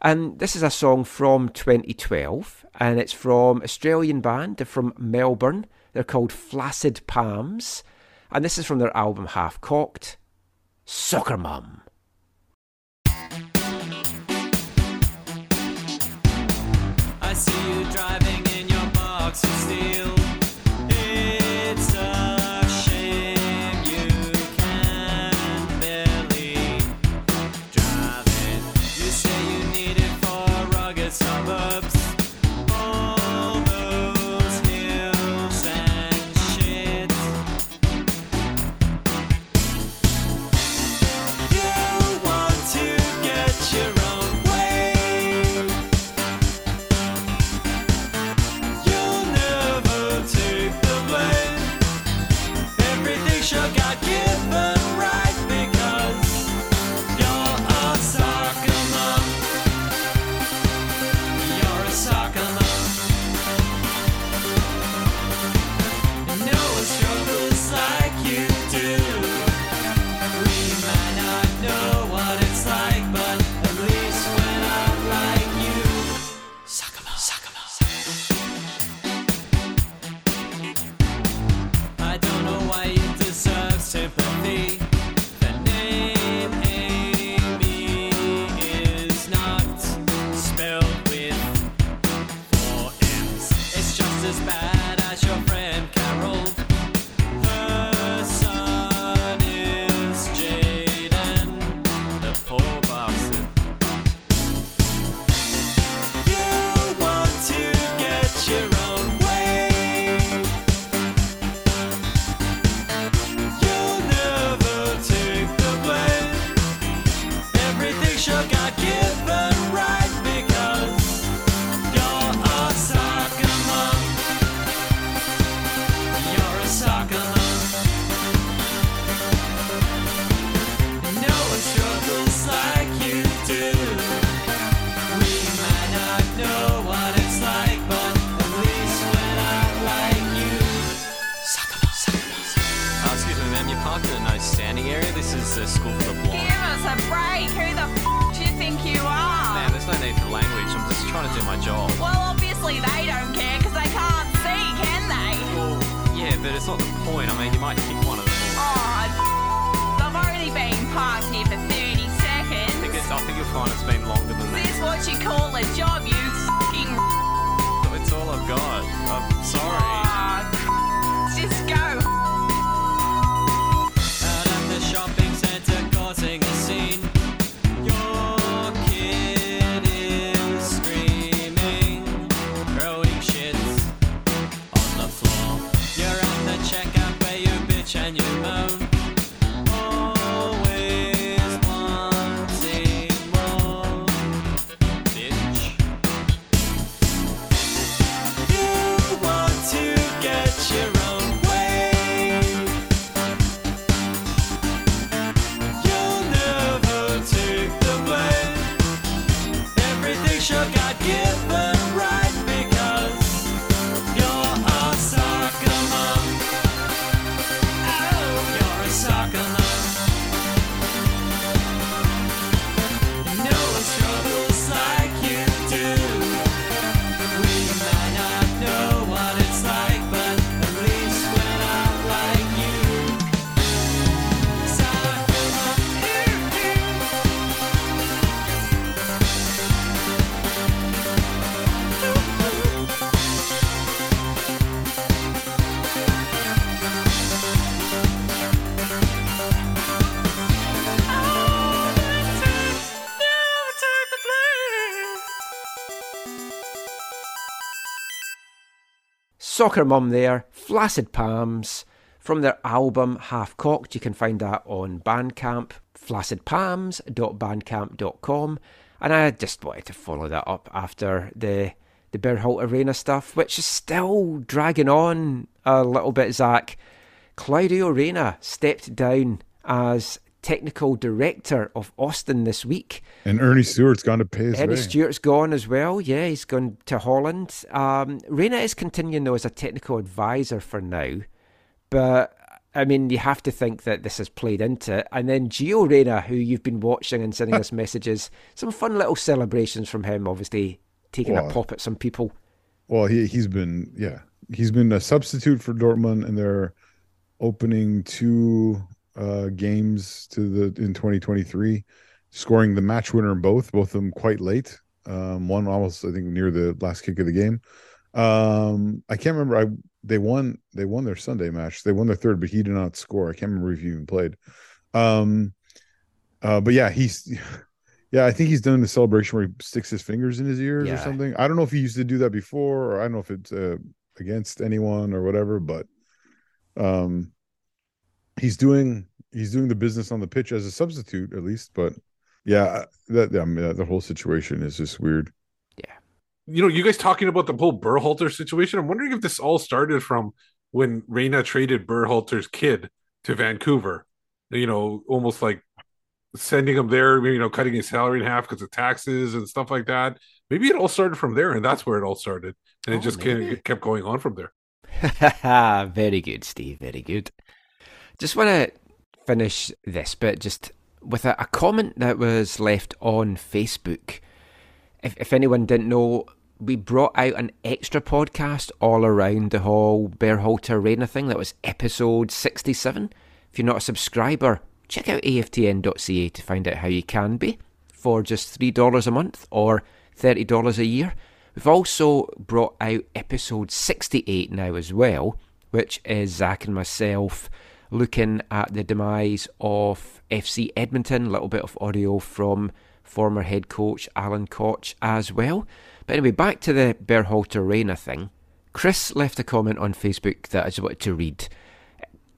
And this is a song from 2012, and it's from Australian band. They're from Melbourne. They're called Flaccid Palms, and this is from their album Half Cocked. Soccer Mum. I see you driving in your box of steel. To school for the blind. Give us a break. Who the f- do you think you are? Man, there's no need for language. I'm just trying to do my job. Well, obviously they don't care because they can't see, can they? Yeah, but it's not the point. I mean, you might kick one of them. Oh, I've only been parked here for 30 I seconds. think, it's, I think you'll find it's been longer than that. this what you call a job, you f***ing It's all I've got. I'm sorry. Soccer Mum there, Flaccid Palms, from their album Half Cocked. You can find that on Bandcamp, flaccidpalms.bandcamp.com. And I just wanted to follow that up after the the Berhalter Reyna stuff, which is still dragging on a little bit, Zach. Claudio Reyna stepped down as technical director of Austin this week. And Ernie Stewart's gone to pay Eddie way. Stewart's gone as well. Yeah, he's gone to Holland. Um, Reyna is continuing though as a technical advisor for now, but I mean you have to think that this has played into it. And then Gio Reyna, who you've been watching and sending us messages, some fun little celebrations from him. Obviously taking Wow. a pop at some people. Well, he he's been yeah he's been a substitute for Dortmund, and they're opening two uh, games to the in 2023, scoring the match winner in both, both of them quite late. Um, one almost I think near the last kick of the game. Um, I can't remember. I they won they won their Sunday match. They won their third, but he did not score. I can't remember if he even played. Um, uh, but yeah, he's yeah, I think he's done the celebration where he sticks his fingers in his ears or something. I don't know if he used to do that before, or I don't know if it's uh, against anyone or whatever, but um, he's doing he's doing the business on the pitch as a substitute at least. But yeah, that I mean, the whole situation is just weird. Yeah you know, you guys talking about the whole Berhalter situation. I'm wondering if this all started from when Reyna traded Berhalter's kid to Vancouver. You know, almost like sending him there, you know, cutting his salary in half because of taxes and stuff like that. Maybe it all started from there, and that's where it all started, and it Oh, just maybe. kept, kept going on from there. very good, Steve. Very good. Just want to finish this bit just with a, a comment that was left on Facebook. If, if anyone didn't know, we brought out an extra podcast all around the whole Berhalter Reyna thing. That was episode 67. If you're not a subscriber, check out aftn.ca to find out how you can be for just $3 a month or $30 a year. We've also brought out episode 68 now as well, which is Zach and myself looking at the demise of FC Edmonton. A little bit of audio from former head coach Alan Koch as well. But anyway, back to the Berhalter Reyna thing. Chris left a comment on Facebook that I just wanted to read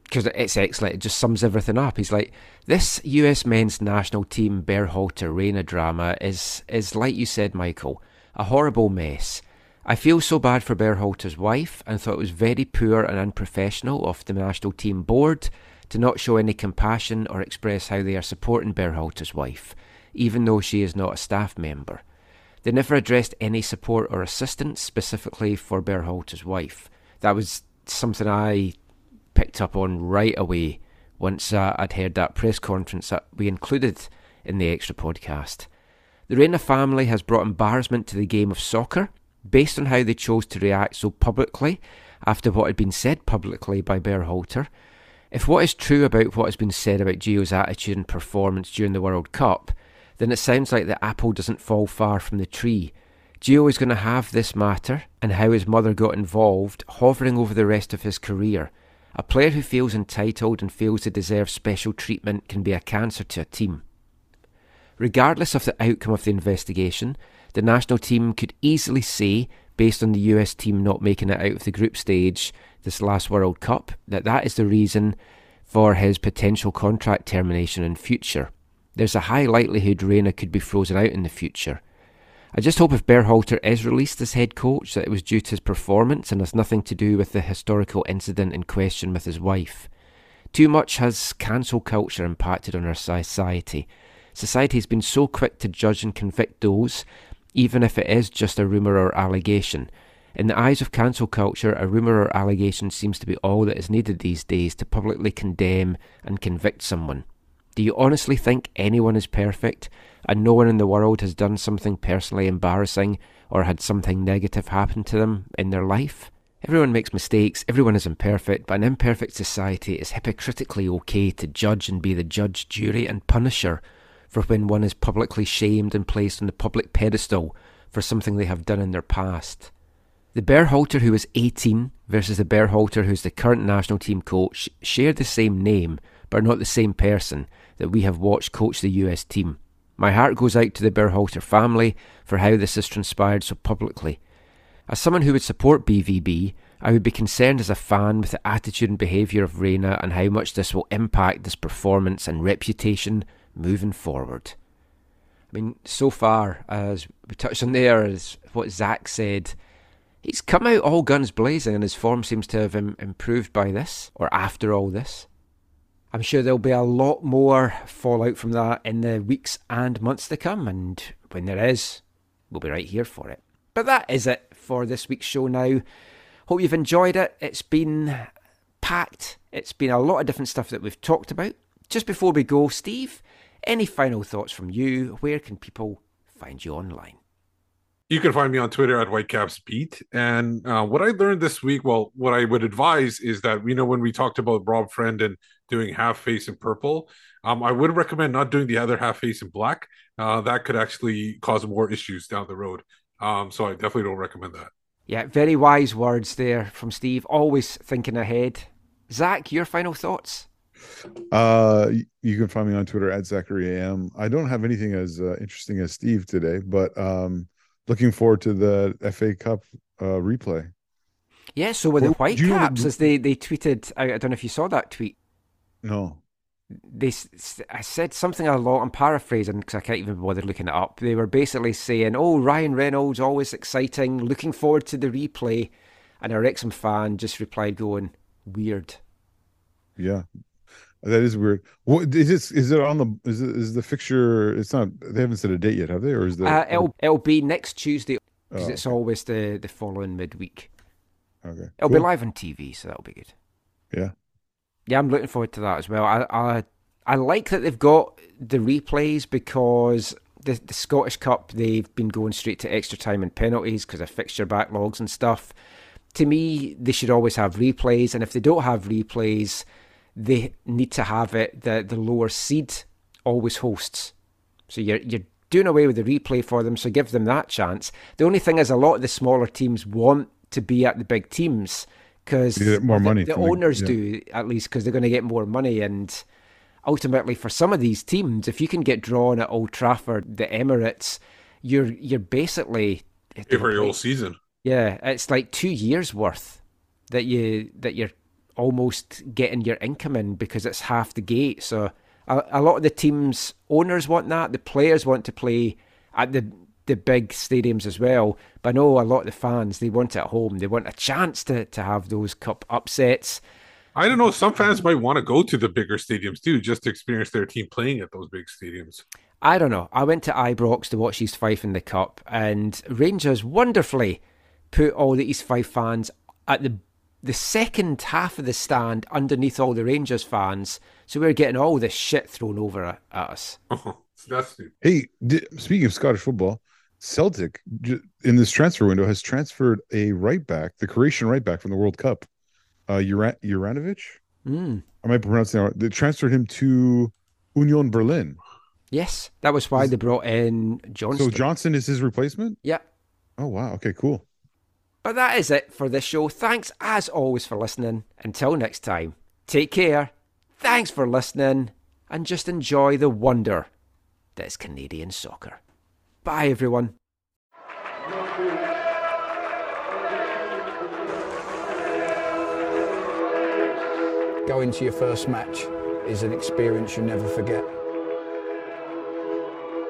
because it's excellent. It just sums everything up. He's like, "This U.S. men's national team Berhalter Reyna drama is is like you said, Michael, a horrible mess. I feel so bad for Berhalter's wife and thought it was very poor and unprofessional of the national team board to not show any compassion or express how they are supporting Berhalter's wife, even though she is not a staff member. They never addressed any support or assistance specifically for Berhalter's wife. That was something I picked up on right away once uh, I'd heard that press conference that we included in the extra podcast. The Reyna family has brought embarrassment to the game of soccer based on how they chose to react so publicly after what had been said publicly by Berhalter. If what is true about what has been said about Gio's attitude and performance during the World Cup, then it sounds like the apple doesn't fall far from the tree. Gio is going to have this matter and how his mother got involved hovering over the rest of his career. A player who feels entitled and feels they deserve special treatment can be a cancer to a team. Regardless of the outcome of the investigation, the national team could easily say, based on the US team not making it out of the group stage this last World Cup, that that is the reason for his potential contract termination in future. There's a high likelihood Reyna could be frozen out in the future. I just hope if Berhalter is released as head coach that it was due to his performance and has nothing to do with the historical incident in question with his wife. Too much has cancel culture impacted on our society. Society has been so quick to judge and convict those, even if it is just a rumour or allegation. In the eyes of cancel culture, a rumour or allegation seems to be all that is needed these days to publicly condemn and convict someone. Do you honestly think anyone is perfect and no one in the world has done something personally embarrassing or had something negative happen to them in their life? Everyone makes mistakes, everyone is imperfect, but an imperfect society is hypocritically okay to judge and be the judge, jury, and punisher for when one is publicly shamed and placed on the public pedestal for something they have done in their past. The Berhalter who is 18 versus the Berhalter who's the current national team coach share the same name, but are not the same person that we have watched coach the US team. My heart goes out to the Berhalter family for how this has transpired so publicly. As someone who would support BVB, I would be concerned as a fan with the attitude and behaviour of Reyna and how much this will impact this performance and reputation moving forward. I mean, so far, as we touched on there, as what Zach said, he's come out all guns blazing and his form seems to have Im- improved by this, or after all this. I'm sure there'll be a lot more fallout from that in the weeks and months to come, and when there is, we'll be right here for it. But that is it for this week's show now. Hope you've enjoyed it. It's been packed, it's been a lot of different stuff that we've talked about. Just before we go, Steve, any final thoughts from you? Where can people find you online? You can find me on Twitter at WhitecapsBeat. And uh, what I learned this week, well, what I would advise is that, you know, when we talked about Rob Friend and doing half face in purple, um, I would recommend not doing the other half face in black. Uh, that could actually cause more issues down the road. Um, so I definitely don't recommend that. Yeah, very wise words there from Steve. Always thinking ahead. Zach, your final thoughts? Uh, you can find me on Twitter at Zachary AM. I don't have anything as uh, interesting as Steve today, but um, looking forward to the FA Cup uh, replay. Yeah, so with the Well, do you know the- Whitecaps, as they, they tweeted, I, I don't know if you saw that tweet. No, They, I said something a lot. I'm paraphrasing because I can't even bother looking it up. They were basically saying, "Oh, Ryan Reynolds, always exciting. Looking forward to the replay." And a Wrexham fan just replied, going, "Weird." yeah, that is weird. What is this? Is it on the? Is it, is the fixture? It's not. They haven't set a date yet, have they? Or is the? Uh, it'll it'll be next Tuesday because Oh, it's always the the following midweek. okay. It'll be live on TV, so that'll be good. Yeah. Yeah, I'm looking forward to that as well. I I, I like that they've got the replays because the the Scottish Cup they've been going straight to extra time and penalties because of fixture backlogs and stuff. To me, they should always have replays, and if they don't have replays, they need to have it. The the lower seed always hosts, so you're you're doing away with the replay for them. So give them that chance. The only thing is, a lot of the smaller teams want to be at the big teams because more money The, from the- owners yeah. do at least because they're going to get more money and ultimately for some of these teams if you can get drawn at Old Trafford the Emirates you're you're basically Pay for your whole season. yeah it's like 2 years worth that you that you're almost getting your income in because it's half the gate so a, a lot of the teams owners want that the players want to play at the the big stadiums as well but I know a lot of the fans they want it at home they want a chance to to have those cup upsets I don't know. Some fans might want to go to the bigger stadiums too, just to experience their team playing at those big stadiums. I don't know. I went to Ibrox to watch East Fife in the Cup, and Rangers wonderfully put all the East Fife fans at the the second half of the stand underneath all the Rangers fans. So we were getting all this shit thrown over at, at us. That's Hey, di- speaking of Scottish football, Celtic j- in this transfer window has transferred a right back, the Croatian right back from the World Cup, uh, Uran- Uranovic. Mm. I might pronounce pronouncing that. wrong. They transferred him to Union Berlin. Yes, that was why they brought in Johnston. So Johnston is his replacement. Yeah. Oh wow. Okay. Cool. But that is it for this show. Thanks as always for listening. Until next time, take care. Thanks for listening and just enjoy the wonder that is Canadian soccer. Bye, everyone. Going to your first match is an experience you never forget.